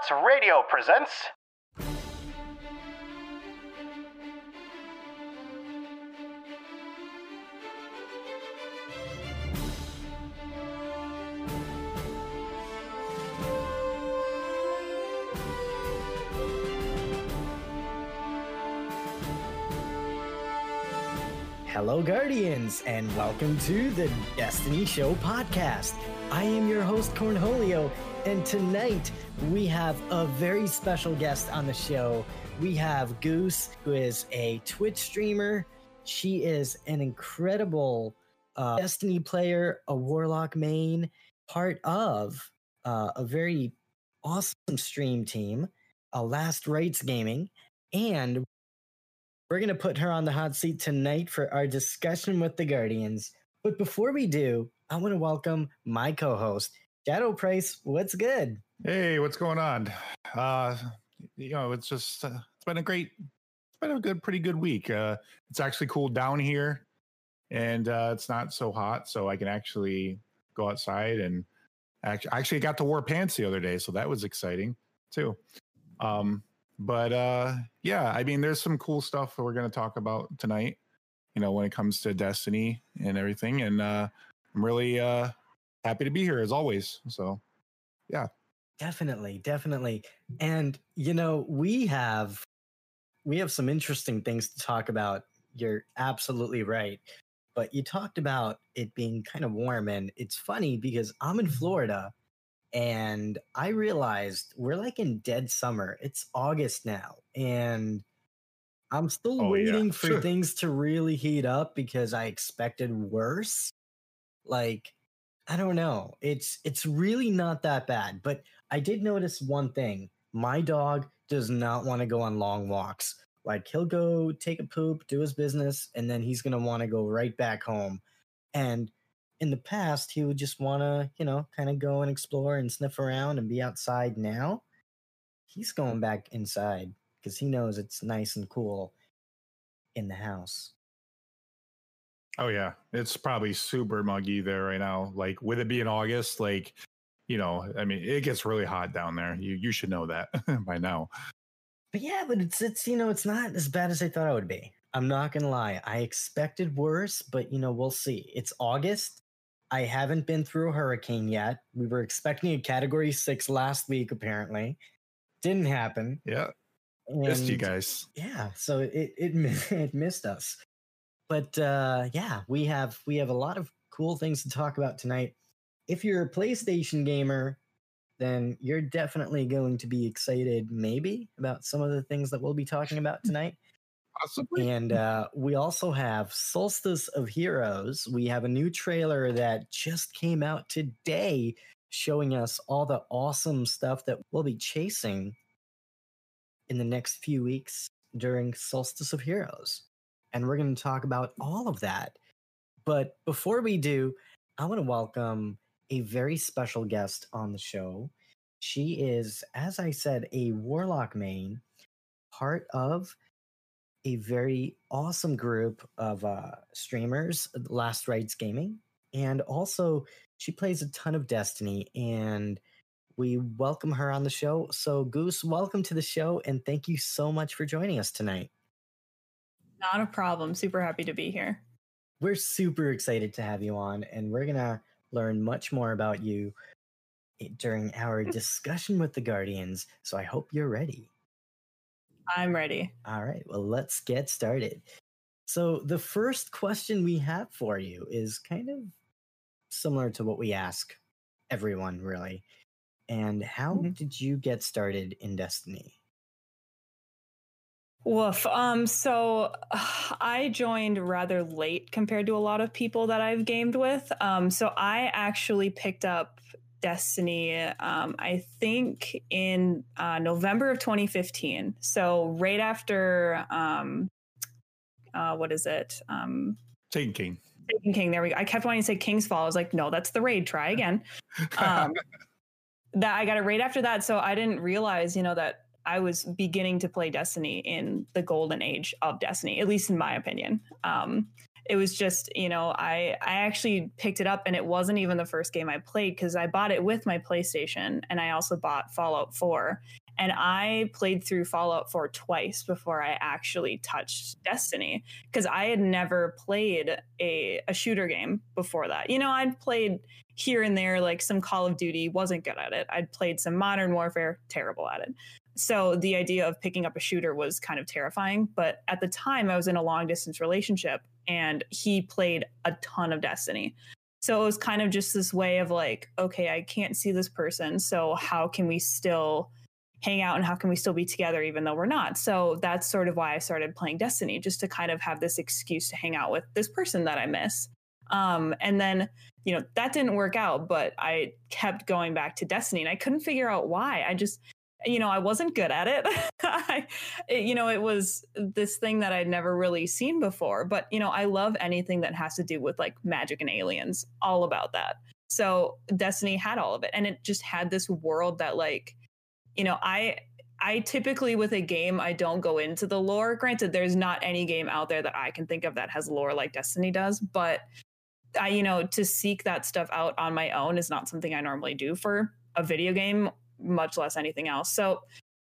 Robots Radio presents. Hello, Guardians, and welcome to the Destiny Show podcast. I am your host, Cornholio, and tonight we have a very special guest on the show. We have Goose, who is a Twitch streamer. She is an incredible uh, Destiny player, a Warlock main, part of uh, a very awesome stream team, a Last Rights Gaming, and we're going to put her on the hot seat tonight for our discussion with the Guardians. But before we do, I want to welcome my co host, Shadow Price. What's good? Hey, what's going on? Uh, you know, it's just, uh, it's been a great, it's been a good, pretty good week. Uh, it's actually cooled down here and uh, it's not so hot. So I can actually go outside and actually, actually got to wear pants the other day. So that was exciting too. Um, but uh yeah i mean there's some cool stuff that we're going to talk about tonight you know when it comes to destiny and everything and uh i'm really uh happy to be here as always so yeah Definitely, definitely. And you know, we have we have some interesting things to talk about. You're absolutely right. But you talked about it being kind of warm and it's funny because I'm in Florida and I realized we're like in dead summer. It's August now and I'm still Oh, yeah, waiting for sure. things to really heat up because I expected worse. Like I don't know. It's it's really not that bad, but I did notice one thing. My dog does not want to go on long walks. Like he'll go take a poop, do his business, and then he's going to want to go right back home. And in the past, he would just want to, you know, kind of go and explore and sniff around and be outside. Now, he's going back inside because he knows it's nice and cool in the house. Oh yeah it's probably super muggy there right now like with it being august like you know i mean it gets really hot down there you you should know that by now But yeah, but it's it's you know it's not as bad as I thought it would be. I'm not gonna lie. I expected worse, but you know we'll see. It's August. I haven't been through a hurricane yet. We were expecting a Category Six last week. Apparently, didn't happen. yeah missed you guys Yeah, so it it it missed us. But uh, yeah, we have we have a lot of cool things to talk about tonight. If you're a PlayStation gamer, then you're definitely going to be excited, maybe, about some of the things that we'll be talking about tonight. possibly And uh, we also have Solstice of Heroes. We have a new trailer that just came out today showing us all the awesome stuff that we'll be chasing in the next few weeks during Solstice of Heroes. And we're going to talk about all of that. But before we do, I want to welcome a very special guest on the show. She is, as I said, a Warlock main, part of a very awesome group of uh, streamers, Last Rights Gaming, and also she plays a ton of Destiny. And we welcome her on the show. So, Goose, welcome to the show, and thank you so much for joining us tonight. Not a problem. Super happy to be here. We're super excited to have you on, and we're gonna learn much more about you during our discussion with the Guardians. So, I hope you're ready. I'm ready. All right, well, let's get started. So, the first question we have for you is kind of similar to what we ask everyone, really. And how Mhm. did you get started in Destiny? Woof. Um, so I joined rather late compared to a lot of people that I've gamed with. Um, so I actually picked up Destiny, um, I think in uh, November of 2015. So right after, um, uh, what is it? Um, Taken King. Taken King. There we go. I kept wanting to say King's Fall. I was like, no, that's the raid. Try again. Um, that I got a raid after that, so I didn't realize, you know, that I was beginning to play Destiny in the golden age of Destiny, at least in my opinion. Um, it was just you know i i actually picked it up and it wasn't even the first game i played because i bought it with my playstation and i also bought fallout 4 and i played through fallout 4 twice before i actually touched destiny because i had never played a, a shooter game before that. You know i'd played here and there like some call of duty wasn't good at it. I'd played some modern warfare terrible at it so the idea of picking up a shooter was kind of terrifying but at the time i was in a long distance relationship and he played a ton of Destiny. So it was kind of just this way of like, okay, I can't see this person. So how can we still hang out and how can we still be together even though we're not? So that's sort of why I started playing Destiny, just to kind of have this excuse to hang out with this person that I miss. Um, and then, you know, that didn't work out, but I kept going back to Destiny and I couldn't figure out why. I just, you know, I wasn't good at it. I, it. You know, it was this thing that I'd never really seen before. But, you know, I love anything that has to do with like magic and aliens, all about that. So Destiny had all of it. And it just had this world that, like, you know, I. I typically with a game I don't go into the lore. Granted, there's not any game out there that I can think of that has lore like Destiny does, but I, you know, to seek that stuff out on my own is not something I normally do for a video game much less anything else. So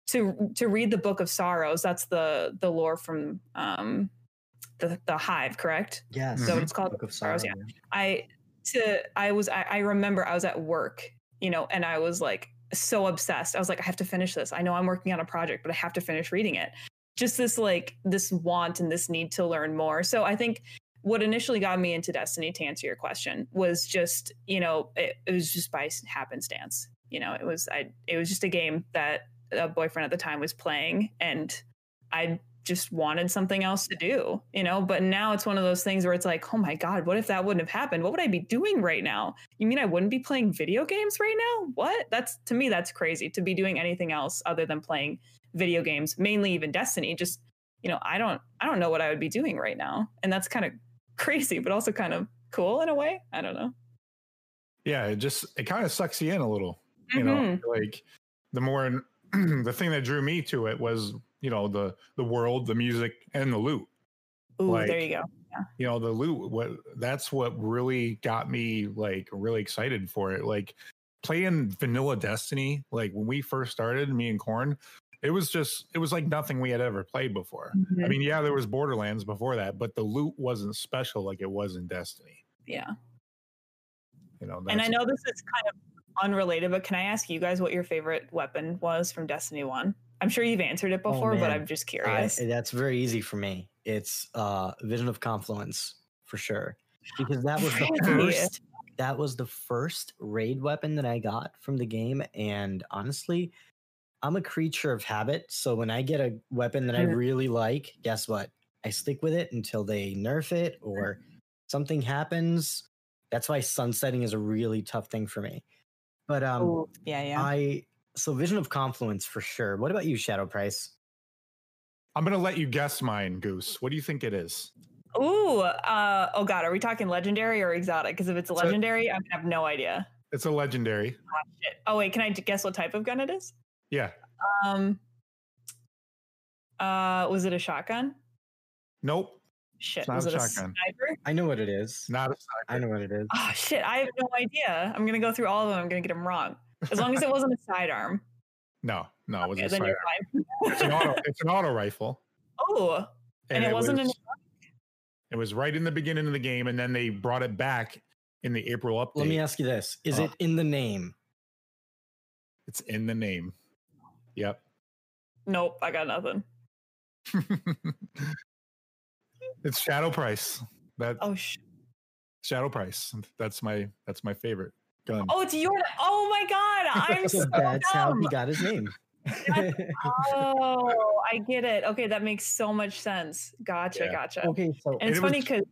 to to read the Book of Sorrows, that's the the lore from um, the the Hive, correct? Yes. So it's called Book of Sorrows. Sorrow. Yeah. I to I was I, I remember I was at work, you know, and I was like so obsessed. I was like, I have to finish this. I know I'm working on a project, but I have to finish reading it. Just this like this want and this need to learn more. So I think what initially got me into Destiny, to answer your question, was just you know it, it was just by happenstance you know, it was I it was just a game that a boyfriend at the time was playing and I just wanted something else to do, you know, but now it's one of those things where it's like, "Oh my god, what if that wouldn't have happened? What would I be doing right now?" You mean I wouldn't be playing video games right now? What? That's to me that's crazy to be doing anything else other than playing video games, mainly even Destiny. Just, you know, I don't I don't know what I would be doing right now. And that's kind of crazy, but also kind of cool in a way. I don't know. Yeah, it just it kind of sucks you in a little you know Mhm. like the more the thing that drew me to it was you know the the world the music and the loot Ooh, like- there you go. you know the loot what that's what really got me like really excited for it like playing vanilla destiny like when we first started me and corn it was just it was like nothing we had ever played before i Mhm. mean yeah there was borderlands before that but the loot wasn't special like it was in destiny Yeah. you know And I know this is kind of unrelated, but can I ask you guys what your favorite weapon was from Destiny 1? I'm sure you've answered it Oh, before, but. I'm just I, curious. that's very easy for me. It's uh Vision of Confluence for sure. Because that was the first that was the first raid weapon that I got from the game. And honestly, I'm a creature of habit. So when I get a weapon that I Mhm. really like, guess what? I stick with it until they nerf it or something happens. That's why sunsetting is a really tough thing for me. But um Ooh, yeah, yeah. I so Vision of Confluence for sure. What about you, Shadow Price? i'm gonna let you guess mine goose what do you think it is Ooh, uh, oh god, are we talking legendary or exotic? Because if it's So- legendary, I have no idea. it's a legendary Shit. Oh wait, can I guess what type of gun it is? yeah Um, uh, was it a shotgun? nope Shit, not was a it a shotgun. sniper? I know what it is. not a sniper. I know what it is. Oh shit, I have no idea. I'm gonna go through all of them. I'm gonna get them wrong. As long as it wasn't a sidearm. no no it was Okay, a then sniper. you're fine. it's an auto it's an auto rifle Oh, and, it, wasn't was, an it was right in the beginning of the game and then they brought it back in the april update Let me ask you this: Is Uh. it in the name? it's in the name yep Nope, I got nothing. it's shadow price that Oh sh- shadow price that's my that's my favorite gun Oh, it's your Oh my god, I'm so So that's how he got his name. Oh, I get it. Okay, that makes so much sense. Gotcha, Yeah. gotcha. okay, so And it's it funny because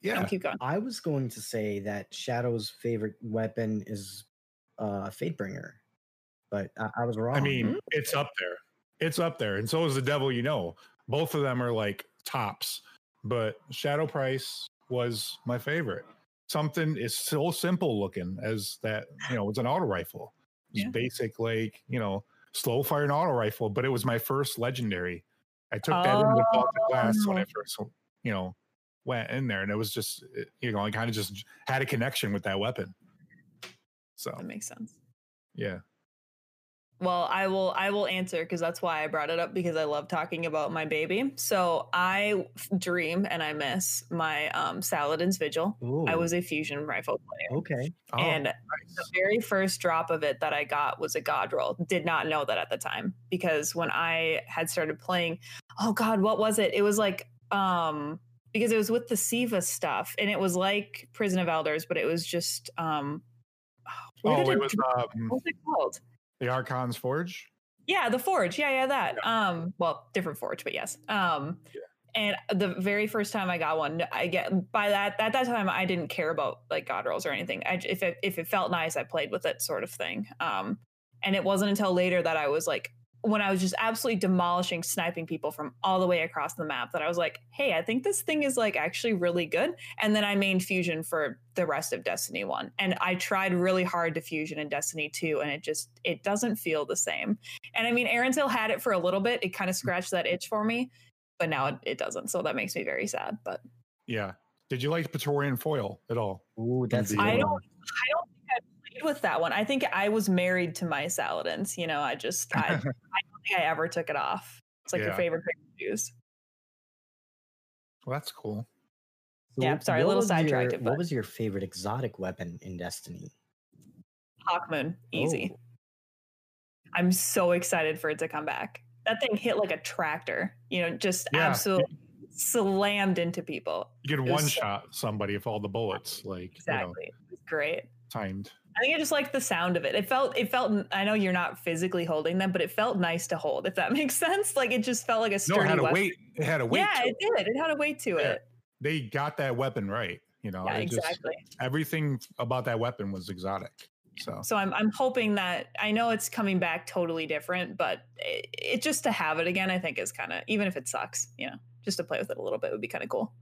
yeah keep going. I was going to say that Shadow's favorite weapon is uh, Fatebringer, but I, I was wrong. I mean, it's up there. It's up there, and so is the Devil. You know, both of them are like tops. But Shadow Price was my favorite. Something is so simple looking as that. You know, it's an auto rifle. It's Yeah. basic, like you know, slow firing auto rifle. But it was my first legendary. I took that into the class when I Oh. first, you know, went in there, and it was just, you know, I kind of just had a connection with that weapon. So That makes sense. yeah, Well, I will I will answer because that's why I brought it up because I love talking about my baby. So I dream and I miss my um Saladin's Vigil. I was a fusion rifle player. okay. Oh, and nice. the very first drop of it that I got was a god roll. Did not know that at the time because when I had started playing, oh god, what was it? It was like um because it was with the Siva stuff and it was like Prison of Elders, but it was just um where oh, did it was um, what was it called? The Archon's Forge. Yeah, the forge. Yeah, yeah, that. Um, well, different forge, but yes. Um, Yeah. and the very first time I got one, I get by that at that time I didn't care about like god rolls or anything. I, if it if it felt nice, I played with it, sort of thing. Um, and it wasn't until later that I was like, when I was just absolutely demolishing, sniping people from all the way across the map, that I was like, hey, I think this thing is like actually really good. And then I main fusion for the rest of Destiny One, and I tried really hard to fusion in Destiny Two, and it just it doesn't feel the same. And I mean, Erentil had it for a little bit. It kind of scratched that itch for me, but now it, it doesn't. So that makes me very sad. But Yeah. Did you like Praetorian Foil at all? Ooh, that's I don't. I don't think I played with that one. I think I was married to my Saladins. You know, I just, I, I don't think I ever took it off. It's like your favorite shoes. Well, that's cool. Yeah, sorry, a little was your- sidetracked, What was your favorite exotic weapon in Destiny? Hawkmoon, easy. Oh, I'm so excited for it to come back. That thing hit like a tractor. You know, just Yeah. absolutely slammed into people. You could one so- shot somebody if all the bullets like you know, Exactly, it was great. timed. I think I just liked the sound of it. It felt it felt I know you're not physically holding them, but it felt nice to hold, if that makes sense. Like it just felt like a No, sturdy it had a weapon. weight. It had a weight. yeah, to it did. It had a weight to Yeah. it. They got that weapon right. You know, Yeah, it just exactly. everything about that weapon was exotic. So So I'm I'm hoping that I know it's coming back totally different, but it, it just to have it again, I think is kind of even if it sucks, you know, just to play with it a little bit would be kind of cool.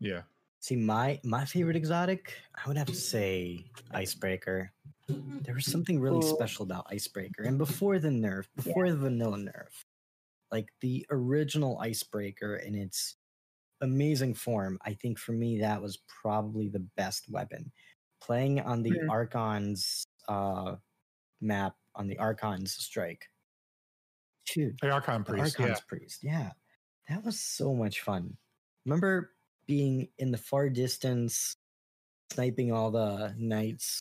yeah. See, my my favorite exotic, I would have to say Icebreaker. There was something really Ooh. special about Icebreaker, and before the nerf, before the vanilla nerf, like the original Icebreaker in its amazing form. I think for me that was probably the best weapon. Playing on the Mhm. Archon's uh, map on the Archon's strike. Dude, The Archon the priest. Archon's Yeah. priest. Yeah. That was so much fun. Remember being in the far distance, sniping all the knights.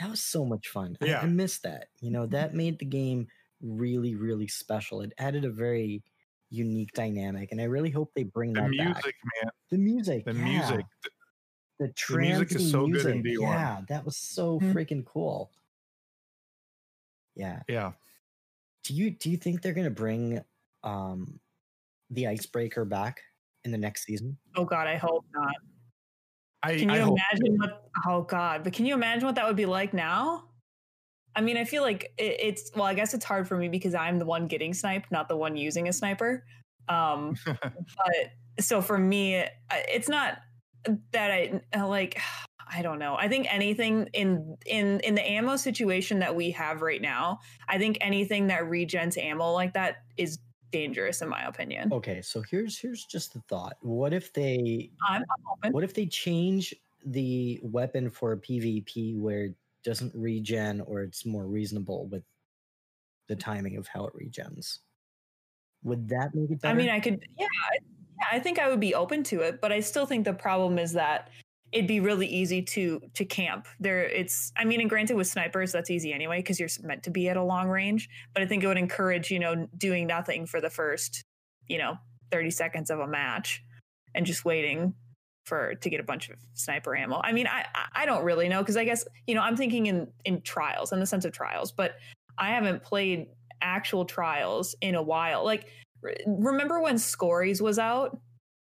That was so much fun. I- Yeah. I, miss that. You know, that made the game really, really special. It added a very unique dynamic, and I really hope they bring that. The that music, back. man. The music. The yeah. music. The, the music is transy so good in D1. Yeah, that was so Mhm. freaking cool. Yeah. Yeah. Do you do you think they're gonna bring um the icebreaker back in the next season? Oh God, I hope not. I, Can I you hope imagine what? Oh God, but can you imagine what that would be like now? I mean, I feel like it, it's well. I guess it's hard for me because I'm the one getting sniped, not the one using a sniper. Um, but so for me, I- it's not that I uh, like. I don't know. I think anything in in in the ammo situation that we have right now, I think anything that regens ammo like that is dangerous in my opinion. Okay, so here's here's just the thought. What if they I'm, I'm open. what if they change the weapon for PvP where it doesn't regen or it's more reasonable with the timing of how it regens? Would that make it better? I mean, I could, yeah, yeah, I think I would be open to it, but I still think the problem is that it'd be really easy to to camp there. It's, I mean, and granted, with snipers, that's easy anyway because you're meant to be at a long range. But I think it would encourage, you know, doing nothing for the first, you know, thirty seconds of a match and just waiting for to get a bunch of sniper ammo. I mean, I I- I don't really know because I guess you know I'm thinking in in trials in the sense of trials, but I haven't played actual trials in a while. Like re- remember when Scories was out?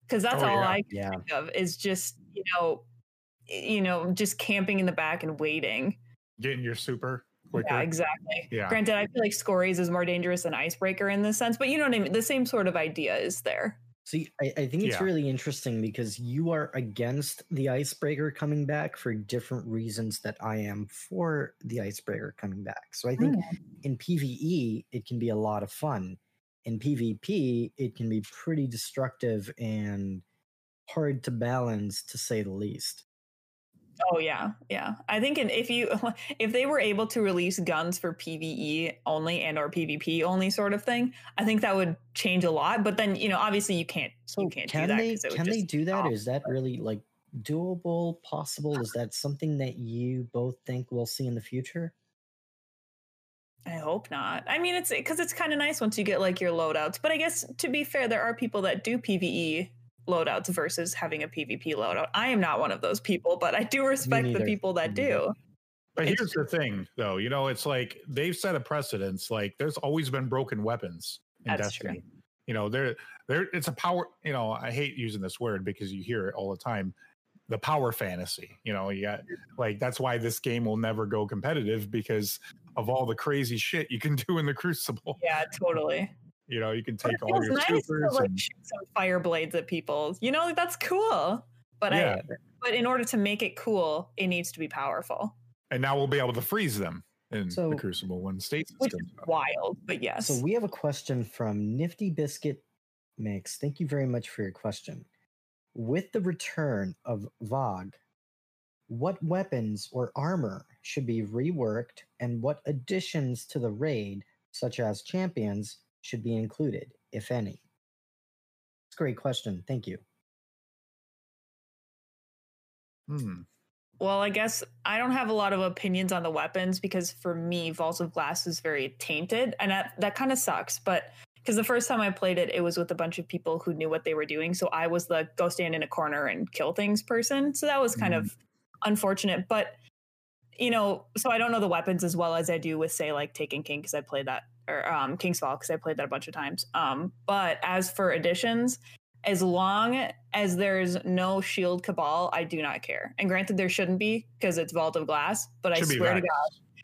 Because that's Oh, all yeah. I can yeah. think of is just you know, you know, just camping in the back and waiting. getting your super quicker. Yeah, exactly. Yeah. Granted, I feel like Scories is more dangerous than Icebreaker in this sense, but you know what I mean. The same sort of idea is there. See, I, I think it's Yeah. really interesting because you are against the icebreaker coming back for different reasons that I am for the icebreaker coming back. So I think mm. in PvE, it can be a lot of fun. In PvP, it can be pretty destructive and hard to balance, to say the least. Oh yeah, yeah. I think in, if you if they were able to release guns for PVE only and or PvP only sort of thing, I think that would change a lot. But then you know, obviously you can't So you can't can do that they can they do that? stop. Is that really like doable, possible? Is that something that you both think we'll see in the future? I hope not. I mean, it's because it's kind of nice once you get like your loadouts. But I guess to be fair, there are people that do PVE loadouts versus having a PvP loadout. I am not one of those people, but I do respect the people that do. But It's- here's the thing, though. You know, it's like they've set a precedence. Like, there's always been broken weapons in That's true. Destiny. You know, there, there. It's a power. You know, I hate using this word because you hear it all the time. The power fantasy. You know, you got like that's why this game will never go competitive because of all the crazy shit you can do in the Crucible. Yeah, totally. You know, you can take all your nice to like and shoot some fire blades at people. You know, that's cool. But Yeah. I but in order to make it cool, it needs to be powerful. and now we'll be able to freeze them in So- the Crucible One state Which is wild, but yes. So we have a question from Nifty Biscuit Mix. Thank you very much for your question. With the return of VOG, what weapons or armor should be reworked and what additions to the raid, such as champions, should be included, if any? It's a great question. Thank you. Hmm. Well, I guess I don't have a lot of opinions on the weapons because for me, Vault of Glass is very tainted, and that that kind of sucks. But because the first time I played it, it was with a bunch of people who knew what they were doing, so I was the go stand in a corner and kill things person. So that was kind Mm. of unfortunate. But you know, so I don't know the weapons as well as I do with say like Taken King because I played that or um, King's Fall because I played that a bunch of times. Um, but as for additions, as long as there's no shield cabal, I do not care. And granted, there shouldn't be because it's Vault of Glass. But Should I swear to God,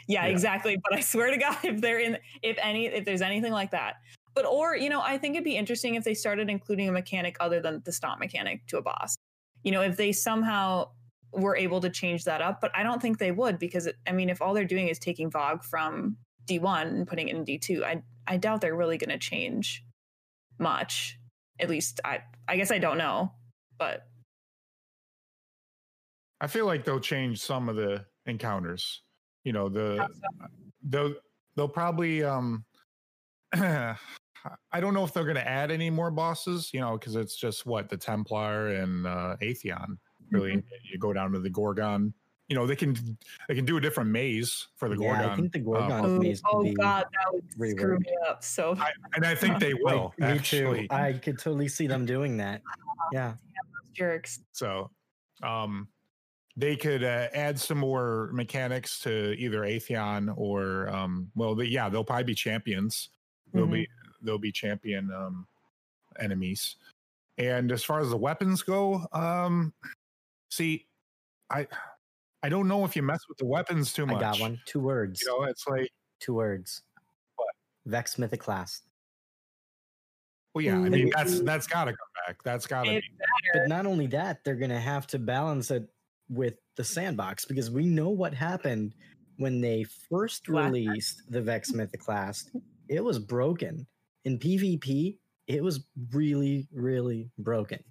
yeah, Yeah. exactly. But I swear to God, if they're in, if any, if there's anything like that, but or you know, I think it'd be interesting if they started including a mechanic other than the stomp mechanic to a boss. You know, if they somehow were able to change that up, but I don't think they would because it, I mean, if all they're doing is taking VOG from D1 and putting it in D2, I I doubt they're really going to change much. At least I I guess I don't know, but I feel like they'll change some of the encounters. You know, the they'll they'll probably um I don't know if they're going to add any more bosses, you know, because it's just what the Templar and uh, Atheon. Really, Mm-hmm. you go down to the Gorgon. You know, they can they can do a different maze for the Yeah, I Gorgon, think the Gorgon um, oh, maze oh god, that would screw me up. So I, and I think they will Like, me actually. too. I could totally see them doing that. Yeah. jerks. So, um, they could uh, add some more mechanics to either Atheon or, um, well, the, yeah, they'll probably be champions. They'll be they'll be champion um, enemies. And as far as the weapons go, um, see, I I don't know if you mess with the weapons too much. I got one. Two words. You know, it's like, Two words. What? Vex Mythoclast. well, yeah, I mean, that's that's got to come back. That's got to But not only that, they're gonna have to balance it with the sandbox because we know what happened when they first released the Vex Mythoclast. It was broken. In PvP, it was really, really broken.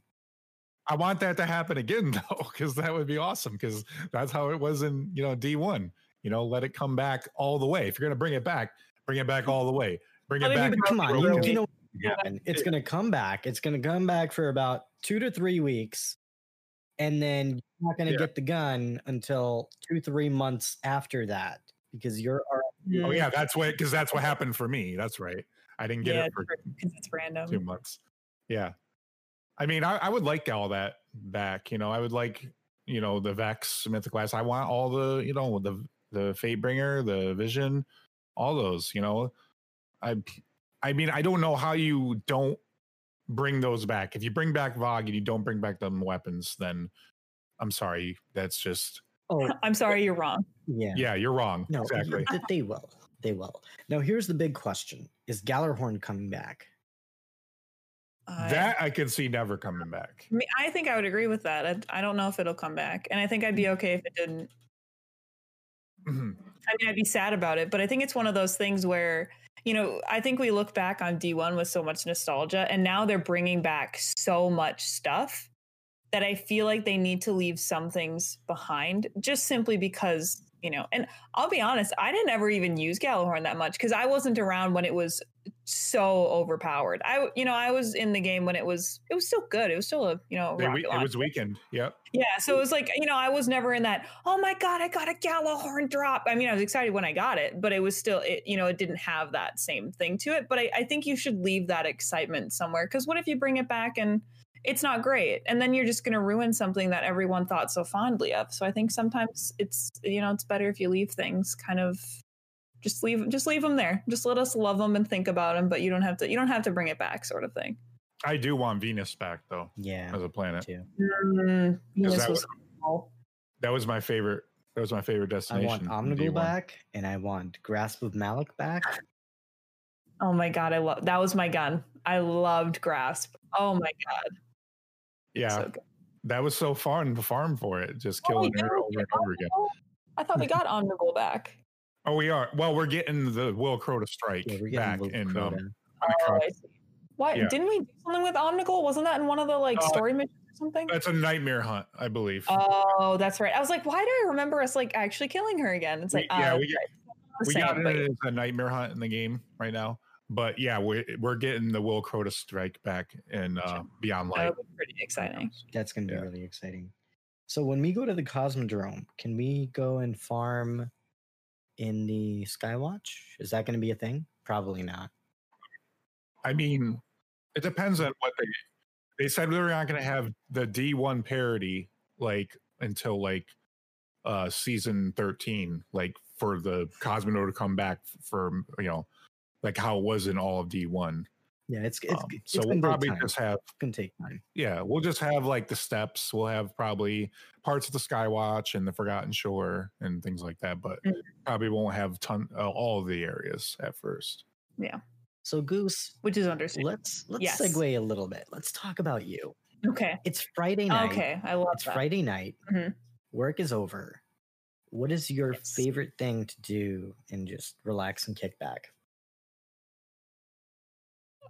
I want that to happen again though, because that would be awesome. Because that's how it was in you know D one. You know, let it come back all the way. If you're gonna bring it back, bring it back all the way. Bring it back. Come on, you, you know Yeah. it's gonna come back. It's gonna come back for about two to three weeks, and then you're not gonna Yeah. get the gun until two, three months after that because you're already Oh yeah, that's what because that's what happened for me. That's right. I didn't get yeah, it for because it's random. two months. Yeah. I mean, I, I would like all that back. You know, I would like, you know, the Vex, Mythoclast. I want all the, you know, the the Fatebringer, the Vision, all those. You know, I, I mean, I don't know how you don't bring those back. If you bring back VOG and you don't bring back them weapons, then I'm sorry. That's just Oh, I'm sorry, you're wrong. Yeah. Yeah, you're wrong. No, exactly. they will. They will. Now, here's the big question: Is Gjallarhorn coming back? That I can see never coming back. I, mean, I think I would agree with that. I, I don't know if it'll come back, and I think I'd be okay if it didn't. Mhm. I mean, I'd be sad about it, but I think it's one of those things where, you know, I think we look back on D1 with so much nostalgia, and now they're bringing back so much stuff that I feel like they need to leave some things behind just simply because, you know, and I'll be honest, I didn't ever even use Gjallarhorn that much because I wasn't around when it was so overpowered. I, you know, I was in the game when it was, it was still good. It was still a, you know, rocket it was weekend. Yep. Yeah, so it was like, you know, I was never in that, oh my God, I got a Gjallarhorn drop. I mean, I was excited when I got it, but it was still, it, you know, it didn't have that same thing to it. But I, I think you should leave that excitement somewhere because what if you bring it back and it's not great? And then you're just going to ruin something that everyone thought so fondly of. So I think sometimes it's, you know, it's better if you leave things kind of. Just leave, just leave them there. Just let us love them and think about them, but you don't have to. You don't have to bring it back, sort of thing. I do want Venus back though Yeah. as a planet. Too. Mm, Venus that was cool. That was my favorite. That was my favorite destination I want in Omnigul back, and I want Grasp of Malok back. Oh my god, I love that was my gun. I loved grasp. Oh my god, Yeah, so that was so fun to farm for it, just Oh, killing yeah, her over and over again. I thought we got Omnigul back. Oh, we are. Well, we're getting the Will Crota strike Yeah, we're back getting in um, Crota. Oh, I see. What Yeah. didn't we do something with Omnigul? Wasn't that in one of the like Uh, story missions or something? That's a nightmare hunt, I believe. Oh, that's right. I was like, why do I remember us like actually killing her again? It's We- like, yeah, oh, we okay. The we same, got but- it as a nightmare hunt in the game right now. But yeah, we're we're getting the Will Crota strike back in uh, Beyond Light. that would be pretty exciting. That's going to be Yeah. really exciting. So when we go to the Cosmodrome, can we go and farm in the Skywatch? Is that going to be a thing? Probably not. I mean, it depends on what they they said. They're not going to have the D one parody like until like uh season thirteen, like for the Cosmodrome to come back for you know like how it was in all of D one. Yeah, it's it's, Um, it's so we'll probably time. just have It's gonna take time. yeah, we'll just have like the steps. We'll have probably parts of the Skywatch and the Forgotten Shore and things like that, but Mhm. probably won't have ton uh, all of the areas at first. Yeah. So Goose, Which is understandable. let's let's Yes. segue a little bit. Let's talk about you. Okay. It's Friday night. Okay. I love It's that. Friday night. Mhm. Work is over. What is your Yes. favorite thing to do and just relax and kick back?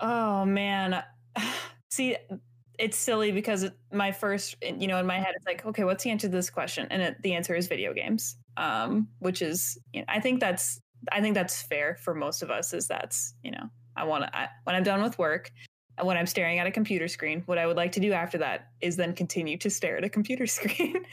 Oh man. See, it's silly because it- my first, you know, in my head, it's like, okay, what's the answer to this question? And it, the answer is video games, um, which is, you know, I think that's, I think that's fair for most of us. Is that's, you know, I want to, when I'm done with work, and when I'm staring at a computer screen, what I would like to do after that is then continue to stare at a computer screen.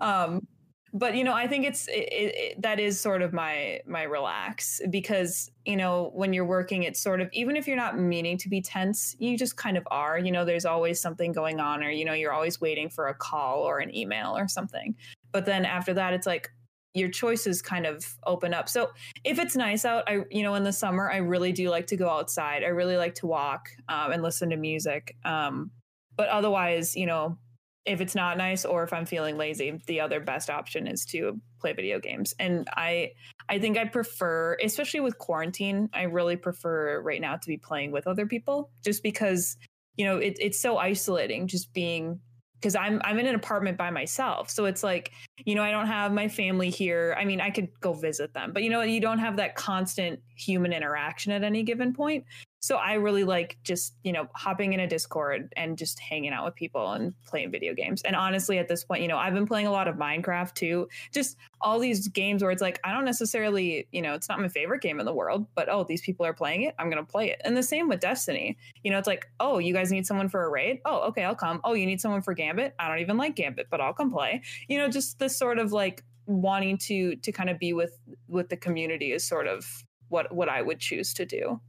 um, but you know i think it's it, it, that is sort of my my relax because you know when you're working it's sort of even if you're not meaning to be tense you just kind of are you know there's always something going on or you know you're always waiting for a call or an email or something. But then after that it's like your choices kind of open up. So if it's nice out i you know in the summer i really do like to go outside. I really like to walk um, and listen to music um, but otherwise you know if it's not nice or if I'm feeling lazy, the other best option is to play video games. And I I think I prefer, especially with quarantine, I really prefer right now to be playing with other people just because, you know, it, it's so isolating just being because I'm I'm in an apartment by myself. So it's like, you know, I don't have my family here. I mean, I could go visit them, but you know, you don't have that constant human interaction at any given point. So I really like just, you know, hopping in a Discord and just hanging out with people and playing video games. And honestly, at this point, you know, I've been playing a lot of Minecraft too. Just all these games where it's like, I don't necessarily, you know, it's not my favorite game in the world, but oh, these people are playing it. I'm going to play it. And the same with Destiny. You know, it's like, oh, you guys need someone for a raid? Oh, okay, I'll come. Oh, you need someone for Gambit? I don't even like Gambit, but I'll come play. You know, just this sort of like wanting to to kind of be with with the community is sort of what what I would choose to do.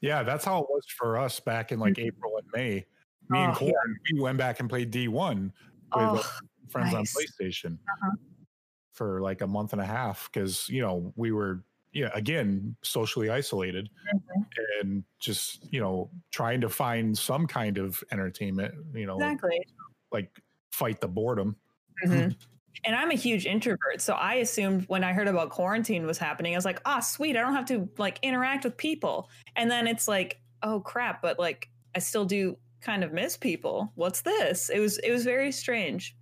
Yeah, that's how it was for us back in like April and May. Me and Oh, Corn, yeah. we went back and played D1 with Oh, friends nice. on PlayStation Uh-huh. for like a month and a half because you know we were yeah again socially isolated Mm-hmm. and just you know trying to find some kind of entertainment you know exactly. like fight the boredom Mhm. And I'm a huge introvert. So I assumed when I heard about quarantine was happening, I was like, ah, oh, sweet. I don't have to like interact with people. And then it's like, oh crap, but like I still do kind of miss people. What's this? It was it was very strange.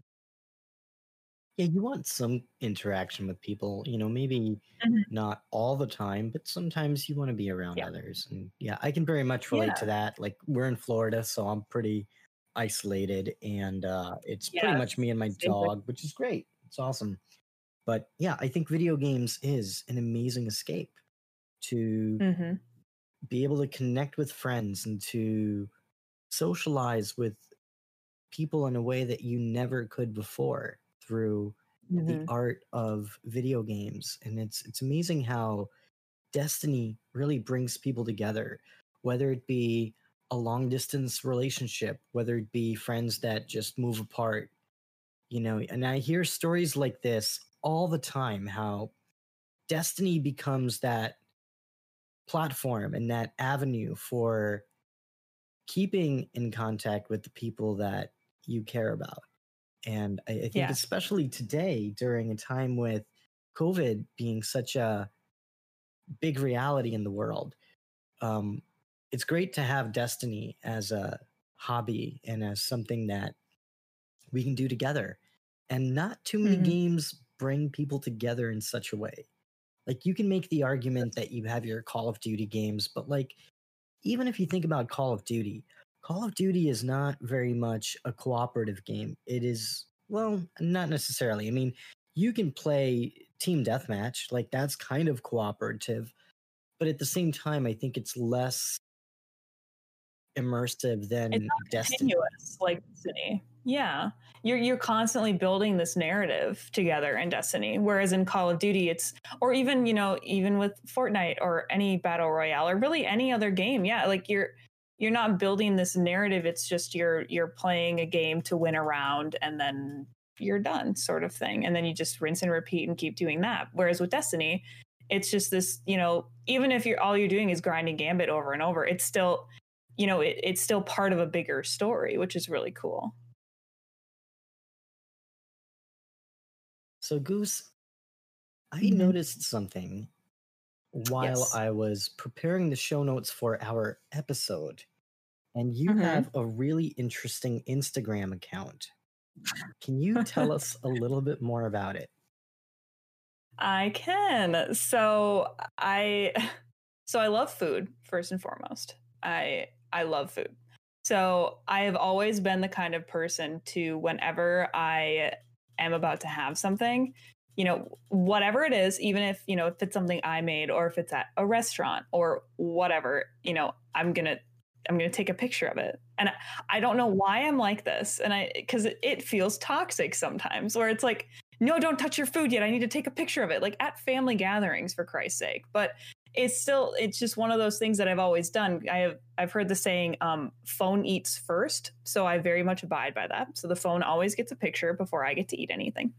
Yeah, you want some interaction with people, you know, maybe mm-hmm. not all the time, but sometimes you want to be around yeah. others. And yeah, I can very much relate yeah. to that. Like we're in Florida, so I'm pretty isolated and uh it's yeah, pretty much me and my dog, which is great. It's awesome. But yeah, I think video games is an amazing escape to mm-hmm. be able to connect with friends and to socialize with people in a way that you never could before through mm-hmm. the art of video games and it's it's amazing how destiny really brings people together whether it be a long distance relationship whether it be friends that just move apart you know and i hear stories like this all the time how destiny becomes that platform and that avenue for keeping in contact with the people that you care about and I, I think, yeah. especially today, during a time with COVID being such a big reality in the world, um, it's great to have Destiny as a hobby and as something that we can do together. And not too many mm-hmm. games bring people together in such a way. Like, you can make the argument that you have your Call of Duty games, but like, even if you think about Call of Duty, Call of Duty is not very much a cooperative game. It is, well, not necessarily. I mean, you can play team deathmatch, like that's kind of cooperative, but at the same time, I think it's less immersive than it's Destiny. like Destiny. Yeah. You're you're constantly building this narrative together in Destiny. Whereas in Call of Duty, it's or even, you know, even with Fortnite or any battle royale or really any other game, yeah, like you're you're not building this narrative it's just you're you're playing a game to win a round and then you're done sort of thing and then you just rinse and repeat and keep doing that whereas with destiny it's just this you know even if you're all you're doing is grinding gambit over and over it's still you know it, it's still part of a bigger story which is really cool so goose i mm-hmm. noticed something while yes. i was preparing the show notes for our episode and you mm-hmm. have a really interesting Instagram account. Can you tell us a little bit more about it? I can. So I so I love food first and foremost. I I love food. So I have always been the kind of person to whenever I am about to have something, you know, whatever it is, even if, you know, if it's something I made or if it's at a restaurant or whatever, you know, I'm going to I'm going to take a picture of it. And I don't know why I'm like this. And I, because it feels toxic sometimes, where it's like, no, don't touch your food yet. I need to take a picture of it, like at family gatherings, for Christ's sake. But it's still, it's just one of those things that I've always done. I have, I've heard the saying, um, phone eats first. So I very much abide by that. So the phone always gets a picture before I get to eat anything.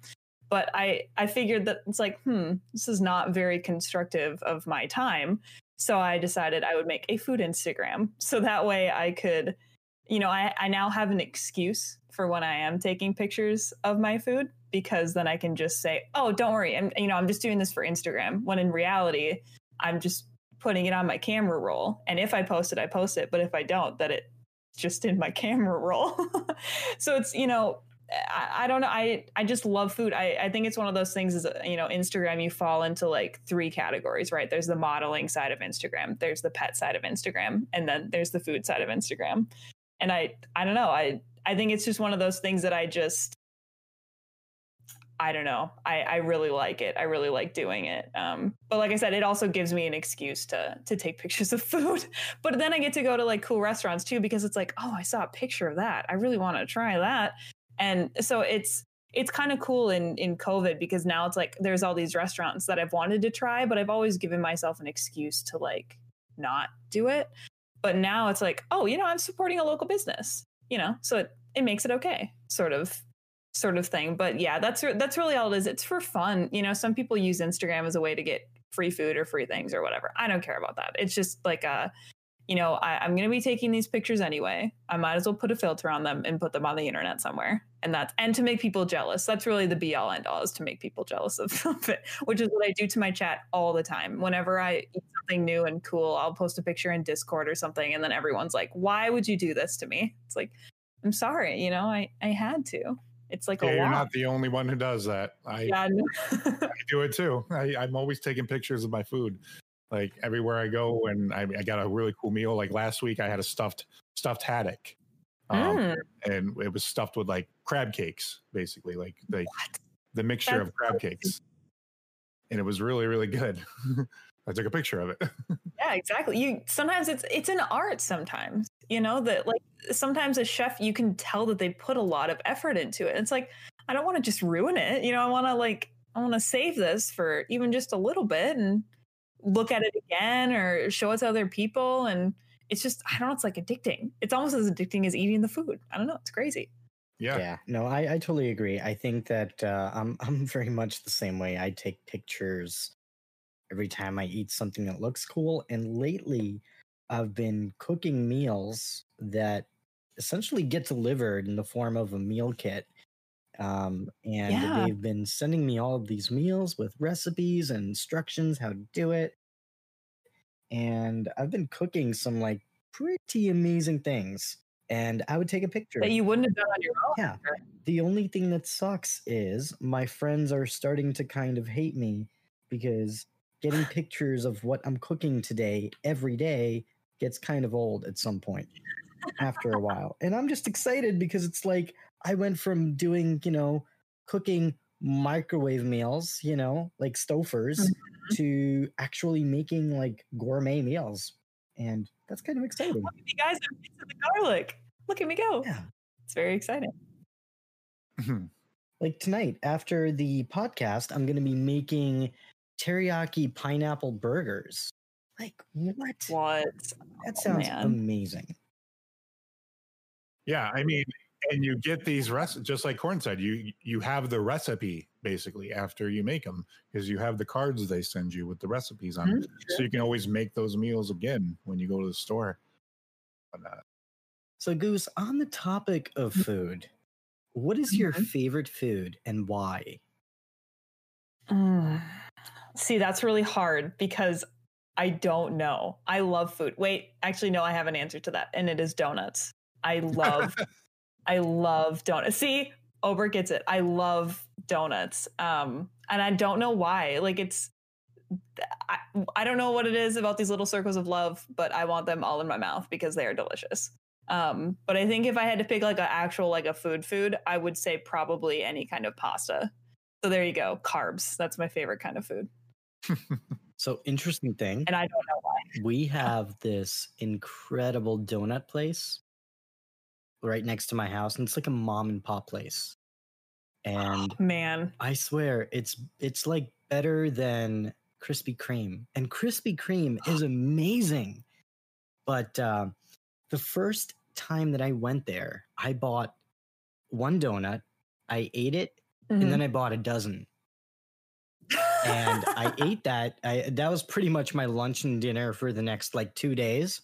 But I, I figured that it's like, hmm, this is not very constructive of my time. So I decided I would make a food Instagram. So that way I could, you know, I, I now have an excuse for when I am taking pictures of my food because then I can just say, oh, don't worry. I'm, you know, I'm just doing this for Instagram. When in reality, I'm just putting it on my camera roll. And if I post it, I post it. But if I don't, that it's just in my camera roll. so it's, you know, I, I, don't know. I I just love food. I, I think it's one of those things is you know Instagram you fall into like three categories, right? There's the modeling side of Instagram, there's the pet side of Instagram, and then there's the food side of Instagram. And I I don't know. I I think it's just one of those things that I just I don't know. I, I really like it. I really like doing it. Um, but like I said, it also gives me an excuse to to take pictures of food. But then I get to go to like cool restaurants too because it's like, oh, I saw a picture of that. I really want to try that and so it's it's kind of cool in in covid because now it's like there's all these restaurants that i've wanted to try but i've always given myself an excuse to like not do it but now it's like oh you know i'm supporting a local business you know so it, it makes it okay sort of sort of thing but yeah that's that's really all it is it's for fun you know some people use instagram as a way to get free food or free things or whatever i don't care about that it's just like a you know, I, I'm going to be taking these pictures anyway. I might as well put a filter on them and put them on the internet somewhere. And that's, and to make people jealous. That's really the be all end all is to make people jealous of, it, which is what I do to my chat all the time. Whenever I eat something new and cool, I'll post a picture in Discord or something. And then everyone's like, why would you do this to me? It's like, I'm sorry, you know, I, I had to. It's like Yeah, a you're not the only one who does that. I, yeah. I do it too. I, I'm always taking pictures of my food, like everywhere I go. And I, I got a really cool meal. Like last week, I had a stuffed stuffed haddock, um, Mm. and it was stuffed with like crab cakes, basically, like the What? the mixture That's of crab cakes, and it was really really good. I took a picture of it. Yeah, exactly. You sometimes it's it's an art sometimes. You know, that like sometimes a chef you can tell that they put a lot of effort into it. It's like I don't want to just ruin it. You know, I want to like I want to save this for even just a little bit and look at it again or show it to other people and it's just I don't know, it's like addicting. It's almost as addicting as eating the food. I don't know, it's crazy. Yeah, Yeah, no, I, I totally agree. I think that uh, I'm I'm very much the same way. I take pictures every time I eat something that looks cool. And lately, I've been cooking meals that essentially get delivered in the form of a meal kit. Um, and Yeah. they've been sending me all of these meals with recipes and instructions how to do it. And I've been cooking some like pretty amazing things. And I would take a picture. That you wouldn't have done on your own. Yeah. The only thing that sucks is my friends are starting to kind of hate me because getting pictures of what I'm cooking today every day gets kind of old at some point after a while. And I'm just excited because it's like I went from doing, you know, cooking microwave meals, you know, like Stouffer's, Mhm. to actually making like gourmet meals. And that's kind of exciting. Look at me guys, I'm mixing the garlic. Look at me go. Yeah. It's very exciting. like tonight after the podcast i'm going to be making teriyaki pineapple burgers like what What? that sounds man. amazing yeah. I mean, and you get these recipes just like Corn said. You you have the recipe basically after you make them because you have the cards they send you with the recipes on, Mhm. so you can always make those meals again when you go to the store. But, uh, so goose on the topic of food what is your Mhm. favorite food and why Mm. See, that's really hard because I don't know. I love food. Wait, actually, no, I have an answer to that, and it is donuts. I love, I love donuts. See, Ober gets it. I love donuts, um, and I don't know why. Like it's, I, I don't know what it is about these little circles of love, but I want them all in my mouth because they are delicious. Um, but I think if I had to pick like an actual like a food food, I would say probably any kind of pasta. So there you go, carbs. That's my favorite kind of food, so interesting thing and I don't know why. we have this incredible donut place right next to my house and it's like a mom and pop place and Man, I swear it's it's like better than Krispy Kreme, and Krispy Kreme is amazing. But uh, the first time that I went there, I bought one donut, I ate it, Mhm. and then I bought a dozen, and I ate that. I that was pretty much my lunch and dinner for the next like two days.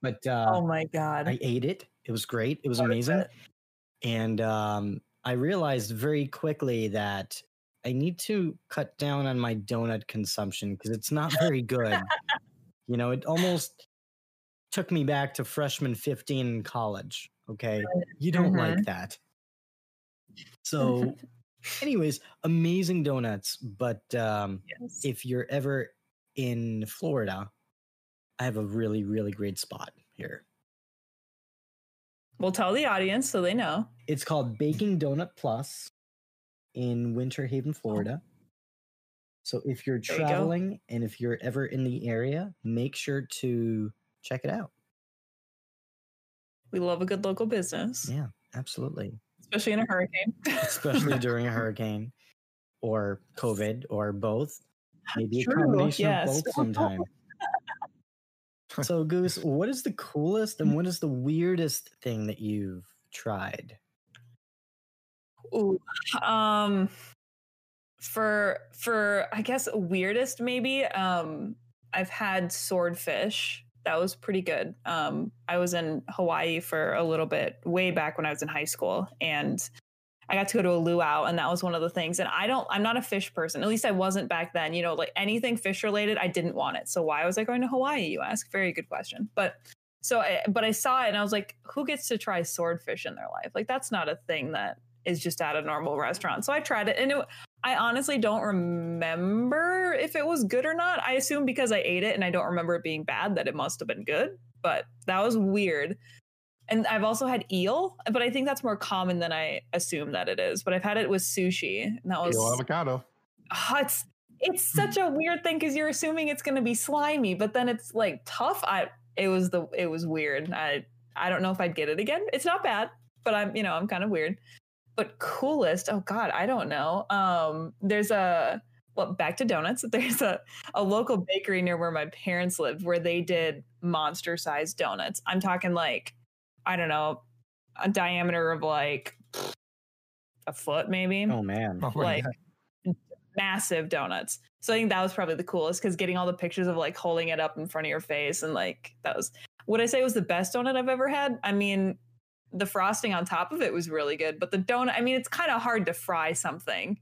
But uh, oh my god, I ate it. It was great. It was Worth amazing. And um, I realized very quickly that I need to cut down on my donut consumption because it's not very good. you know, it almost took me back to freshman 15 in college. Okay. You don't like that. So, anyways, amazing donuts. But um, Yes. if you're ever in Florida, I have a really, really great spot here. we'll tell the audience so they know. It's called Baking Donut Plus in Winter Haven, Florida. So if you're There you traveling and if you're ever in the area, make sure to check it out. We love a good local business, Yeah, absolutely. Especially in a hurricane. Especially during a hurricane or COVID or both. Maybe a combination yes. of both sometime. so Goose, what is the coolest and what is the weirdest thing that you've tried? Ooh, um, for for I guess weirdest maybe. Um, I've had swordfish that was pretty good. Um, I was in Hawaii for a little bit, way back when I was in high school, and I got to go to a luau, and that was one of the things. And I don't, I'm not a fish person. At least I wasn't back then. You know, like anything fish related, I didn't want it. So why was I going to Hawaii? You ask. Very good question. But so, I, but I saw it, and I was like, who gets to try swordfish in their life? Like that's not a thing that is just at a normal restaurant. So I tried it, and it, I honestly don't remember if it was good or not. I assume because I ate it and I don't remember it being bad that it must have been good, but that was weird. And I've also had eel, but I think that's more common than I assume that it is. But I've had it with sushi, and that was Eel avocado. Oh, it's it's such a weird thing because you're assuming it's going to be slimy, but then it's like tough. I it was the it was weird. I I don't know if I'd get it again. It's not bad, but I'm you know I'm kind of weird but coolest oh god i don't know. Um there's a well back to donuts. There's a, a local bakery near where my parents lived where they did monster sized donuts. I'm talking like i don't know a diameter of like a foot maybe. Oh man. Oh like God. massive donuts. So i think that was probably the coolest because getting all the pictures of like holding it up in front of your face and like that was would i say was the best donut i've ever had? I mean the frosting on top of it was really good but the donut i mean it's kind of hard to fry something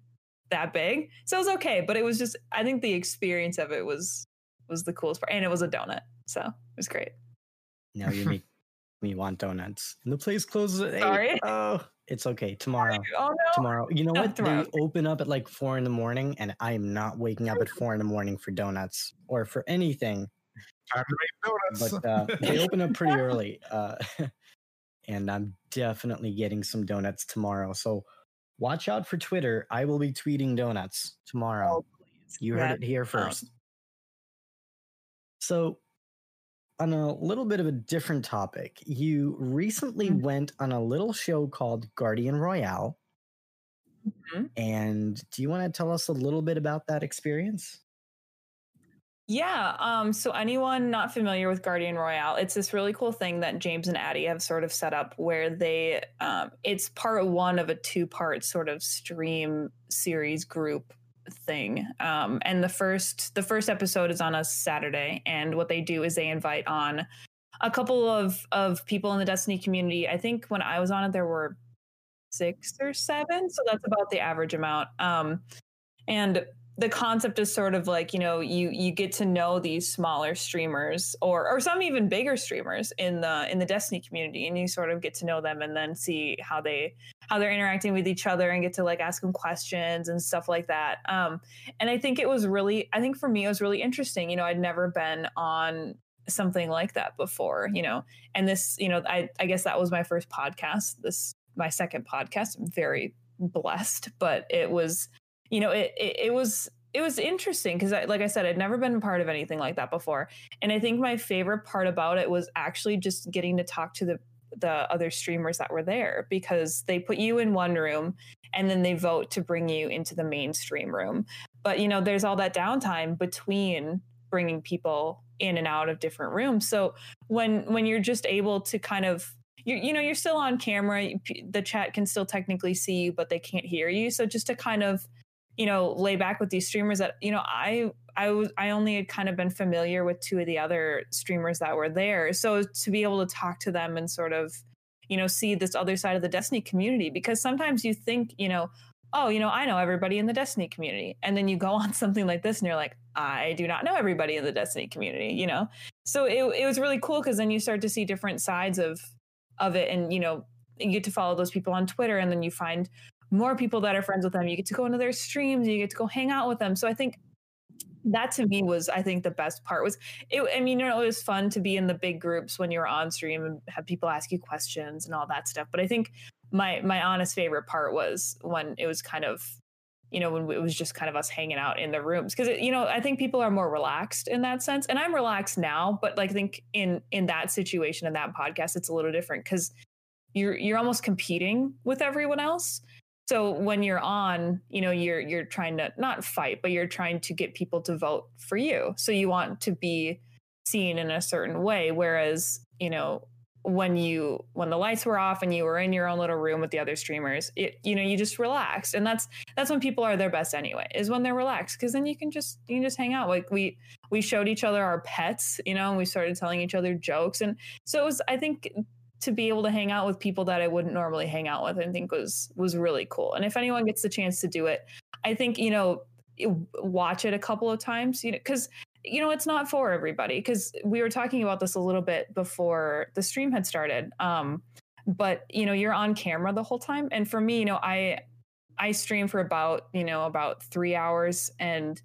that big so it was okay but it was just i think the experience of it was was the coolest part and it was a donut so it was great Now you make me want donuts. And the place closes at eight. Sorry. Oh, it's okay. Tomorrow. oh no Tomorrow. You know what? tomorrow. They open up at like four in the morning, and I am not waking up at four in the morning for donuts or for anything. Time to make donuts. But uh, they open up pretty early. Uh, and I'm definitely getting some donuts tomorrow. So watch out for Twitter. I will be tweeting donuts tomorrow. Oh, please. You heard it here first. So, on a little bit of a different topic, you recently Mhm. went on a little show called Guardian Royale. Mhm. And do you want to tell us a little bit about that experience? Yeah. Um, so anyone not familiar with Guardian Royale, it's this really cool thing that James and Addie have sort of set up where they um, it's part one of a two-part sort of stream series group thing. Um, and the first the first episode is on a Saturday, and what they do is they invite on a couple of of people in the Destiny community. I think when I was on it, there were six or seven, so that's about the average amount. Um, and the concept is sort of like you know you you get to know these smaller streamers or or some even bigger streamers in the in the destiny community and you sort of get to know them and then see how they how they're interacting with each other and get to like ask them questions and stuff like that. Um and i think it was really i think for me it was really interesting you know i'd never been on something like that before you know and this you know i i guess that was my first podcast this my second podcast. I'm very blessed but it was you know it it, it was it was interesting because like i said i'd never been part of anything like that before. And i think my favorite part about it was actually just getting to talk to the the other streamers that were there because they put you in one room and then they vote to bring you into the mainstream room. But you know there's all that downtime between bringing people in and out of different rooms. So when when you're just able to kind of you you know you're still on camera the chat can still technically see you but they can't hear you. So just to kind of you know lay back with these streamers that you know i i was i only had kind of been familiar with two of the other streamers that were there. So to be able to talk to them and sort of you know see this other side of the destiny community because sometimes you think you know oh you know i know everybody in the destiny community. And then you go on something like this and you're like i do not know everybody in the destiny community you know? So it, it was really cool because then you start to see different sides of of it and you know you get to follow those people on twitter and then you find more people that are friends with them. You get to go into their streams you get to go hang out with them. So i think that to me was i think the best part was it i mean you know it was fun to be in the big groups when you're on stream and have people ask you questions and all that stuff. But i think my my honest favorite part was when it was kind of you know when it was just kind of us hanging out in the rooms. Because you know i think people are more relaxed in that sense. And i'm relaxed now but like i think in in that situation in that podcast it's a little different because you're you're almost competing with everyone else so when you're on you know you're you're trying to not fight but you're trying to get people to vote for you. So you want to be seen in a certain way. Whereas you know when you when the lights were off and you were in your own little room with the other streamers it you know you just relaxed. And that's that's when people are their best anyway is when they're relaxed because then you can just you can just hang out. Like we we showed each other our pets, you know, and we started telling each other jokes. And so it was, I think, to be able to hang out with people that I wouldn't normally hang out with, I think was was really cool. And if anyone gets the chance to do it, I think you know watch it a couple of times, you know, because you know it's not for everybody. Because we were talking about this a little bit before the stream had started. Um, but you know you're on camera the whole time, and for me, you know, I I stream for about you know about three hours, and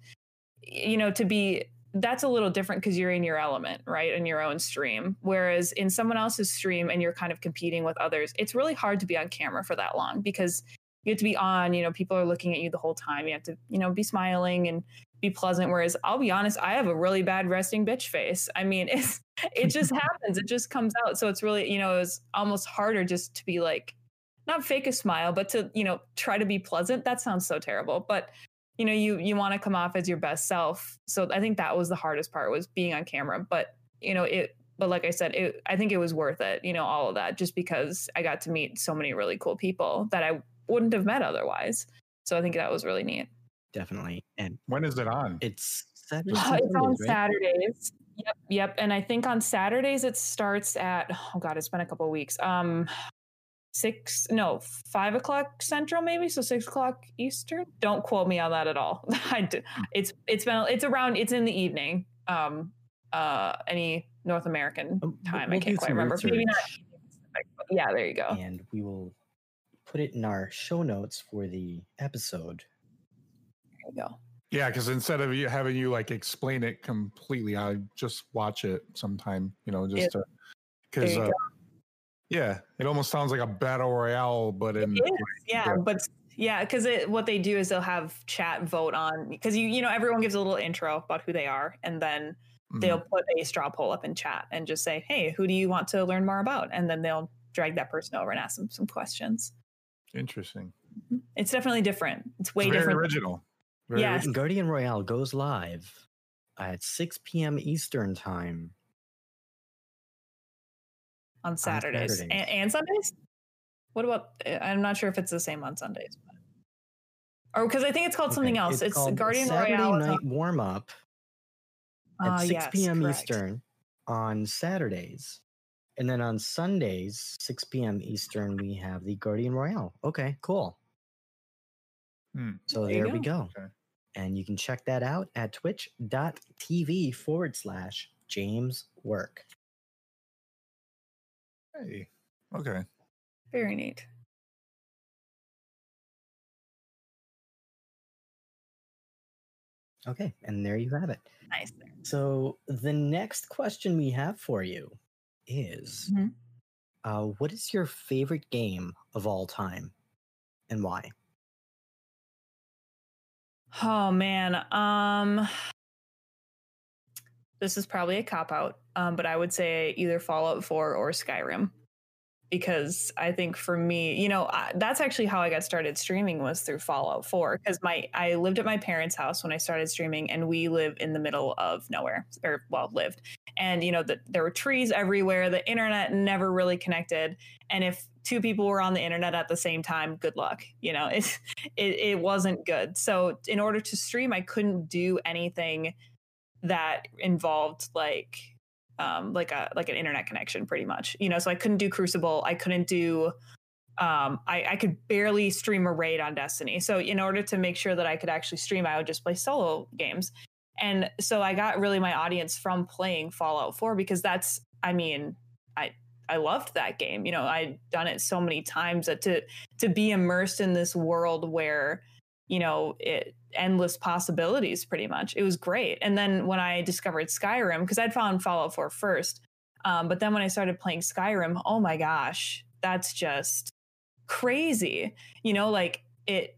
you know to be that's a little different because you're in your element, right? In your own stream. Whereas in someone else's stream and you're kind of competing with others, it's really hard to be on camera for that long because you have to be on, you know, people are looking at you the whole time. You have to, you know, be smiling and be pleasant. Whereas I'll be honest, I have a really bad resting bitch face. I mean, it's it just happens. It just comes out. So it's really, you know, it was almost harder just to be like not fake a smile, but to, you know, try to be pleasant. That sounds so terrible. But you know you you want to come off as your best self so i think that was the hardest part was being on camera but you know it but like i said it, i think it was worth it you know all of that just because i got to meet so many really cool people that i wouldn't have met otherwise so i think that was really neat Definitely. And When is it on? it's Saturdays. Uh, it's on Sundays, right? saturdays yep yep and i think on saturdays it starts at oh god it's been a couple of weeks um six no five o'clock central maybe so six o'clock eastern don't quote me on that at all i do it's it's been it's around it's in the evening um uh any north american Um, time we'll i can't quite remember maybe not research. evening Pacific, but yeah there you go and we will put it in our show notes for the episode. there you go Yeah, because instead of you having you like explain it completely, I just watch it sometime. You know, just Yeah. because you uh, yeah, it almost sounds like a battle royale, but in It is, yeah, yeah. but yeah, because it what they do is they'll have chat vote on because you you know everyone gives a little intro about who they are, and then Mhm. they'll put a straw poll up in chat and just say, "Hey, who do you want to learn more about?" And then they'll drag that person over and ask them some questions. interesting. It's definitely different. It's way It's very different. original. Very Yes. original. Guardian Royale goes live at 6 p.m. Eastern time. On Saturdays, Saturdays. And, and Sundays. What about? uh, I'm not sure if it's the same on Sundays, but, or because I think it's called something else. It's, called Guardian Saturday Royale. night on- warm up at Ah, 6 yes, p.m. correct. Eastern on Saturdays. And then on Sundays, 6 p.m. Eastern, we have the Guardian Royale. Okay, cool. Hmm. So There you there, we go. go. Okay. And you can check that out at twitch.tv forward slash James Work. Hey, okay. Very neat. Okay, and there you have it. Nice. So the next question we have for you is Mhm. uh, what is your favorite game of all time and why? Oh man. Um this is probably a cop out, um, but I would say either Fallout 4 or Skyrim. Because I think for me, you know, I, that's actually how I got started streaming was through Fallout 4. Because my I lived at my parents' house when I started streaming, and we live in the middle of nowhere, or well, lived. And you know, the, there were trees everywhere. The internet never really connected. And if two people were on the internet at the same time, good luck. You know, it it, it wasn't good. So in order to stream, I couldn't do anything that involved like um like a like an internet connection pretty much you know so i couldn't do crucible. I couldn't do um i i could barely stream a raid on destiny. So in order to make sure that i could actually stream i would just play solo games. And so i got really my audience from playing fallout 4 because that's i mean i i loved that game. You know i'd done it so many times that to to be immersed in this world where you know it endless possibilities pretty much it was great and then when i discovered skyrim because i'd found fallout 4 first um, but then when i started playing skyrim oh my gosh that's just crazy you know like it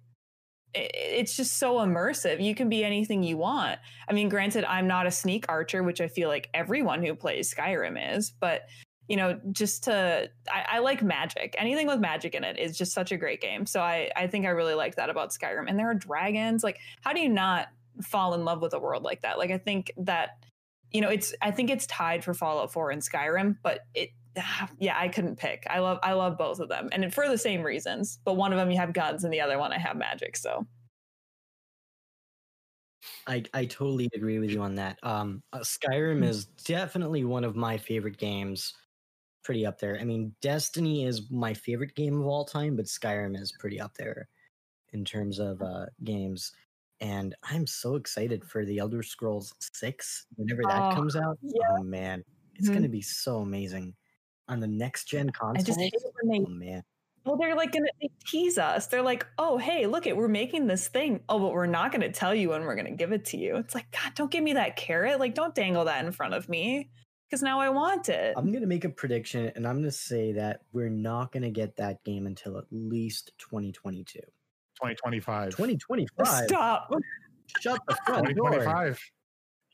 it- it's just so immersive. You can be anything you want. I mean, granted, I'm not a sneak archer, which I feel like everyone who plays Skyrim is, but you know, just to I, I like magic. Anything with magic in it is just such a great game. So I I think I really like that about Skyrim. And there are dragons. Like, how do you not fall in love with a world like that? Like, I think that you know, it's I think it's tied for Fallout 4 and Skyrim, but it yeah, I couldn't pick. I love I love both of them, and for the same reasons. But one of them you have guns, and the other one I have magic. So I, I totally agree with you on that. Um, uh, Skyrim is definitely one of my favorite games. Pretty up there. I mean, Destiny is my favorite game of all time, but Skyrim is pretty up there in terms of uh, games. And I'm so excited for the Elder Scrolls Six whenever that Oh, comes out. yeah. Oh man, it's Mhm. gonna be so amazing on the next gen console. I just hate when Oh they man, well, they're like gonna they tease us. They're like, oh hey, look it, we're making this thing. Oh, but we're not gonna tell you when we're gonna give it to you. It's like, God, don't give me that carrot. Like, don't dangle that in front of me. Because now I want it. I'm gonna make a prediction, and I'm gonna say that we're not gonna get that game until at least 2022. 2025. 2025. Stop. Shut the front door. 2025.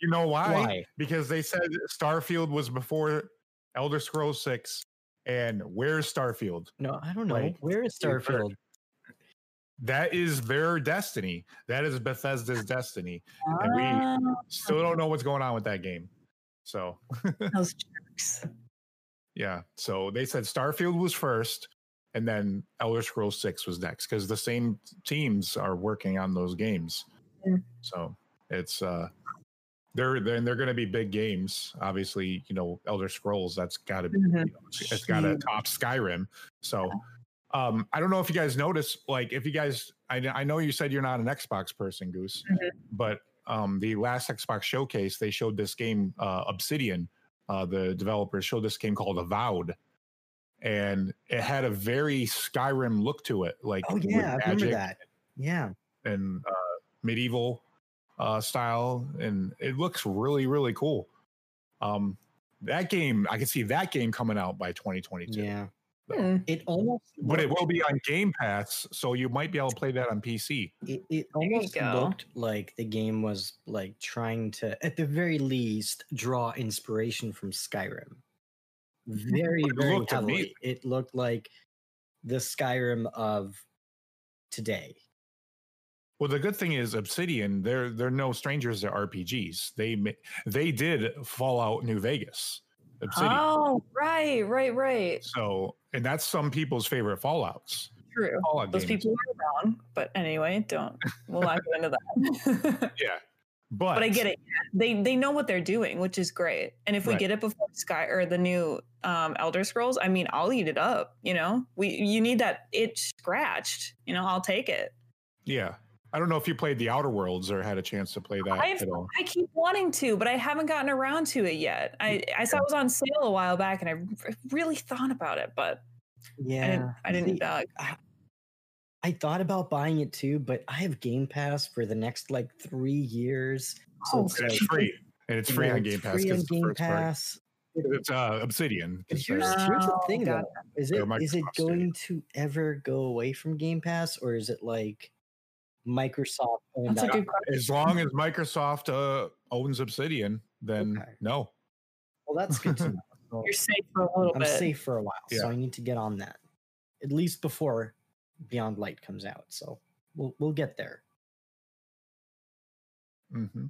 You know why? Why? Because they said Starfield was before Elder Scrolls 6. And where's Starfield? No, I don't know. Like, Where is Starfield? That is their destiny. That is Bethesda's destiny. And we Ah, still don't know what's going on with that game. So, those jerks. yeah. So they said Starfield was first and then Elder Scrolls 6 was next because the same teams are working on those games. So it's, uh, they're then they're going to be big games. Obviously, you know, Elder Scrolls. That's got to be. Mhm. You know, it's- got to top Skyrim. So, um, I don't know if you guys noticed. Like, if you guys, I I know you said you're not an Xbox person, Goose, Mhm. but um, the last Xbox showcase they showed this game, uh, Obsidian. Uh, the developers showed this game called Avowed, and it had a very Skyrim look to it, like Oh yeah, I remember that. Yeah. and uh, medieval uh, style, and it looks really really cool. Um, that game, I can see that game coming out by 2022. Yeah. Hmm. It almost But it will be on Game Pass, so you might be able to play that on PC. it, it almost looked like the game was like trying to at the very least draw inspiration from Skyrim. Very, it very looked heavily. It looked like the Skyrim of today. Well, the good thing is Obsidian, they're they're no strangers to RPGs. They they did Fallout New Vegas. Obsidian. Oh, right, right, right. So, and that's some people's favorite Fallouts. True. Fallout Those games. people are wrong. But anyway, don't we'll not get into that. Yeah. But, but I get it. They they know what they're doing, which is great. And if we Right. get it before Sky or the new um, Elder Scrolls, I mean, I'll eat it up. You know, we you need that itch scratched. You know, I'll take it. Yeah. I don't know if you played the Outer Worlds or had a chance to play that I've at all. I keep wanting to, but I haven't gotten around to it yet. I I saw it was on sale a while back, and I really thought about it, but Yeah. I didn't. I didn't. See, Uh, I thought about buying it too, but I have Game Pass for the next like three years. So Oh, it's And like it's free. And it's free yeah, on it's Game Pass. free 'cause on it's Game first party. Pass. It's uh, Obsidian. But 'cause here's, they're- here's the Oh, thing though. Is it is it Microsoft studio. going to ever go away from Game Pass or is it like Microsoft that's a good question. as long as Microsoft uh, owns Obsidian, then Okay. no. Well, that's good to know. So You're safe for a little I'm bit. safe for a while, so I need to get on that at least before Beyond Light comes out. So we'll we'll get there. hmm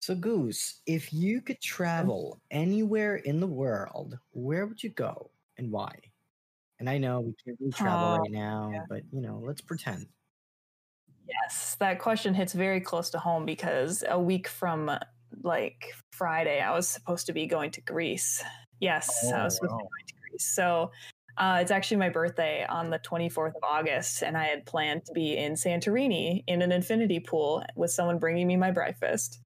So Goose, if you could travel anywhere in the world, where would you go and why? And I know we can't really travel Oh, right now, yeah. but you know, let's pretend. Yes, that question hits very close to home because a week from like Friday, I was supposed to be going to Greece. Yes, I Oh, was supposed to be going to Greece. So uh, it's actually my birthday on the 24th of August, and I had planned to be in Santorini in an infinity pool with someone bringing me my breakfast.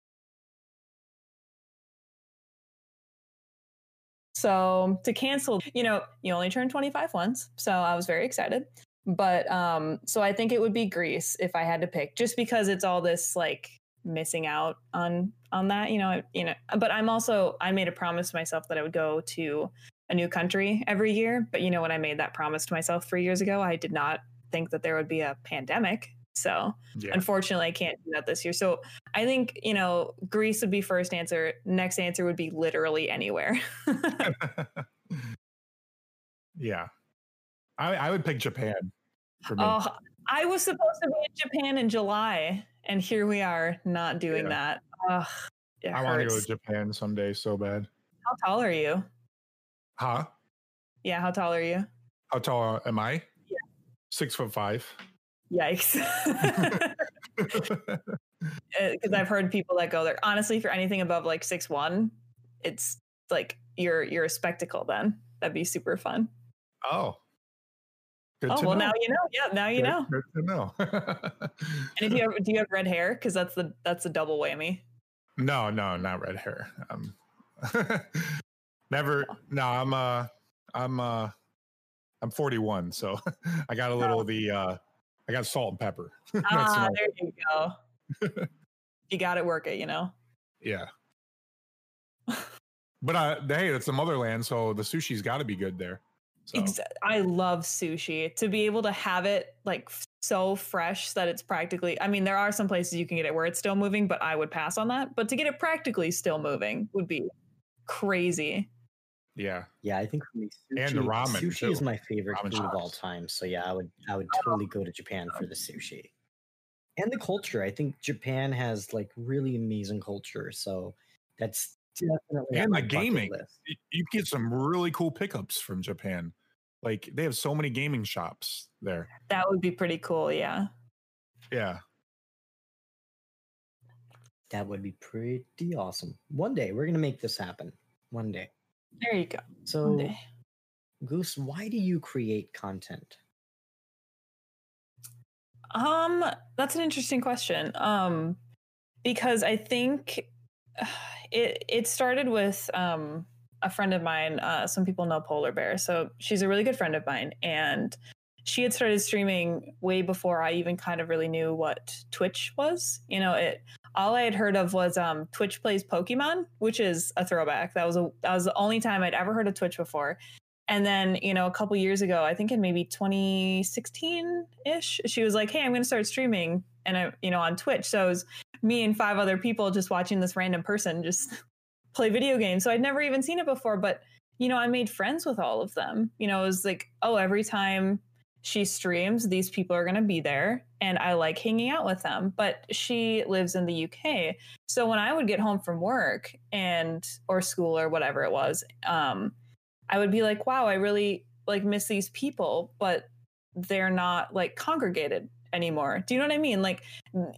So to cancel, you know, you only turn 25 once. So I was very excited. But um, so I think it would be Greece if I had to pick, just because it's all this like missing out on on that, you know, you know. But I'm also I made a promise to myself that I would go to a new country every year. But you know, when I made that promise to myself three years ago, I did not think that there would be a pandemic. So Yeah. unfortunately, I can't do that this year. So I think you know Greece would be first answer. Next answer would be literally anywhere. yeah. I, I would pick Japan for me. Oh, I was supposed to be in Japan in July, and here we are not doing Yeah. that. Ugh, I want to go to Japan someday so bad. How tall are you? Huh? Yeah, how tall are you? How tall am I? Yeah. Six foot five. Yikes. Uh, because I've heard people that go there. Honestly, for anything above like six one, it's like you're you're a spectacle. Then that'd be super fun. Oh. Good oh well, know. now you know. Yeah, now you Good- know. Good to know. And if you have, do you have red hair? Because that's the that's a double whammy. no, no, not red hair. Um, never. No, I'm uh, I'm uh, I'm 41, so I got a little of the uh, I got salt and pepper. Ah, there you go. you got it. Work it. You know. yeah. But uh, hey, it's the motherland, so the sushi's got to be good there. So I love sushi. To be able to have it like so fresh that it's practically I mean there are some places you can get it where it's still moving, but I would pass on that. But to get it practically still moving would be crazy. yeah, Yeah, I think for me, sushi, And the ramen, sushi is my favorite Ramen food of all time. So yeah, I would I would totally go to Japan for the sushi. And the culture. I think Japan has like really amazing culture. So that's definitely And my the gaming. list. You get some really cool pickups from Japan. Like they have so many gaming shops there. That would be pretty cool, yeah. Yeah, That would be pretty awesome. One day we're gonna make this happen. One day. There you go. So Goose, why do you create content? Um, that's an interesting question. Um, because I think it it started with um a friend of mine. Uh, some people know Polar Bear, so she's a really good friend of mine, and she had started streaming way before I even kind of really knew what Twitch was. You know, it all I had heard of was um Twitch plays Pokemon, which is a throwback. That was a that was the only time I'd ever heard of Twitch before. And then, you know, a couple years ago, I think in maybe 2016 ish, she was like, Hey, I'm going to start streaming and I, you know, on Twitch. So it was me and five other people just watching this random person just play video games. So I'd never even seen it before, but, you know, I made friends with all of them. You know, it was like, oh, every time she streams, these people are going to be there and I like hanging out with them. But she lives in the UK. So when I would get home from work and, or school or whatever it was, um, I would be like, wow, I really like miss these people, but they're not like congregated anymore. Do you know what I mean? Like,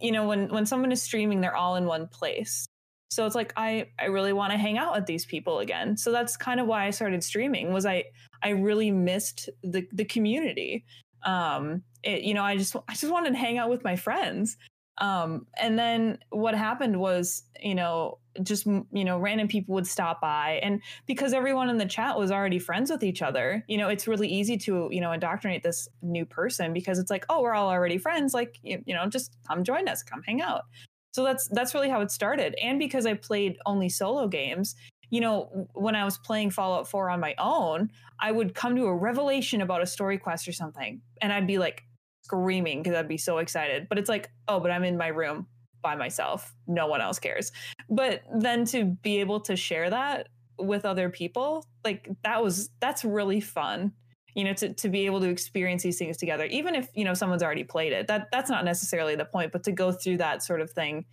you know, when when someone is streaming, they're all in one place. So it's like I I really want to hang out with these people again. So that's kind of why I started streaming. Was I I really missed the the community. Um, it, you know, I just I just wanted to hang out with my friends. Um, and then what happened was, you know, just you know, random people would stop by, and because everyone in the chat was already friends with each other, you know, it's really easy to you know indoctrinate this new person because it's like, oh, we're all already friends, like you, you know, just come join us, come hang out. So that's that's really how it started, and because I played only solo games, you know, when I was playing Fallout 4 on my own, I would come to a revelation about a story quest or something, and I'd be like screaming because I'd be so excited. But it's like, oh, but I'm in my room by myself. No one else cares. But then to be able to share that with other people, like that was that's really fun. You know, to, to be able to experience these things together, even if you know someone's already played it. That that's not necessarily the point, but to go through that sort of thing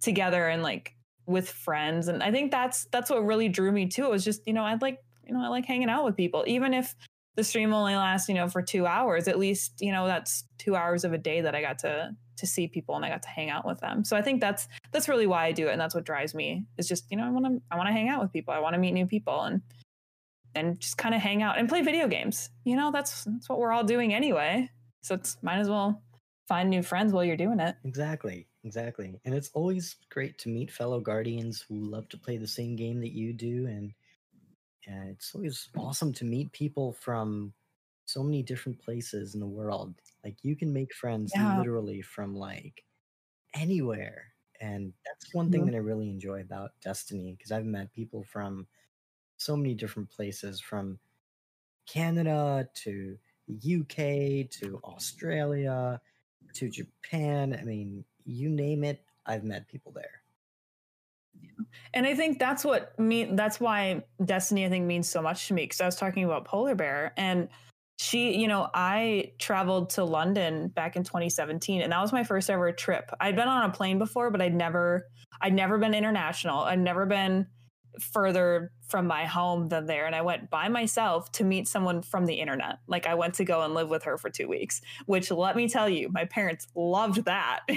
together and like with friends. And I think that's that's what really drew me to it was just, you know, I'd like, you know, I like hanging out with people. Even if the stream only lasts, you know, for two hours, at least, you know, that's two hours of a day that I got to to see people and I got to hang out with them. So I think that's that's really why I do it. And that's what drives me. Is just, you know, I wanna I wanna hang out with people. I wanna meet new people and and just kind of hang out and play video games. You know, that's that's what we're all doing anyway. So it's might as well find new friends while you're doing it. Exactly, exactly. And it's always great to meet fellow guardians who love to play the same game that you do, and and it's always awesome to meet people from so many different places in the world. Like you can make friends Yeah. literally from like anywhere, and that's one thing Mhm. that I really enjoy about Destiny because I've met people from so many different places, from Canada to UK to Australia to Japan. I mean, you name it, I've met people there. And I think that's what mean that's why Destiny I think means so much to me because I was talking about Polar Bear and she, you know, I traveled to London back in 2017 and that was my first ever trip. I'd been on a plane before, but I'd never I'd never been international. I'd never been further from my home than there. And i went by myself to meet someone from the internet. Like i went to go and live with her for two weeks which let me tell you my parents loved that.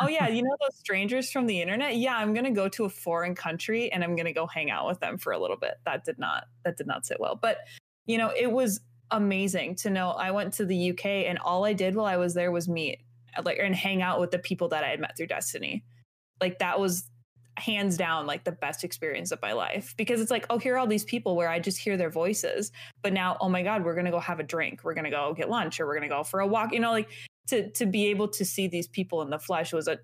Oh yeah you know those strangers from the internet? Yeah i'm gonna go to a foreign country and i'm gonna go hang out with them for a little bit. That did not that did not sit well. But you know it was amazing to know i went to the uk and all i did while i was there was meet like and hang out with the people that i had met through destiny. Like that was hands down like the best experience of my life because it's like oh here are all these people where i just hear their voices but now oh my god we're going to go have a drink we're going to go get lunch or we're going to go for a walk you know like to to be able to see these people in the flesh was a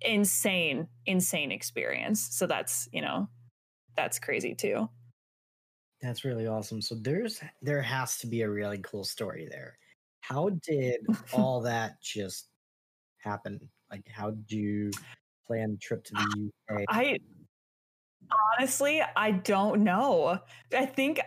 insane insane experience so that's you know that's crazy too That's really awesome. So there's there has to be a really cool story there. How did all that just happen? Like how do you plan a trip to the UK? I honestly, I don't know. I think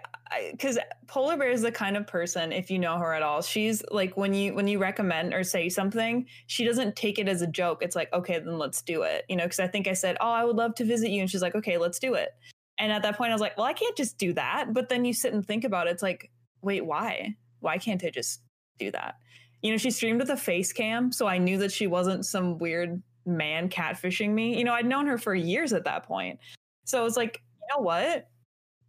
because Polar Bear is the kind of person, if you know her at all, she's like when you when you recommend or say something, she doesn't take it as a joke. It's like, okay, then let's do it. You know, because I think I said, oh, I would love to visit you, and she's like, okay, let's do it. And at that point, I was like, well, I can't just do that. But then you sit and think about it. It's like, wait, why? Why can't I just do that? You know, she streamed with a face cam, so I knew that she wasn't some weird man catfishing me. You know, I'd known her for years at that point. So I was like, you know what?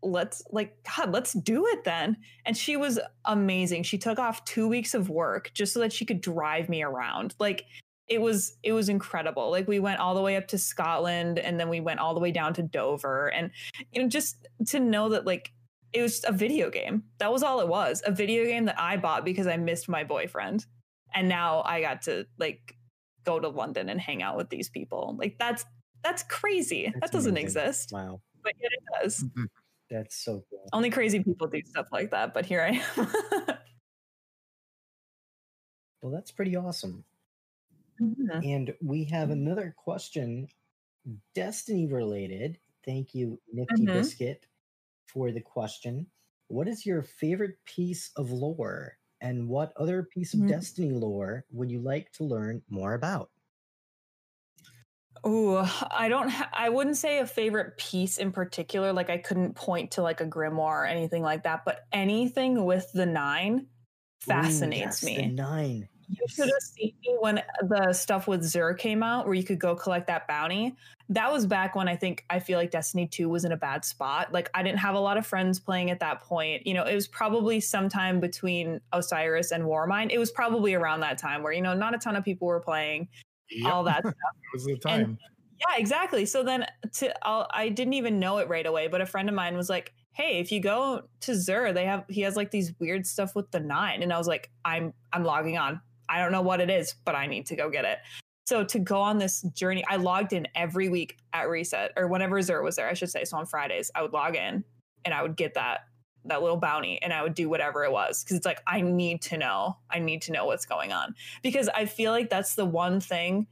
Let's like God, let's do it then. And she was amazing. She took off two weeks of work just so that she could drive me around. Like it was it was incredible. Like we went all the way up to Scotland and then we went all the way down to Dover. And you know, just to know that like it was a video game. That was all it was. A video game that I bought because I missed my boyfriend. And now I got to like go to London and hang out with these people. Like that's that's crazy. That's that doesn't amazing. exist. Wow. But yet it does. That's so cool. Only crazy people do stuff like that, but here I am. Well, that's pretty awesome. Mhm. And we have another question, Destiny related. Thank you, Nifty Mhm. Biscuit, for the question. What is your favorite piece of lore? And what other piece of Mhm. Destiny lore would you like to learn more about? Ooh, I don't. Ha- I wouldn't say a favorite piece in particular. Like I couldn't point to like a grimoire or anything like that. But anything with the nine Ooh, fascinates yes, the me. nine. You should have seen me when the stuff with Xûr came out, where you could go collect that bounty. That was back when I think I feel like Destiny 2 was in a bad spot. Like I didn't have a lot of friends playing at that point. You know, it was probably sometime between Osiris and Warmind. It was probably around that time where, you know, not a ton of people were playing Yep, all that stuff. was the time. Yeah, exactly. So then to I'll, I didn't even know it right away, but a friend of mine was like, "Hey, if you go to Xûr, they have he has like these weird stuff with the 9." And I was like, "I'm I'm logging on. I don't know what it is, but I need to go get it." So to go on this journey, I logged in every week at reset or whenever Xûr was there, I should say. So on Fridays, I would log in and I would get that that little bounty and I would do whatever it was because it's like I need to know. I need to know what's going on because I feel like that's the one thing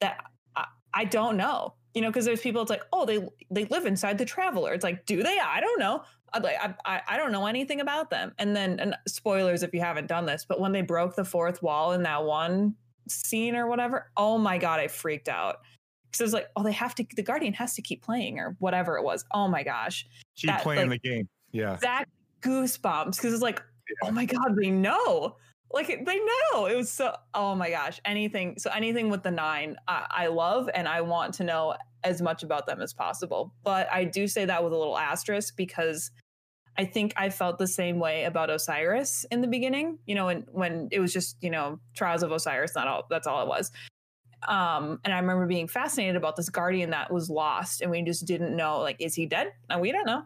that I, I don't know. You know, because there's people. It's like, oh, they they live inside the Traveler. It's like, do they? I don't know. I like I I, don't know anything about them. And then and spoilers if you haven't done this, but when they broke the fourth wall in that one scene or whatever, oh my god, I freaked out. Because it was like, oh, they have to. The Guardian has to keep playing or whatever it was. Oh my gosh, Keep that, playing like- the game. Yeah. that goosebumps because it's like, oh my god, they know. Like they know. It was so. Oh my gosh, anything. So anything with the nine, I, I love, and I want to know as much about them as possible. But I do say that with a little asterisk because I think I felt the same way about Osiris in the beginning. You know, when when it was just you know Trials of Osiris. Not all. That's all it was. Um, and I remember being fascinated about this guardian that was lost, and we just didn't know like, is he dead? And we don't know.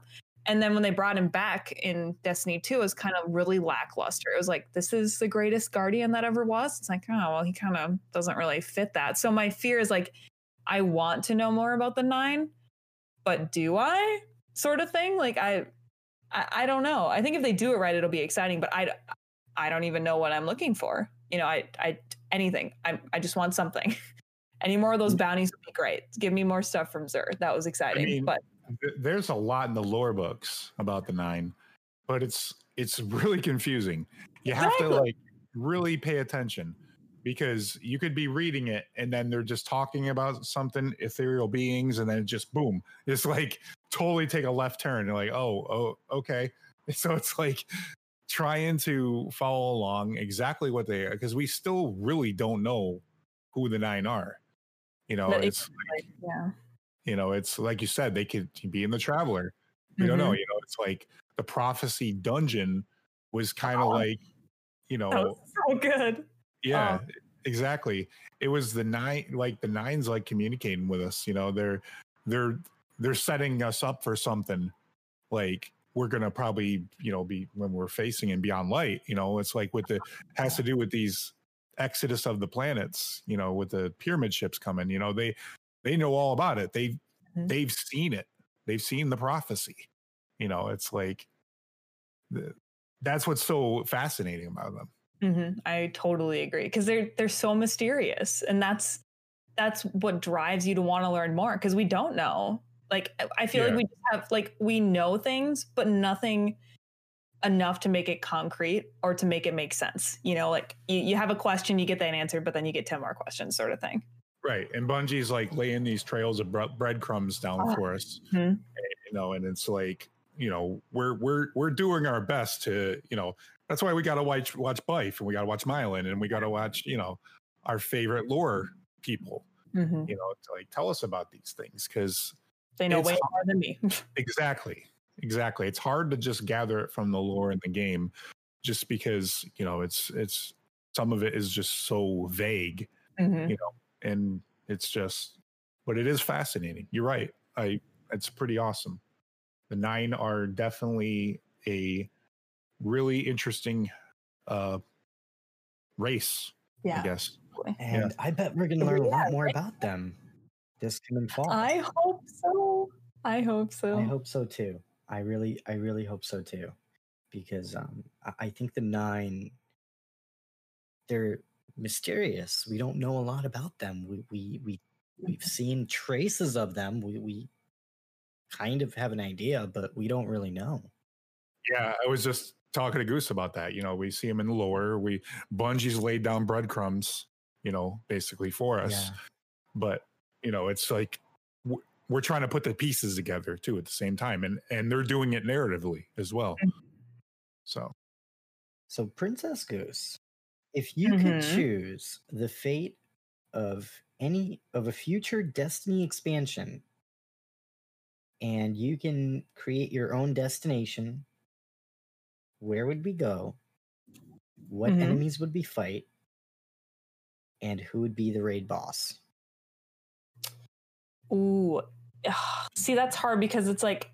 And then when they brought him back in Destiny 2, it was kind of really lackluster. It was like, this is the greatest guardian that ever was. It's like, oh, well, he kind of doesn't really fit that. So my fear is like, I want to know more about the nine, but do I? Sort of thing. Like I, I, I don't know. I think if they do it right, it'll be exciting. But I, I don't even know what I'm looking for. You know, I, I anything. I, I just want something. Any more of those mm. bounties would be great. Give me more stuff from Xûr. That was exciting. mean, but There's a lot in the lore books about the nine, but it's it's really confusing. You have to like really pay attention. Because you could be reading it and then they're just talking about something ethereal beings and then just boom it's like totally take a left turn and like oh oh okay so it's like trying to follow along exactly what they are because we still really don't know who the nine are you know But it's Like, yeah. you know it's like you said they could be in the traveler we don't know Mhm. you know it's like the prophecy dungeon was kind of Oh. like you know so good. Yeah exactly. It was the nine like the nines like communicating with us you know they're they're they're setting us up for something like we're gonna probably you know be when we're facing and beyond light you know it's like with the has to do with these exodus of the planets you know with the pyramid ships coming you know they they know all about it. They've Mhm. they've seen it. They've seen the prophecy. You know it's like the, that's what's so fascinating about them hmm I totally agree because they're they're so mysterious, and that's that's what drives you to want to learn more because we don't know. Like I- feel Yeah. like we just have like we know things, but nothing enough to make it concrete or to make it make sense. You know, like you, you have a question, you get that answer, but then you get ten more questions, sort of thing. Right. And Bungie's like laying these trails of bre- breadcrumbs down Oh. for us. Mhm. You know, and it's like, you know, we're we're we're doing our best to, you know, that's why we gotta watch watch Byf and we gotta watch Myelin and we gotta watch, you know, our favorite lore people, Mhm. you know, to like tell us about these things. Cause They know way hard. more than me. exactly. Exactly. It's hard to just gather it from the lore in the game just because, you know, it's it's some of it is just so vague Mhm. You know, and it's just but it is fascinating you're right i it's pretty awesome the nine are definitely a really interesting uh race i guess And I bet we're gonna learn a lot more about them this coming fall. I hope so. I hope so. I hope so too. I really, I really hope so too, because um, I, I think the nine, they're mysterious. We don't know a lot about them. We we we we've seen traces of them. We we kind of have an idea, but we don't really know. yeah i was just talking to goose about that you know we see him in the lore we bungie's laid down breadcrumbs you know basically for us Yeah. but you know it's like we're trying to put the pieces together too at the same time and and they're doing it narratively as well so So, Princess Goose, if you could Mhm. choose the fate of any of a future Destiny expansion, and you can create your own destination, where would we go? What Mhm. enemies would we fight? And who would be the raid boss? Ooh, ugh, see, that's hard because it's like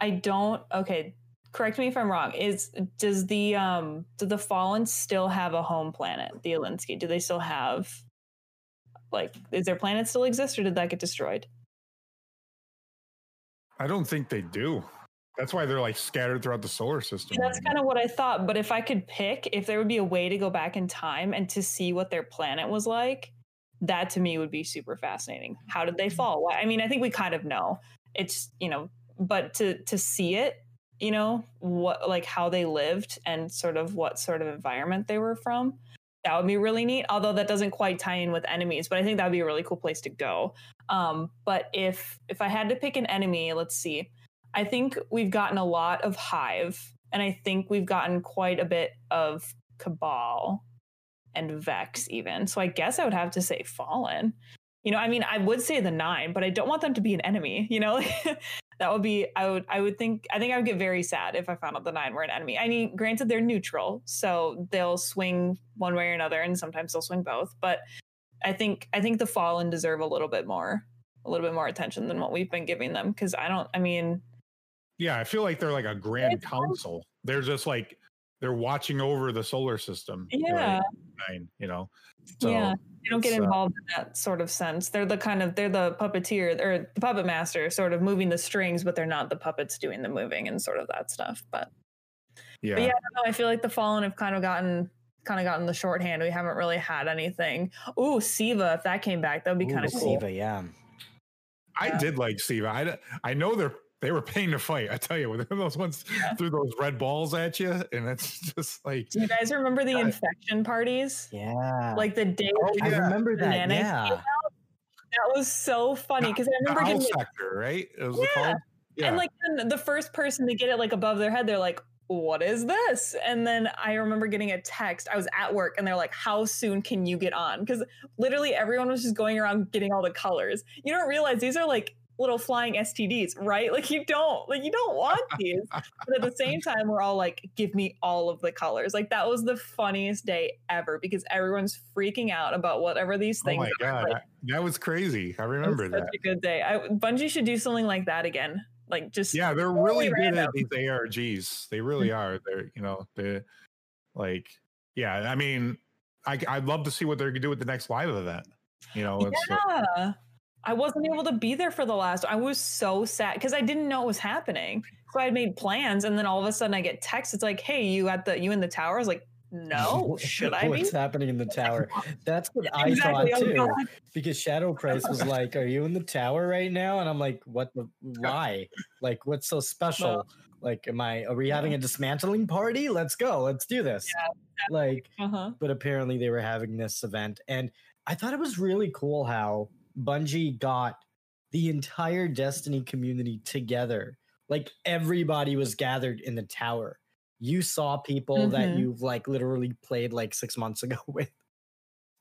I don't. Okay, correct me if I'm wrong. Is does the um do the Fallen still have a home planet? The Eliksni, do they still have? Like, is their planet still exist, or did that get destroyed? I don't think they do. That's why they're like scattered throughout the solar system. That's kind of what I thought. But if I could pick, if there would be a way to go back in time and to see what their planet was like, that to me would be super fascinating. How did they fall? Why? I mean, I think we kind of know. It's you know, but to to see it, you know, what like how they lived and sort of what sort of environment they were from, that would be really neat. Although that doesn't quite tie in with enemies, but I think that would be a really cool place to go. Um, but if if I had to pick an enemy, let's see. I think we've gotten a lot of Hive, and I think we've gotten quite a bit of Cabal and Vex, even. So I guess I would have to say Fallen. You know, I mean, I would say the Nine, but I don't want them to be an enemy. You know, that would be. I would. I would think. I think I would get very sad if I found out the Nine were an enemy. I mean, granted, they're neutral, so they'll swing one way or another, and sometimes they'll swing both. But I think. I think the Fallen deserve a little bit more. A little bit more attention than what we've been giving them because I don't. I mean, yeah, I feel like they're like a grand It's fun. council. They're just like they're watching over the solar system. you know, Yeah. nine, you know. So yeah, they don't get it's, uh, involved in that sort of sense. They're the kind of they're the puppeteer or the puppet master, sort of moving the strings, but they're not the puppets doing the moving and sort of that stuff. But, yeah. but yeah, I, don't know, I feel like the fallen have kind of gotten kind of gotten the shorthand. We haven't really had anything. Ooh, Siva, if that came back, that would be Ooh, kind of cool. Siva, yeah. I Yeah. did like Siva. I, I know they're they were paying to fight. I tell you, when those ones Yeah. threw those red balls at you, and it's just like Do you guys remember the Yeah. infection parties? Yeah. Like the day Oh, I remember that. bananas Yeah. came out? That was so funny because I remember owl getting it sector, right? It was Yeah. Yeah. And like then the first person to get it like above their head, they're like, "What is this?" And then I remember getting a text. I was at work, and they're like, "How soon can you get on?" Because literally everyone was just going around getting all the colors. You don't realize these are like little flying STDs, right? Like you don't like you don't want these, but at the same time, we're all like, "Give me all of the colors." Like that was the funniest day ever because everyone's freaking out about whatever these things. oh things. my are. god, Like, I- that was crazy. I it was remember such that. a good day. I, Bungie should do something like that again. Like just Yeah, they're really good at these ARGs. They really Mm-hmm. are. They're you know they like yeah. I mean, I I'd love to see what they're gonna do with the next live event. You know, it's uh, Yeah. I wasn't able to be there for the last. I was so sad because I didn't know it was happening. So I had made plans, and then all of a sudden I get text. It's like, "Hey, you at the you in the tower?" I was like, "No, should I be?" What's happening in the tower? That's what I Exactly. Thought too. Because Shadow Price was like, "Are you in the tower right now?" And I'm like, "What? The, why? Like, what's so special? Like, am I? Are we having a dismantling party? Let's go. Let's do this." Yeah. Like, Uh-huh. but apparently they were having this event, and I thought it was really cool how Bungie got the entire Destiny community together. Like everybody was gathered in the tower. You saw people that Mhm. you've like literally played like six months ago with,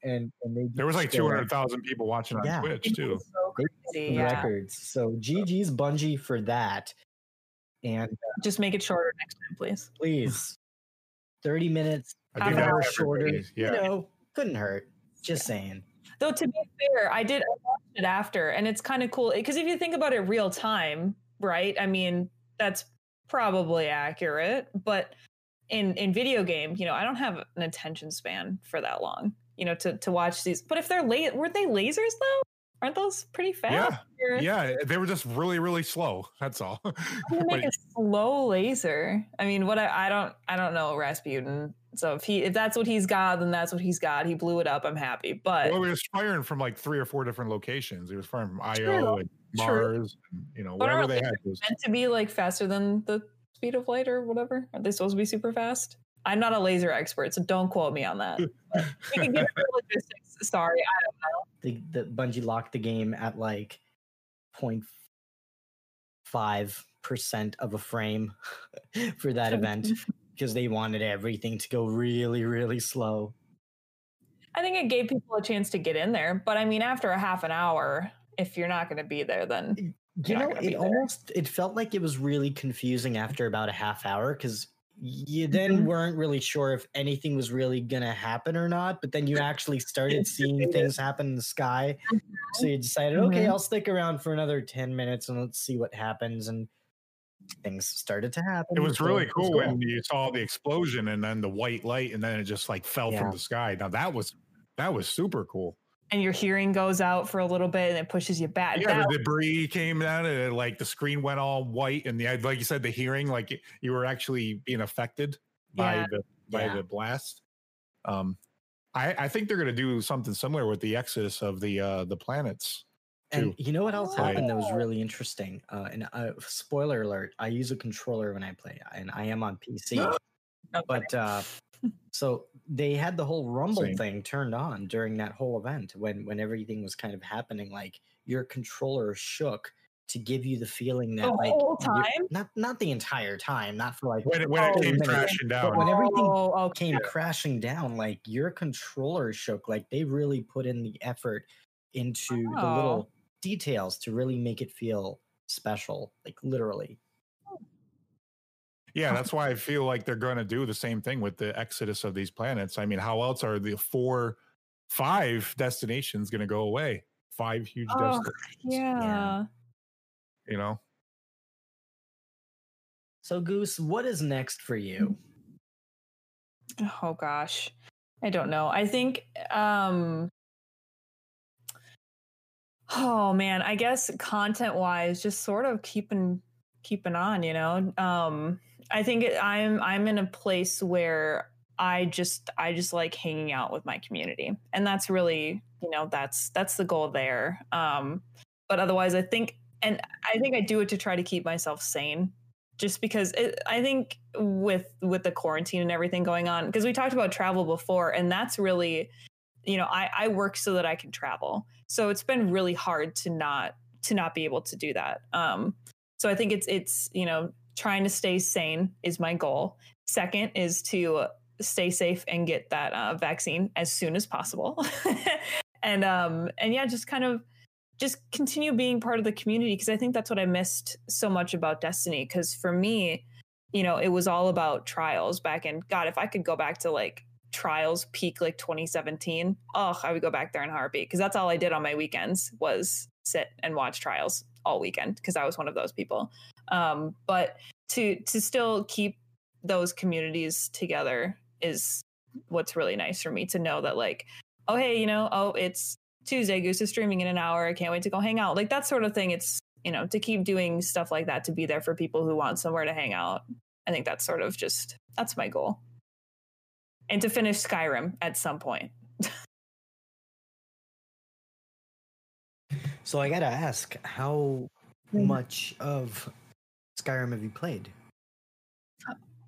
and, and they there was like just, uh, two hundred thousand people watching on Yeah. Twitch too. so crazy, yeah. records. So GG's Bungie for that. And uh, Just make it shorter next time, please. please, 30 minutes, I Half an an hour shorter. everybody, You Yeah. know, couldn't hurt. Just saying. Though to be fair, I did I watched it after, and it's kind of cool because if you think about it real time, right? I mean, that's probably accurate, but in in video game, you know, I don't have an attention span for that long, you know, to to watch these. But if they're late, weren't they lasers though? Aren't those pretty fast? Yeah, Yeah, they were just really, really slow. That's all. Make But- a slow laser? I mean, what I, I don't I don't know Rasputin. So if he if that's what he's got, then that's what he's got. He blew it up. I'm happy. But well, he was firing from like three or four different locations. He was firing from IO True, and. Mars, and, you know, But wherever they they had those. meant to be like faster than the speed of light or whatever? Are they supposed to be super fast? I'm not a laser expert, so don't quote me on that. We can get into logistics. Sorry, I don't know. The, the Bungie locked the game at like 0.5% of a frame for that event know. Because they wanted everything to go really, really slow. I think it gave people a chance to get in there, but I mean, after a half an hour, if you're not going to be there, then You know, it almost it felt like it was really confusing after about a half hour because you then Mhm. weren't really sure if anything was really gonna happen or not. But then you actually started seeing things happen in the sky, so you decided, okay, Mhm. I'll stick around for another ten minutes and let's see what happens. And things started to happen. It was really it cool when you saw the explosion and then the white light, and then it just like fell Yeah. from the sky. Now that was that was super cool. and your hearing goes out for a little bit and it pushes you back. Yeah, That the debris came down and it, like the screen went all white, and the like you said, the hearing like you were actually being affected by Yeah. the by Yeah. the blast. Um, I I think they're gonna do something similar with the exodus of the uh the planets. And you know what else happened that was Oh. really interesting? Uh, and uh, spoiler alert: I use a controller when I play, and I am on PC. But uh, so they had the whole rumble Same. thing turned on during that whole event when when everything was kind of happening. Like your controller shook to give you the feeling that The like whole time? not not the entire time, not for like When it, when it Oh, came minutes. crashing But down, when everything Oh, okay. came crashing down, like your controller shook. Like they really put in the effort into the little details to really make it feel special, like literally. Yeah, that's why I feel like they're going to do the same thing with the exodus of these planets. I mean, how else are the four, five destinations going to go away? Five huge Oh, destinations, yeah. you know? So, Goose, what is next for you? Oh gosh. I don't know. I think um Oh man, I guess content wise just sort of keeping keeping on, you know. Um I think it, I'm I'm in a place where I just I just like hanging out with my community. And that's really, you know, that's that's the goal there. Um but otherwise I think and I think I do it to try to keep myself sane just because it, I think with with the quarantine and everything going on because we talked about travel before and that's really you know I I work so that I can travel. So it's been really hard to not to not be able to do that. Um so I think it's it's you know trying to stay sane is my goal. Second is to stay safe and get that uh, vaccine as soon as possible. and um and yeah, just kind of just continue being part of the community because I think that's what I missed so much about Destiny. Because for me, you know, it was all about trials back in God. If I could go back to like trials peak like 2017, oh, I would go back there in heartbeat because that's all I did on my weekends was sit and watch trials all weekend because I was one of those people. Um, but to to still keep those communities together is what's really nice for me to know that like, oh hey, you know, oh it's Tuesday, Goose is streaming in an hour. I can't wait to go hang out. Like that sort of thing. It's, you know, to keep doing stuff like that, to be there for people who want somewhere to hang out. I think that's sort of just, that's my goal. And to finish Skyrim at some point. so I got to ask, how mm. much of Skyrim have you played?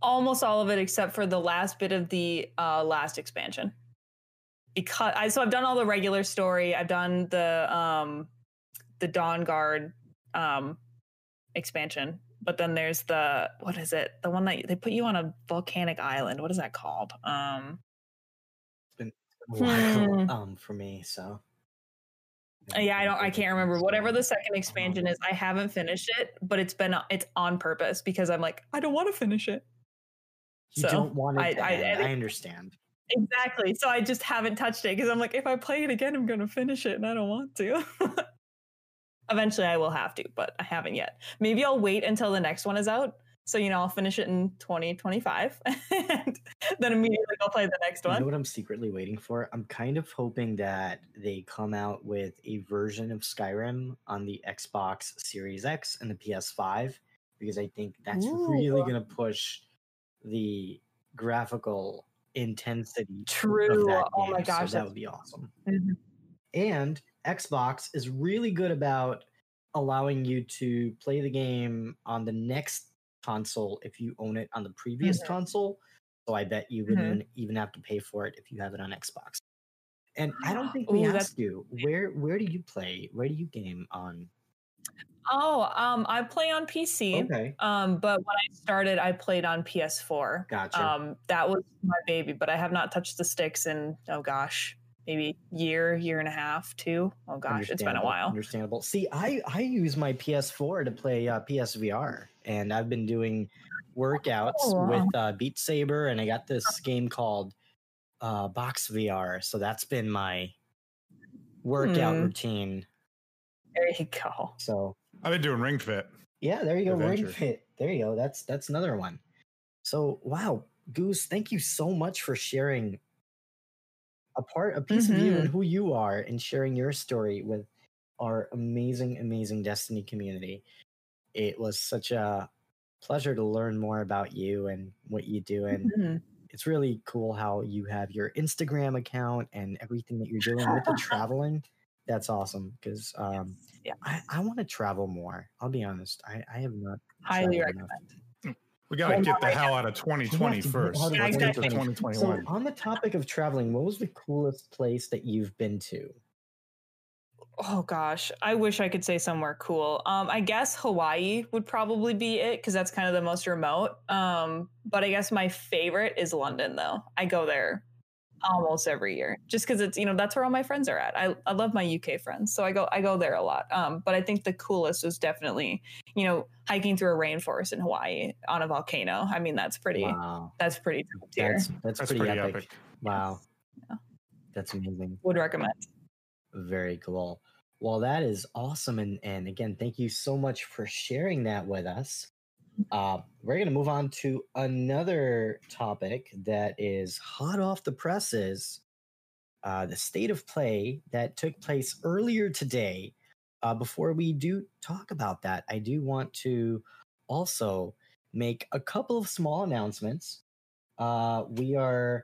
Almost all of it, except for the last bit of the uh, last expansion because I so I've done all the regular story. I've done the um the Dawnguard um expansion, but then there's the what is it? The one that they put you on a volcanic island. What is that called? Um it's been a while hmm. um for me, so uh, yeah, I don't. I can't remember. Whatever the second expansion is, I haven't finished it, but it's been it's on purpose because I'm like I don't want to finish it. You so don't want it. I, I, I, understand. Exactly. So I just haven't touched it because I'm like, if I play it again, I'm going to finish it and I don't want to. Eventually I will have to, but I haven't yet. Maybe I'll wait until the next one is out. So, you know, I'll finish it in 2025 and then immediately I'll play the next one. You know what I'm secretly waiting for? I'm kind of hoping that they come out with a version of Skyrim on the Xbox Series X and the PS5 because I think that's Ooh. really going to push the graphical intensity. True. oh my gosh, so that would be awesome. Mm-hmm. And Xbox is really good about allowing you to play the game on the next console if you own it on the previous mm-hmm. console. So I bet you wouldn't mm-hmm. even have to pay for it if you have it on Xbox. And I don't think we Ooh, asked you where where do you play? Where do you game on Oh, um, I play on PC. Okay. Um, but when I started, I played on PS4. Gotcha. Um, that was my baby, but I have not touched the sticks in oh gosh, maybe year, year and a half, two. Oh gosh, it's been a while. Understandable. See, I I use my PS4 to play uh, PSVR, and I've been doing workouts oh. with uh, Beat Saber, and I got this game called uh, Box VR. So that's been my workout hmm. routine. There you go. So I've been doing Ring Fit. Yeah, there you go. Adventure. Ring Fit. There you go. That's that's another one. So wow, Goose, thank you so much for sharing a part, a piece mm-hmm. of you and mm-hmm. who you are, and sharing your story with our amazing, amazing Destiny community. It was such a pleasure to learn more about you and what you do, and mm-hmm. it's really cool how you have your Instagram account and everything that you're doing with the traveling that's awesome because um, yeah, I, I want to travel more. I'll be honest. I, I have not highly recommend. Enough. We got to get the hell out of 2020 first. Let's get to 2021. So, on the topic of traveling, what was the coolest place that you've been to? Oh gosh, I wish I could say somewhere cool. Um, I guess Hawaii would probably be it because that's kind of the most remote. Um, but I guess my favorite is London, though. I go there almost every year just because it's you know that's where all my friends are at I, I love my uk friends so i go i go there a lot um but i think the coolest was definitely you know hiking through a rainforest in hawaii on a volcano i mean that's pretty wow. that's pretty that's, that's, that's, pretty, pretty epic. epic. wow yeah. that's amazing would recommend very cool well that is awesome and and again thank you so much for sharing that with us uh, we're going to move on to another topic that is hot off the presses uh, the state of play that took place earlier today. Uh, before we do talk about that, I do want to also make a couple of small announcements. Uh, we are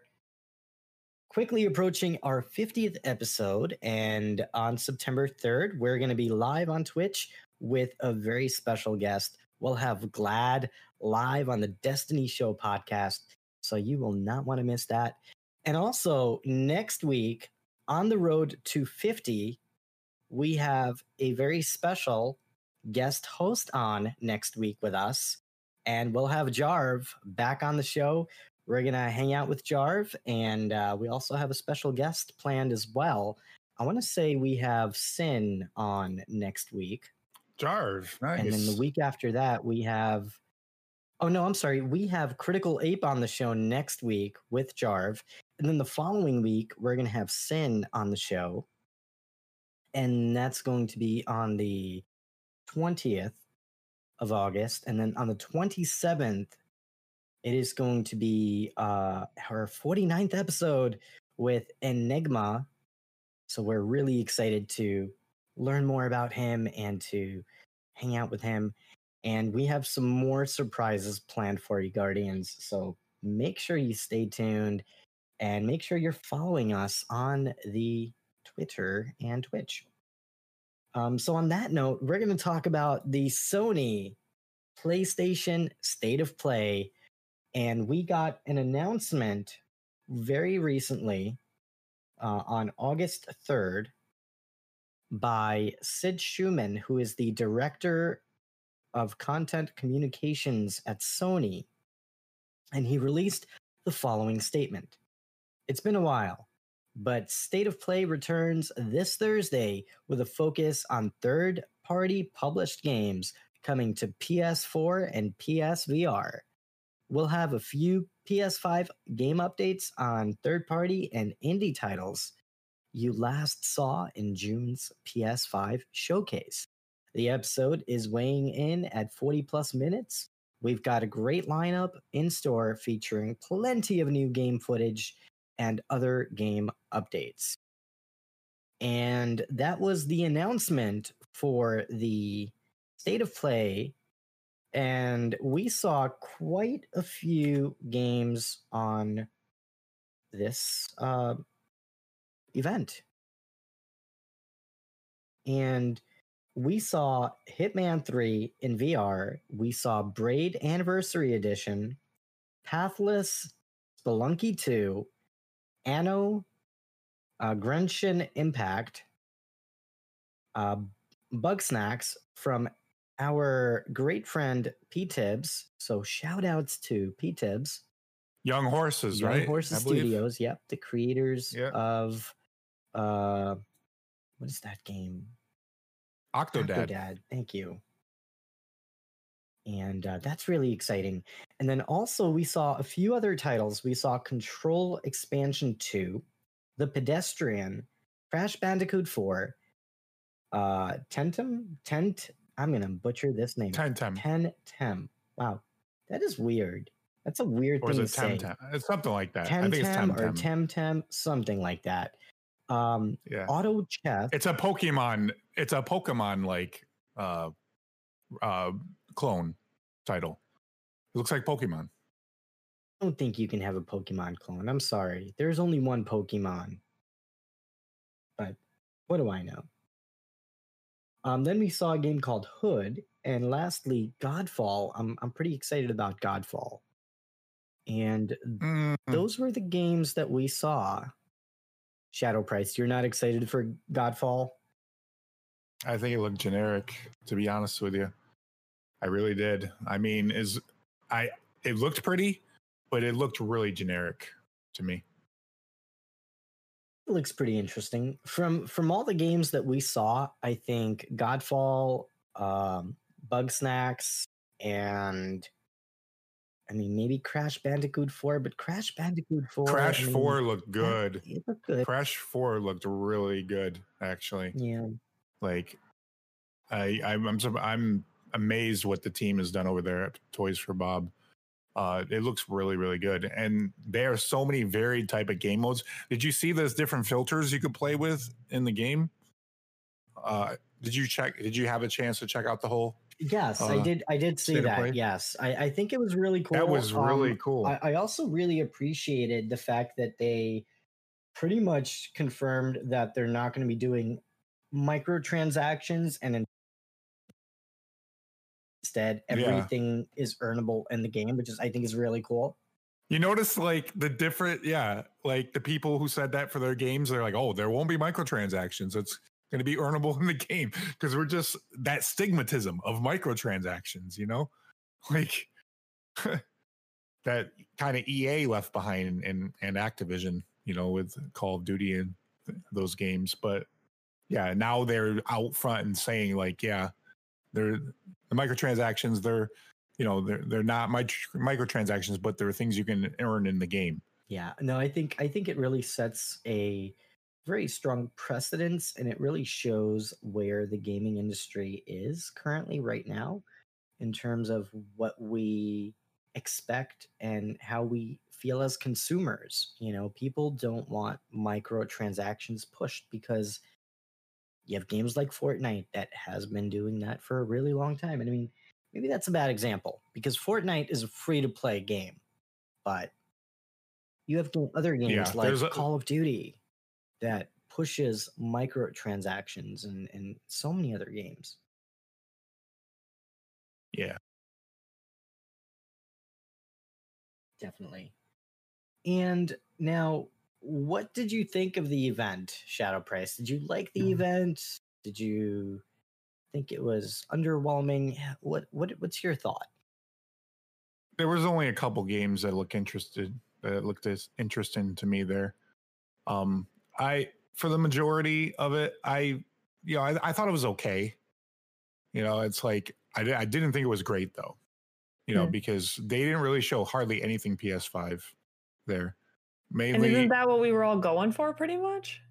quickly approaching our 50th episode, and on September 3rd, we're going to be live on Twitch with a very special guest. We'll have Gladd live on the Destiny Show podcast. So you will not want to miss that. And also, next week on the road to 50, we have a very special guest host on next week with us. And we'll have Jarv back on the show. We're going to hang out with Jarv. And uh, we also have a special guest planned as well. I want to say we have Sin on next week. Jarv, nice. And then the week after that, we have. Oh no, I'm sorry. We have Critical Ape on the show next week with Jarv, and then the following week we're gonna have Sin on the show, and that's going to be on the 20th of August, and then on the 27th, it is going to be uh her 49th episode with Enigma. So we're really excited to learn more about him and to hang out with him. And we have some more surprises planned for you, Guardians. So make sure you stay tuned and make sure you're following us on the Twitter and Twitch. Um, so, on that note, we're going to talk about the Sony PlayStation State of Play. And we got an announcement very recently uh, on August 3rd by Sid Shuman, who is the director of content communications at Sony. And he released the following statement It's been a while, but State of Play returns this Thursday with a focus on third party published games coming to PS4 and PSVR. We'll have a few PS5 game updates on third party and indie titles you last saw in June's PS5 showcase. The episode is weighing in at 40 plus minutes. We've got a great lineup in store featuring plenty of new game footage and other game updates. And that was the announcement for the state of play. And we saw quite a few games on this uh, event. And we saw Hitman 3 in VR. We saw Braid Anniversary Edition, Pathless Spelunky 2, Anno, uh, Impact, uh, Snacks from our great friend P Tibbs. So shout outs to P Tibbs. Young Horses, Young right? Horses. Studios. Yep, the creators Yeah. of uh, what is that game? Octodad. Octodad. Thank you. And uh, that's really exciting. And then also we saw a few other titles. We saw Control Expansion 2, The Pedestrian, Crash Bandicoot 4, uh, Tentum, Tent. I'm gonna butcher this name. Ten Tem. Tentem. Wow, that is weird. That's a weird Or thing to say. Tem Tem? It's something like that. I think it's Temtem Tem or Tem. Temtem, something like that. Um, Yeah. Auto Chess. It's a Pokemon. It's a Pokemon like uh uh clone title. It looks like Pokemon. I don't think you can have a Pokemon clone. I'm sorry. There's only one Pokemon. But what do I know? Um, then we saw a game called Hood, and lastly, Godfall. I'm I'm pretty excited about Godfall. And Mm, those were the games that we saw. Shadow Price, you're not excited for Godfall? I think it looked generic, to be honest with you. I really did. I mean, is I it looked pretty, but it looked really generic to me. It looks pretty interesting. From from all the games that we saw, I think Godfall, um, Bugsnax, and I mean maybe Crash Bandicoot 4, but Crash Bandicoot 4 Crash I mean, 4 looked good. It looked good. Crash 4 looked really good, actually. Yeah. Like I I'm I'm, I'm amazed what the team has done over there at Toys for Bob. Uh, it looks really really good, and there are so many varied type of game modes. Did you see those different filters you could play with in the game? Uh, did you check? Did you have a chance to check out the whole? Yes, I Uh, did I did see that. play? Yes. I, I think it was really cool. That was really Um, cool. I, I also really appreciated the fact that they pretty much confirmed that they're not going to be doing microtransactions and instead Yeah. everything is earnable in the game, which is I think is really cool. You notice like the different, yeah, like the people who said that for their games, they're like, oh, there won't be microtransactions. It's going to be earnable in the game because we're just that stigmatism of microtransactions, you know, like that kind of EA left behind and and Activision, you know, with Call of Duty and th- those games. But yeah, now they're out front and saying like, yeah, they're the microtransactions. They're you know they're they're not mic- microtransactions, but they're things you can earn in the game. Yeah, no, I think I think it really sets a very strong precedence and it really shows where the gaming industry is currently right now in terms of what we expect and how we feel as consumers. You know, people don't want microtransactions pushed because you have games like Fortnite that has been doing that for a really long time. And I mean, maybe that's a bad example because Fortnite is a free to play game, but you have other games Yeah, like a- Call of Duty that pushes microtransactions and, and so many other games. Yeah, Definitely. And now, what did you think of the event, Shadow Price? Did you like the Mm. event? Did you think it was underwhelming? What what what's your thought? there was only a couple games that look interested that looked as interesting to me there. Um, I for the majority of it, I you know I, I thought it was okay. You know, it's like I I didn't think it was great though. You know, Hmm. because they didn't really show hardly anything PS5 there. And Mainly, isn't that what we were all going for, pretty much?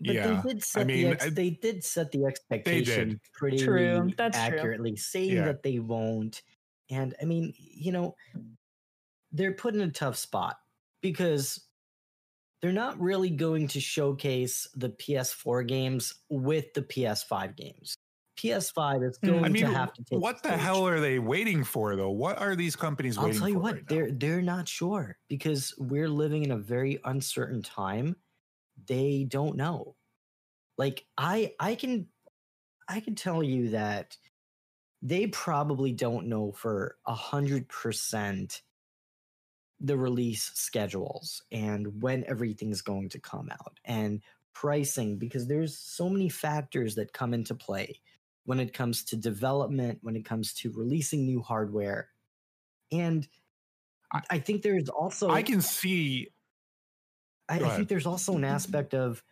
But yeah. they did set mean, the ex- I- they did set the expectation pretty True, that's true. accurately, saying Yeah. that they won't. And I mean, you know, they're put in a tough spot because they're not really going to showcase the PS4 games with the PS5 games. PS5 is Hmm. going I mean, to have to take what the stage. hell are they waiting for though? What are these companies I'll waiting for? I'll tell you what, right they're, they're not sure because we're living in a very uncertain time. They don't know. Like I I can I can tell you that they probably don't know for a hundred percent the release schedules and when everything's going to come out and pricing because there's so many factors that come into play when it comes to development when it comes to releasing new hardware. And I- i think there's also I can see I, I think there's also an aspect of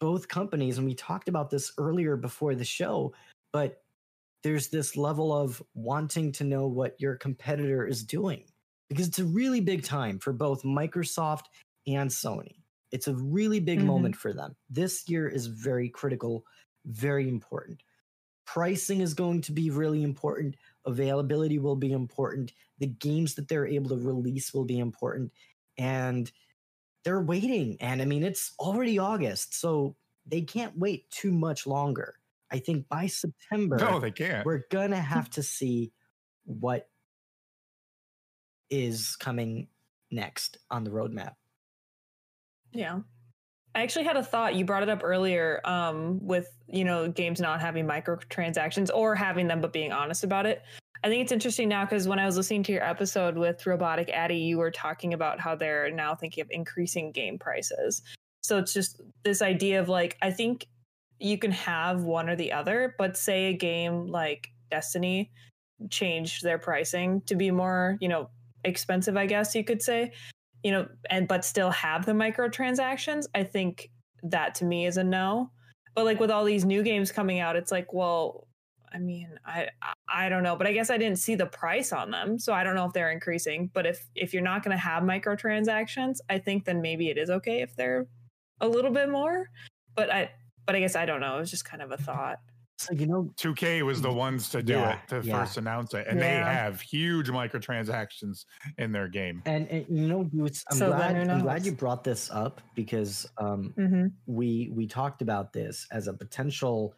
both companies, and we talked about this earlier before the show, but there's this level of wanting to know what your competitor is doing because it's a really big time for both Microsoft and Sony. It's a really big Mhm. moment for them. This year is very critical, very important. Pricing is going to be really important. Availability will be important. The games that they're able to release will be important. And they're waiting. And I mean, it's already August, so they can't wait too much longer. I think by September, no, they can't. we're gonna have to see what is coming next on the roadmap. Yeah. I actually had a thought. You brought it up earlier um, with, you know, games not having microtransactions or having them but being honest about it. I think it's interesting now because when I was listening to your episode with Robotic Addy, you were talking about how they're now thinking of increasing game prices. So it's just this idea of like, I think you can have one or the other, but say a game like Destiny changed their pricing to be more, you know, expensive, I guess you could say you know, and but still have the microtransactions, I think that to me is a no. But like with all these new games coming out, it's like, well, I mean, I I- don't know, but I guess I didn't see the price on them, so I don't know if they're increasing. But if if you're not going to have microtransactions, I think then maybe it is okay if they're a little bit more. But I but I guess I don't know. It was just kind of a thought. So you know, 2K was the ones to do Yeah, it to yeah. first announce it, and they have huge microtransactions in their game. and, and you know, Boots, I'm So then glad I'm glad you brought this up because um, Mm-hmm. we we talked about this as a potential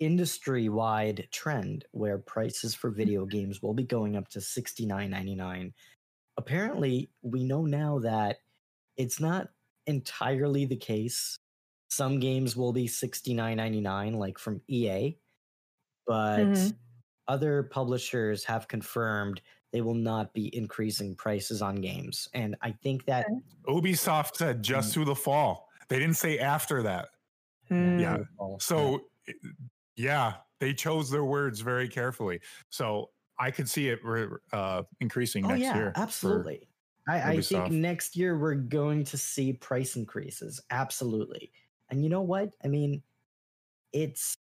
industry-wide trend where prices for video games will be going up to $69.99 apparently we know now that it's not entirely the case some games will be $69.99 like from ea but Mhm. other publishers have confirmed they will not be increasing prices on games. And I think that Ubisoft said just through the fall. They didn't say after that. Hmm. Yeah. Oh, So, yeah, they chose their words very carefully. So I could see it re- uh, increasing Oh next yeah, year. absolutely. I, I think next year we're going to see price increases. Absolutely. And you know what? I mean, it's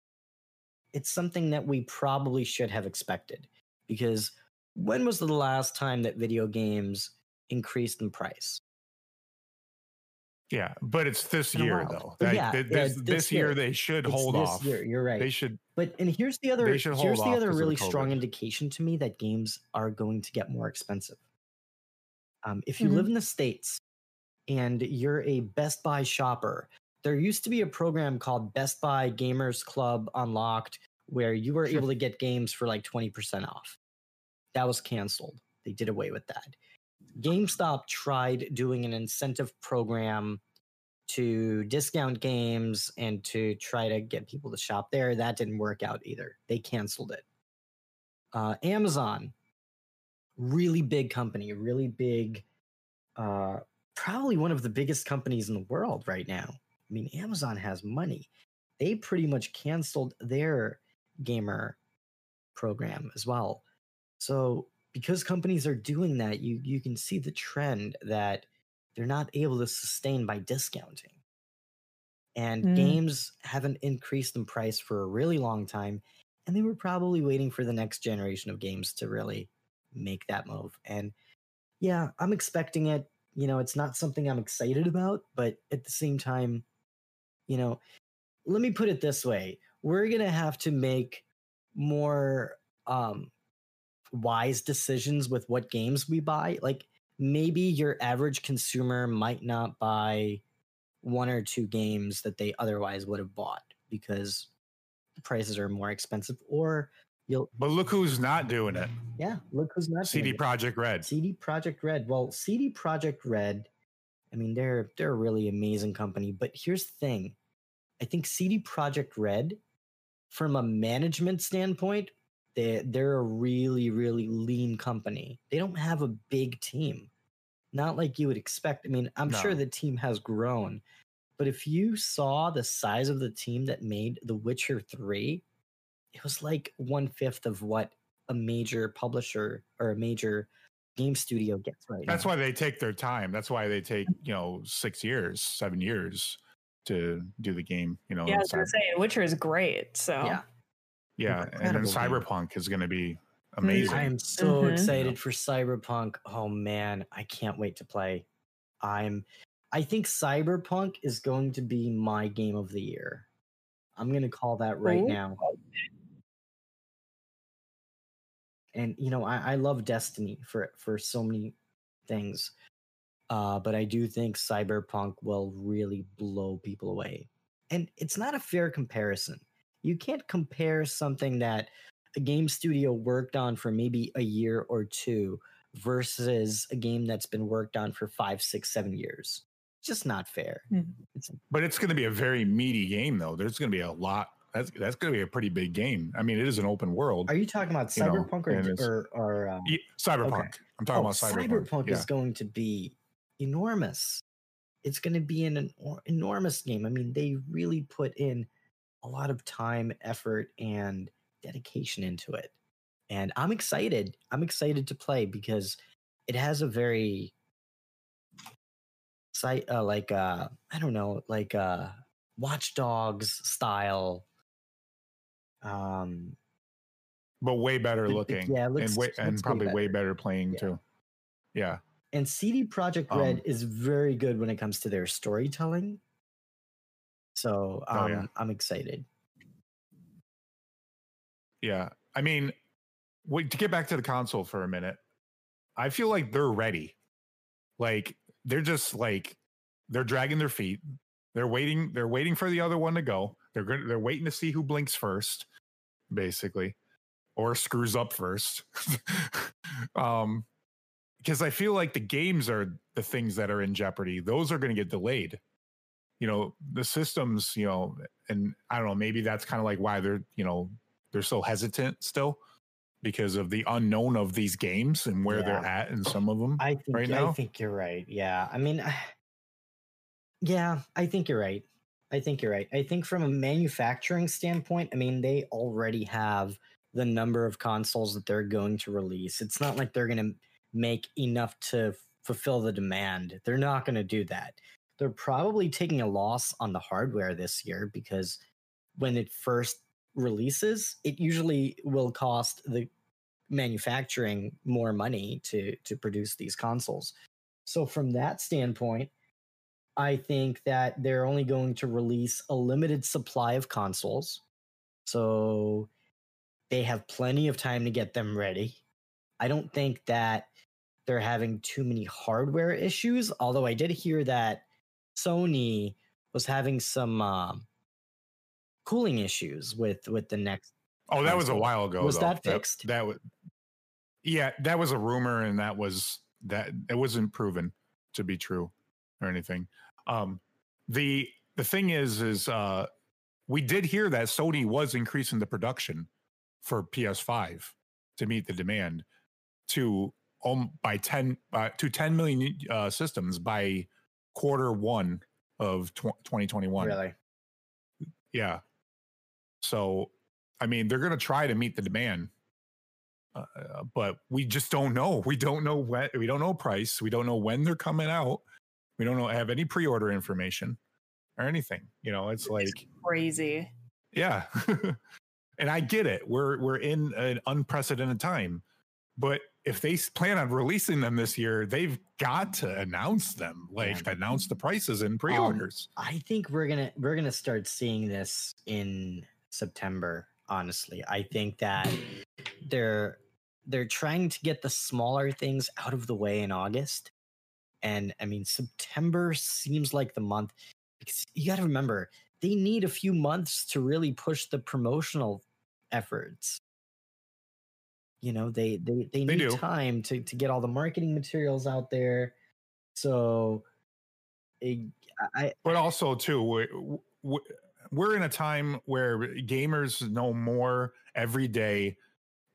it's something that we probably should have expected because when was the last time that video games increased in price? Yeah, but it's this Been year though. Like, yeah, th- yeah, this, this this year year. they should It's hold this off. year. You're right. They should. But and here's the other here's the off other 'cause of the really strong indication to me that games are going to get more expensive. Um, if you Mhm. live in the states and you're a Best Buy shopper, there used to be a program called Best Buy Gamers Club Unlocked where you were able to get games for like 20% off. That was canceled. They did away with that. GameStop tried doing an incentive program to discount games and to try to get people to shop there. That didn't work out either. They canceled it. Uh, Amazon, really big company, really big, uh, probably one of the biggest companies in the world right now. I mean, Amazon has money. They pretty much canceled their gamer program as well. So because companies are doing that, you you can see the trend that they're not able to sustain by discounting. And Mm. games haven't increased in price for a really long time. And they were probably waiting for the next generation of games to really make that move. And yeah, I'm expecting it. You know, it's not something I'm excited about, but at the same time, you know, let me put it this way we're going to have to make more um wise decisions with what games we buy like maybe your average consumer might not buy one or two games that they otherwise would have bought because the prices are more expensive or you'll But look who's not doing it. yeah look who's not CD doing it. Projekt Red. CD Projekt Red. Well, CD Projekt Red, I mean, they're they're a really amazing company. But here's the thing: I think CD Projekt Red, from a management standpoint, they they're a really really lean company. They don't have a big team, not like you would expect. I mean, I'm sure the team has grown, but if you saw the size of the team that made The Witcher Three, it was like one fifth of what a major publisher or a major game studio gets right That's now. why they take their time. That's why they take you know six years, seven years to do the game. You know, Yeah, I was gonna say Witcher is great. So Yeah, yeah, and then incredible game. Cyberpunk is going to be amazing. I am so Mhm. excited for Cyberpunk. Oh man, I can't wait to play. I'm I think Cyberpunk is going to be my game of the year. I'm going to call that right Ooh. now. And you know, I, I love Destiny for for so many things. Uh, but I do think Cyberpunk will really blow people away. And it's not a fair comparison. You can't compare something that a game studio worked on for maybe a year or two versus a game that's been worked on for five, six, seven years. It's just not fair. Mhm. It's But it's going to be a very meaty game, though. There's going to be a lot. That's that's going to be a pretty big game. I mean, it is an open world. are you talking about You know, Cyberpunk or or, or um, Ye- Cyberpunk. I'm talking oh, about Cyberpunk. yeah. is going to be enormous. It's going to be an, en- enormous game. I mean, they really put in a lot of time, effort, and dedication into it. And I'm excited. I'm excited to play because it has a very site uh, like uh I don't know, like uh Watch Dogs style um but way better looking. yeah, it looks- and way, and probably way better. better playing Yeah. too. Yeah. And CD Projekt Red Um, is very good when it comes to their storytelling. So um, Oh, yeah. I'm excited. Yeah. I mean, wait, to get back to the console for a minute, I feel like they're ready. Like they're just like they're dragging their feet. They're waiting. They're waiting for the other one to go. They're good. They're waiting to see who blinks first, basically, or screws up first. um, because I feel like the games are the things that are in jeopardy. Those are going to get delayed. You know, the systems. You know, and I don't know. Maybe that's kind of like why they're you know they're so hesitant still because of the unknown of these games and where they're at in some of them. I think right I think you're right. Yeah. I mean yeah, I think you're right. I think you're right. I think from a manufacturing standpoint, I mean they already have the number of consoles that they're going to release. It's not like they're going to make enough to fulfill the demand. They're not going to do that. They're probably taking a loss on the hardware this year because when it first releases, it usually will cost the manufacturing more money to to produce these consoles. So from that standpoint, I think that they're only going to release a limited supply of consoles. So they have plenty of time to get them ready. I don't think that they're having too many hardware issues, although I did hear that Sony was having some um, cooling issues with with the next Oh, that was a while ago. Was though. that fixed? That, was, yeah, that was a rumor, and that was that it wasn't proven to be true or anything. Um, the the thing is, is uh, we did hear that Sony was increasing the production for PS5 to meet the demand to um by ten uh, to ten million uh, systems by quarter one of tw- 2021. really. Yeah. So, I mean, they're going to try to meet the demand, uh, uh, but we just don't know. We don't know when. We don't know price. We don't know when they're coming out. We don't know have any pre-order information or anything. You know, it's like, Crazy. yeah. and I get it. We're we're in an unprecedented time, but if they plan on releasing them this year, they've got to announce them, like Yeah. announce the prices and um, pre-orders. I think we're gonna we're gonna start seeing this in September. Honestly, I think that they're they're trying to get the smaller things out of the way in August, and I mean September seems like the month because you got to remember they need a few months to really push the promotional efforts. You know, they they they They need do. time to to get all the marketing materials out there. So, it, I but also too we're, we're in a time where gamers know more every day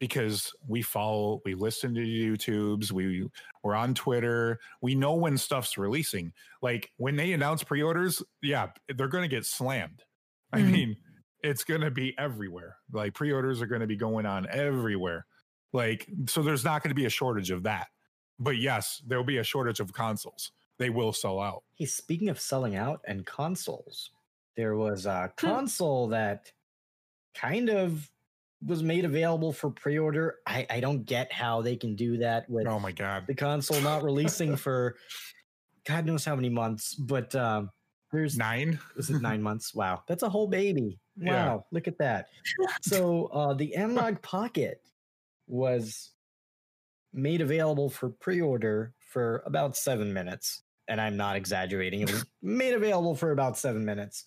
because we follow we listen to youtubes we we're on twitter we know when stuff's releasing. Like when they announce pre-orders yeah they're going to get slammed. I Mhm. mean it's going to be everywhere. Like pre-orders are going to be going on everywhere. Like so there's not going to be a shortage of that. But yes there'll be a shortage of consoles. They will sell out. Hey, speaking of selling out and consoles, there was a console that kind of was made available for pre-order. I, I don't get how they can do that with oh my god the console not releasing for God knows how many months. But um, there's nine is it nine months? Wow, that's a whole baby. Wow, Yeah. look at that. So uh, the Analog Pocket was made available for pre-order for about seven minutes, and I'm not exaggerating. It was made available for about seven minutes.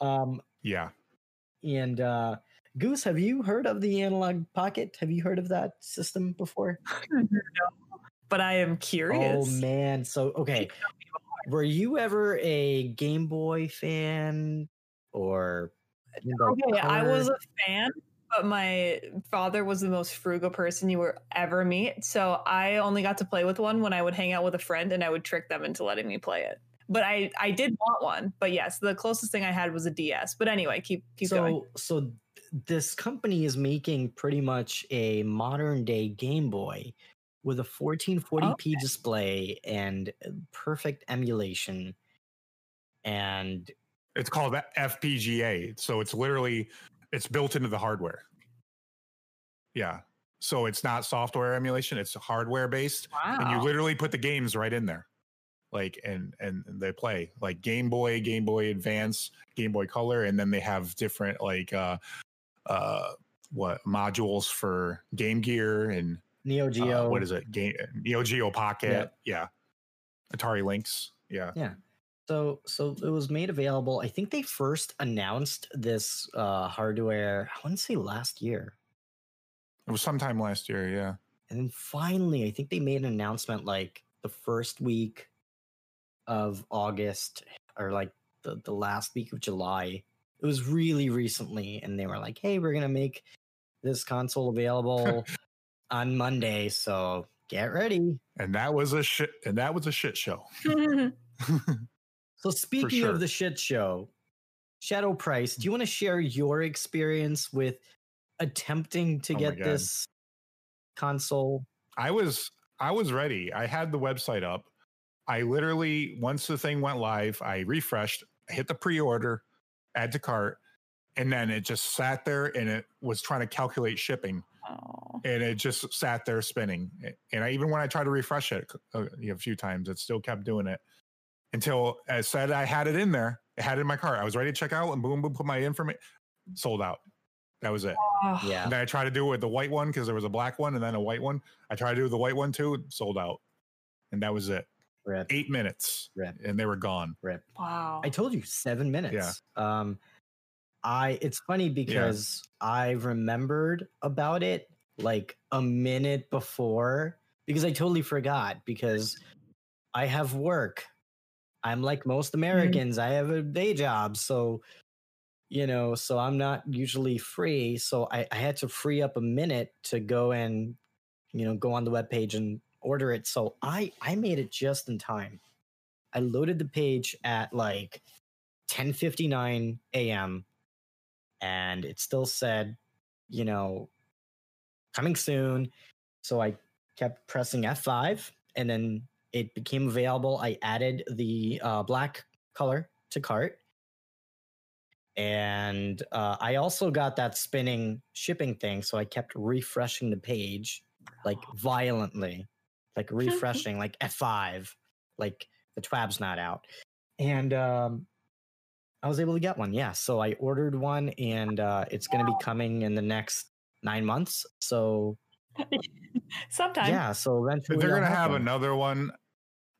Um, yeah and uh, Goose, have you heard of the Analog Pocket? Have you heard of that system before? No, but I am oh, curious. Oh man, so okay. Were you ever a Game Boy fan or Okay, I was a fan, but my father was the most frugal person you will ever meet. So I only got to play with one when I would hang out with a friend and I would trick them into letting me play it. But I I did want one. But yes, the closest thing I had was a DS. But anyway, keep keep so going. so this company is making pretty much a modern day Game Boy with a 1440p display and perfect emulation and it's called fpga so it's literally it's built into the hardware. Yeah. So it's not software emulation it's hardware based and you literally put the games right in there like and and they play like game boy game boy advance game boy color and then they have different like uh uh what modules for game gear and Neo uh, Geo. what is it game neo geo pocket Yep. yeah atari lynx yeah Yeah. So so it was made available. I think they first announced this uh hardware, I want to say last year. it was sometime last year yeah And then finally, I think they made an announcement like the first week of August or like the, the last week of July. It was really recently, and they were like, hey, we're gonna make this console available on Monday, so get ready. And that was a shit. And that was a shit show. So speaking sure. of the shit show, Shadow Price, do you mm-hmm. want to share your experience with attempting to Oh get this console? I was I was ready. I had the website up. I literally once the thing went live, I refreshed, hit the pre-order, add to cart, and then it just sat there and it was trying to calculate shipping oh. and it just sat there spinning. And I even when I tried to refresh it a, a few times, it still kept doing it until I said I had it in there. I had it in my cart. I was ready to check out and boom, boom, put my information sold out. That was it. Oh. Yeah. And then I tried to do it with the white one because there was a black one and then a white one. I tried to do the white one too, sold out. And that was it. Rip, Eight minutes rip, and they were gone. rip. Wow. I told you seven minutes. Yeah. Um, I it's funny because I remembered about it like a minute before because I totally forgot because I have work. I'm like most Americans. I have a day job, so you know, so I'm not usually free. So I, I had to free up a minute to go and you know go on the web page and order it. So I I made it just in time. I loaded the page at like 10:59 a.m. and it still said, you know, coming soon. So I kept pressing F5 and then it became available. I added the uh, black color to cart. And uh, I also got that spinning shipping thing. So I kept refreshing the page like violently, like refreshing, like F5, like the twab's not out. And um, I was able to get one. Yeah. So I ordered one and uh, it's going to be coming in the next nine months. So Sometime. yeah. So eventually they're gonna have one. another one,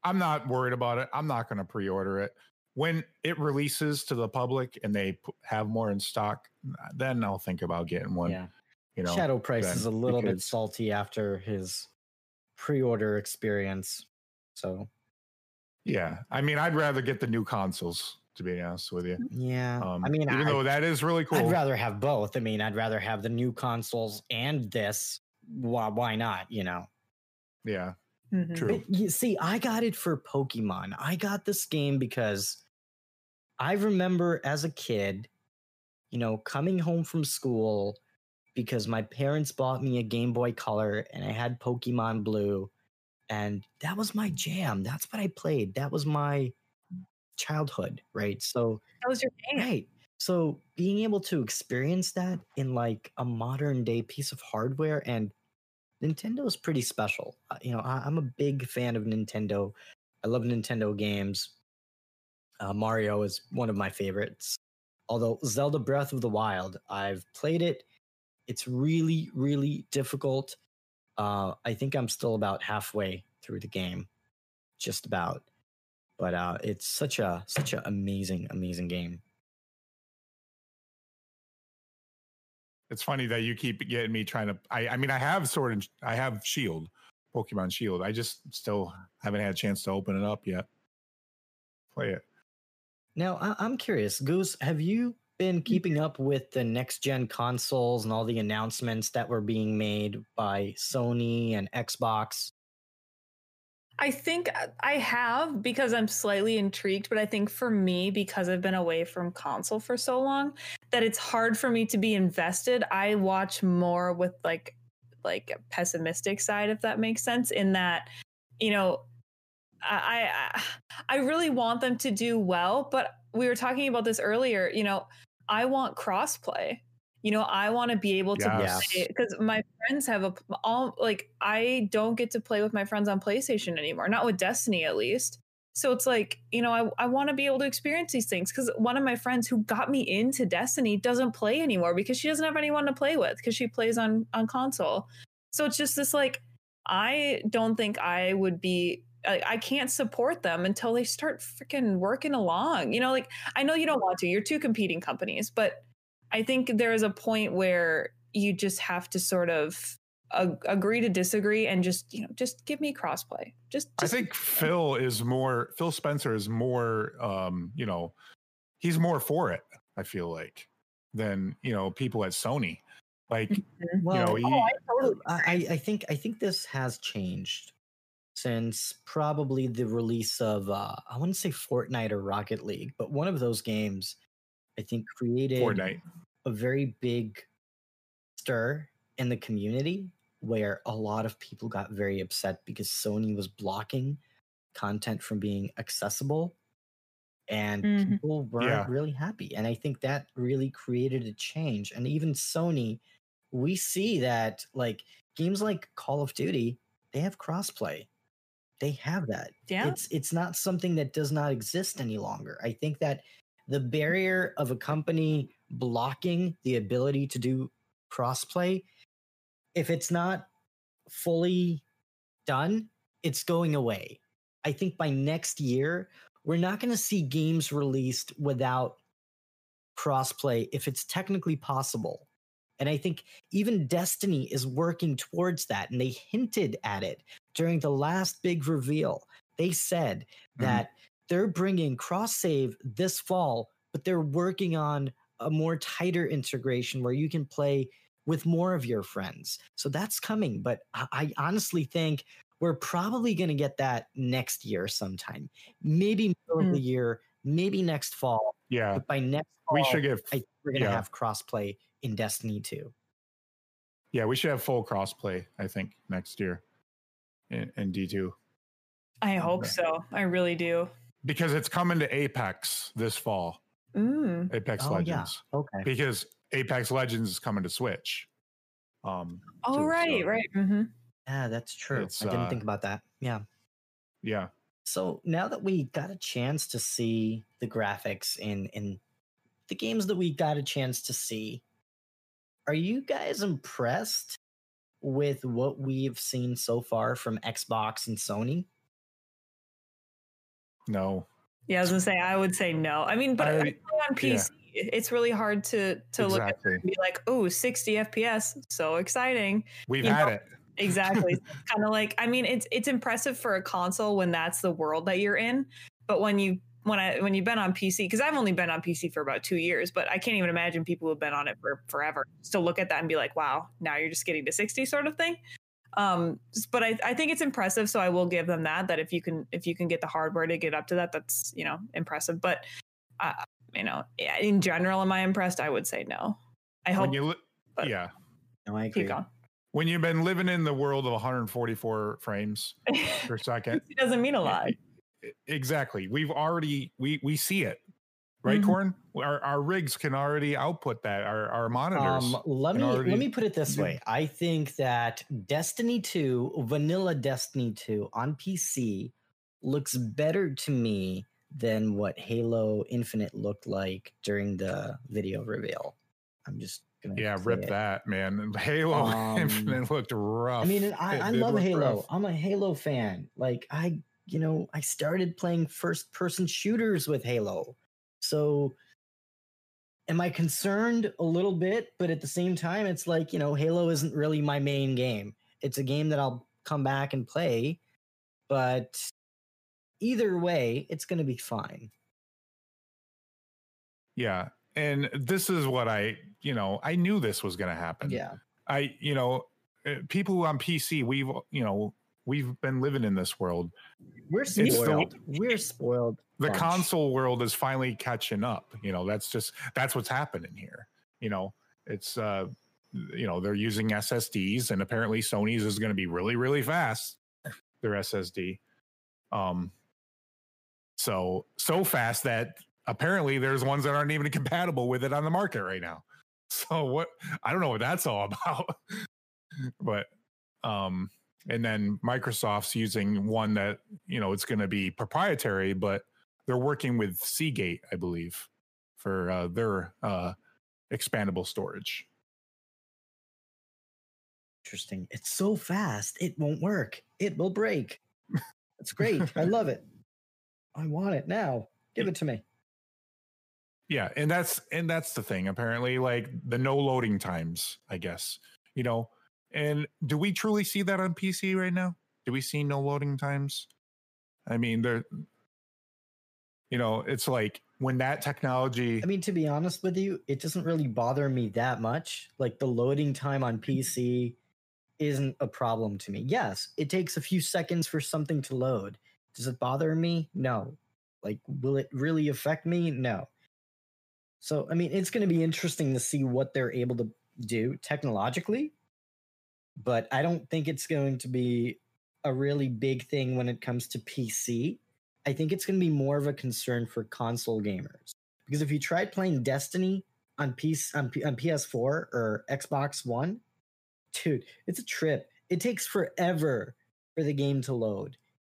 I'm not worried about it. I'm not gonna pre-order it. When it releases to the public and they p- have more in stock, then I'll think about getting one. Yeah. You know, Shadow Price then, is a little bit salty after his pre-order experience. So Yeah, I mean, I'd rather get the new consoles to be honest with you. yeah, Um, I mean, even I, though that is really cool. I'd rather have both. I mean, I'd rather have the new consoles and this. Why, why not? You know. yeah, Mhm. true. But you see, I got it for Pokemon. I got this game because I remember as a kid, you know, coming home from school because my parents bought me a Game Boy Color and I had Pokemon Blue. And that was my jam. That's what I played. That was my childhood, right? So, That was your game. right. So, being able to experience that in like a modern day piece of hardware and Nintendo is pretty special. Uh, You know, I, I'm a big fan of Nintendo. I love Nintendo games. Uh, Mario is one of my favorites. Although Zelda Breath of the Wild, I've played it. It's really, really difficult. Uh, I think I'm still about halfway through the game, just about. But uh, it's such a such an amazing, amazing game. It's funny that you keep getting me trying to. I, I mean, I have Sword and I have Shield, Pokemon Shield. I just still haven't had a chance to open it up yet. Play it. Now, I- I'm curious, Goose, have you been keeping up with the next gen consoles and all the announcements that were being made by Sony and Xbox? I think uh, I have because I'm slightly intrigued, but I think for me, because I've been away from console for so long, that it's hard for me to be invested. I watch more with like like a pessimistic side, if that makes sense, in that, you know, I I, I really want them to do well, but we were talking about this earlier, you know, I want crossplay. You know, I want to be able to Yes. play because my friends have a all like I don't get to play with my friends on PlayStation anymore, not with Destiny at least. So it's like, you know, I, I want to be able to experience these things because one of my friends who got me into Destiny doesn't play anymore because she doesn't have anyone to play with because she plays on on console. So it's just this like, I don't think I would be. I, I can't support them until they start freaking working along. You know, like I know you don't want to. You're two competing companies, but I think there is a point where you just have to sort of ag- agree to disagree and just you know just give me crossplay. Just, I just think Phil is more. Phil Spencer is more. Um, you know, he's more for it. I feel like than you know people at Sony. Like. Well, he- Oh, I totally. I, I I think I think this has changed since probably the release of uh, I wouldn't say Fortnite or Rocket League, but one of those games I think created Fortnite. a very big stir in the community where a lot of people got very upset because Sony was blocking content from being accessible and Mhm. people weren't Yeah. really happy and i think that really created a change and even sony we see that like games like call of duty they have crossplay they have that. Yeah. it's it's not something that does not exist any longer. I think that the mm-hmm. barrier of a company blocking the ability to do crossplay if it's not fully done it's going away. I think by next year we're not going to see games released without crossplay if it's technically possible. And i think even destiny is working towards that and they hinted at it during the last big reveal they said Mhm. that they're bringing cross save this fall but they're working on a more tighter integration where you can play with more of your friends so that's coming but i, I honestly think we're probably going to get that next year sometime maybe middle of Mm. the year maybe next fall Yeah. but by next fall We should get I think we're going to yeah. have crossplay in destiny too yeah, we should have full crossplay, I think, next year in, in D2. I hope Okay. so. I really do. Because it's coming to Apex this fall. Mm. Apex Oh, yeah. Legends. okay Because Apex Legends is coming to Switch. Um Oh, too, right, so, right. hmm yeah that's true It's, i didn't uh, think about that yeah Yeah. So now that we got a chance to see the graphics in in the games that we got a chance to see, are you guys impressed with what we've seen so far from Xbox and Sony? No. Yeah, I was gonna say I would say no. I mean, but I- on PC, it's really hard to to look at exactly. and be like, oh, 60 FPS, so exciting. We've you had know, it. Exactly. kind of like I mean, it's it's impressive for a console when that's the world that you're in, but when you when I when you've been on PC, because I've only been on PC for about two years, but I can't even imagine people who've been on it for forever still look at that and be like, wow, now you're just getting to 60 sort of thing. Um, but I, I think it's impressive, so I will give them that. That if you can if you can get the hardware to get up to that, that's you know impressive. But uh, you know, in general, am I impressed? I would say no. I hope When you li- but- yeah. No, I agree. keep going. When you've been living in the world of 144 frames per second. it doesn't mean a lot. Exactly. We've already we we see it. Right, Mhm. Corn? Our our rigs can already output that. Our our monitors. Um, let me already let me put it this way. I think that Destiny 2, vanilla Destiny 2 on PC looks better to me than what Halo Infinite looked like during the video reveal. I'm just gonna yeah, rip it. that, man. Halo Um, Infinite looked rough. I mean, I, I love Halo. rough. I'm a Halo fan. Like I, you know, I started playing first person shooters with Halo. So am I concerned a little bit, but at the same time it's like, you know, Halo isn't really my main game. It's a game that I'll come back and play, but either way, it's going to be fine. Yeah. And this is what I, you know, I knew this was going to happen. Yeah. I, you know, uh, people on PC, we've, you know, we've been living in this world. We're the- spoiled. We're spoiled. The bunch. console world is finally catching up. You know, that's just, that's what's happening here. You know, it's, uh, you know, they're using SSDs and apparently Sony's is going to be really, really fast. Their SSD. Um, so, so fast that apparently there's ones that aren't even compatible with it on the market right now. So what I don't know what that's all about. but um and then Microsoft's using one that, you know, it's going to be proprietary, but they're working with Seagate, I believe, for uh, their uh expandable storage. Interesting. It's so fast. It won't work. It will break. It's great. I love it. I want it now. Give it to me. Yeah, and that's and that's the thing. Apparently, like the no loading times, I guess. You know, and do we truly see that on PC right now? Do we see no loading times? I mean, there. You know, it's like when that technology I mean, to be honest with you, it doesn't really bother me that much. Like the loading time on mm-hmm. PC isn't a problem to me. Yes, it takes a few seconds for something to load. Does it bother me? No. Like, will it really affect me? No. So, I mean, it's going to be interesting to see what they're able to do technologically, but I don't think it's going to be a really big thing when it comes to PC. I think it's going to be more of a concern for console gamers because if you tried playing Destiny on PC on, P, on PS4 or Xbox One, dude, it's a trip. It takes forever for the game to load.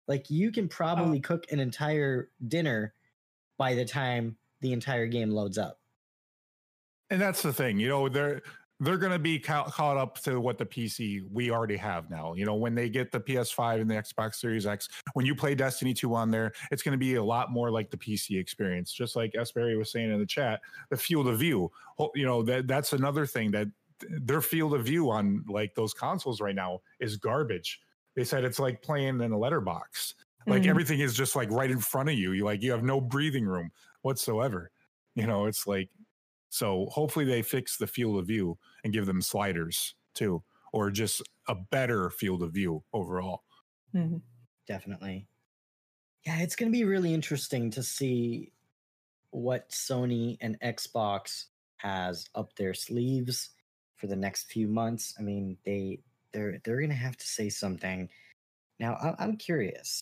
Like you can probably oh. cook an entire dinner by the time the entire game loads up. And that's the thing, you know, they're they're going to be ca- caught up to what the PC we already have now. You know, when they get the PS5 and the Xbox Series X, when you play Destiny 2 on there, it's going to be a lot more like the PC experience. Just like Esberry was saying in the chat, the field of view. You know, that that's another thing that their field of view on like those consoles right now is garbage. They said it's like playing in a letterbox. Like Mhm. everything is just like right in front of you. You like you have no breathing room whatsoever. You know, it's like so hopefully they fix the field of view and give them sliders too, or just a better field of view overall. Mhm. Definitely. Yeah, it's going to be really interesting to see what Sony and Xbox has up their sleeves for the next few months. I mean, they they're they're going to have to say something. Now, I'm curious.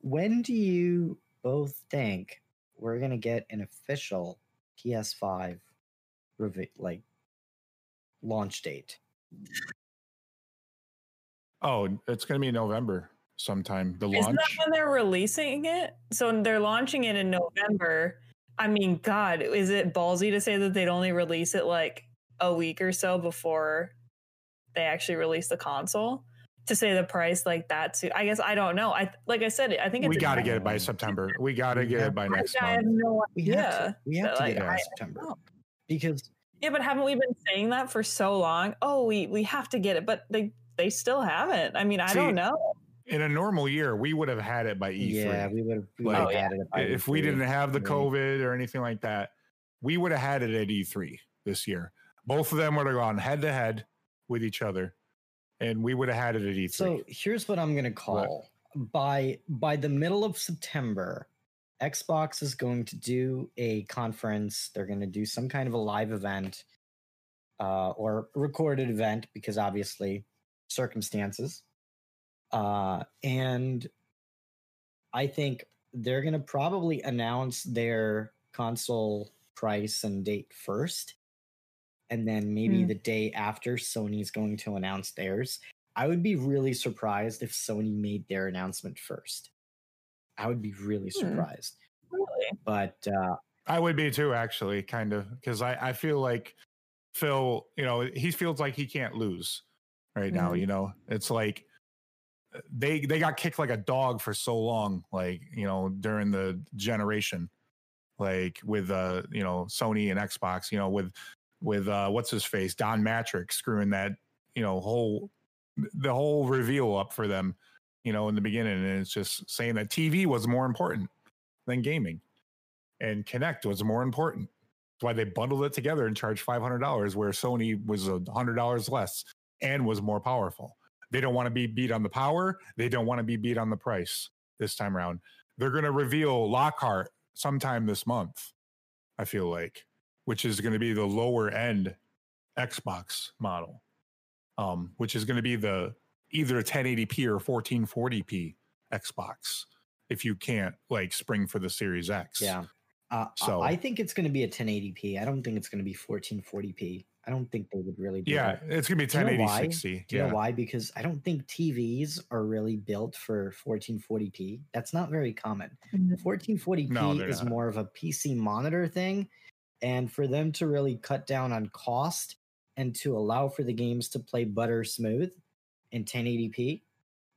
When do you both think we're going to get an official PS5 like launch date? Oh, it's going to be November sometime. The Isn't launch. that when they're releasing it? So they're launching it in November. I mean, God, is it ballsy to say that they'd only release it like a week or so before they actually release the console? To say the price like that too, I guess I don't know. I like I said, I think it's we got to get it by September. We got to get it by I- next I have month. no We have to, we have to like, get it by September because Yeah, but haven't we been saying that for so long? Oh, we we have to get it, but they they still haven't. I mean, I See, don't know. In a normal year, we would have had it by E3. Yeah, we would have we Like, would have had it. if we E3. didn't have the COVID or anything like that, we would have had it at E3 this year. Both of them would have gone head to head with each other, and we would have had it at E E3. So here's what I'm gonna call by by the middle of September, Xbox is going to do a conference. They're going to do some kind of a live event uh, or recorded event because obviously circumstances. Uh, and I think they're going to probably announce their console price and date first. And then maybe Hmm. the day after, Sony's going to announce theirs. I would be really surprised if Sony made their announcement first. I would be really Hmm. surprised. Really? But uh, I would be too, actually, kind of, because I, I feel like Phil, you know, he feels like he can't lose right now. Mhm. You know, it's like uh, they they got kicked like a dog for so long, like you know, during the generation, like with uh, you know, Sony and Xbox, you know, with with uh, what's his face, Don Mattrick screwing that, you know, whole the whole reveal up for them, you know, in the beginning, and it's just saying that TV was more important than gaming and Kinect was more important. That's why they bundled it together and charged five hundred dollars, where Sony was hundred dollars less and was more powerful. They don't want to be beat on the power. They don't want to be beat on the price this time around. They're going to reveal Lockhart sometime this month. I feel like, which is going to be the lower end Xbox model, um, which is going to be the either 1080p or 1440p Xbox. If you can't like spring for the Series X, yeah, uh, I- So- I think it's going to be a 1080p. I don't think it's going to be 1440p. I don't think they would really do Yeah, that. it's gonna be Do you know 1080 why? 60. Do you Yeah. know why? Because I don't think TVs are really built for 1440p. That's not very common. Mhm. 1440p No, is not. more of a PC monitor thing. And for them to really cut down on cost and to allow for the games to play butter smooth in 1080p,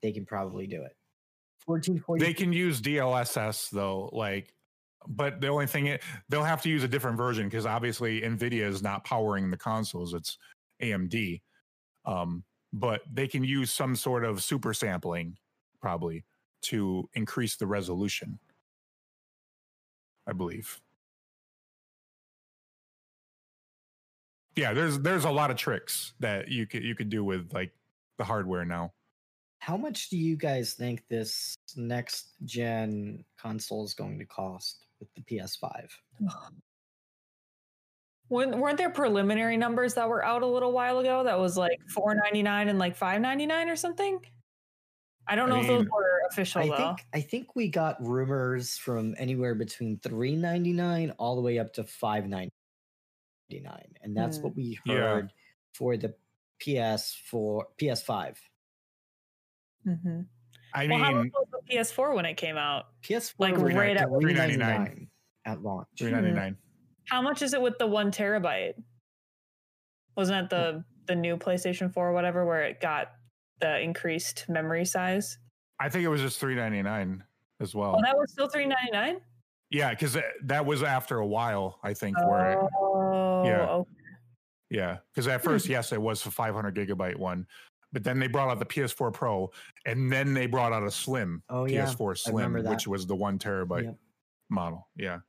they can probably do it. 1440 They can use DLSS though, like, but the only thing it, they'll have to use a different version because obviously Nvidia is not powering the consoles; it's AMD. Um, but they can use some sort of super sampling probably to increase the resolution. I believe. Yeah, there's there's a lot of tricks that you could you could do with like the hardware now. How much do you guys think this next gen console is going to cost with the PS5? Weren't weren't there preliminary numbers that were out a little while ago that was like four ninety nine and like five ninety nine or something? I don't I know if those were official I though. think I think we got rumors from anywhere between three ninety nine all the way up to five ninety nine, and that's Hmm. what we Yeah. heard for the PS for PS5. Mhm. I Well, how mean, was the PS4 when it came out? PS4 Like, right at three ninety $3.99. at launch. three ninety nine. How much is it with the one terabyte? Wasn't that the the new PlayStation 4 or whatever where it got the increased memory size? I think it was just three ninety nine as well. Oh, that was still three ninety nine. yeah, because that was after a while. I think where it, Oh, Yeah. okay. Yeah, because at first, yes, it was a 500 gigabyte one, but then they brought out the PS4 Pro, and then they brought out a Slim Oh, yeah, PS4 I Slim, which was the one terabyte Yep. model. Yeah,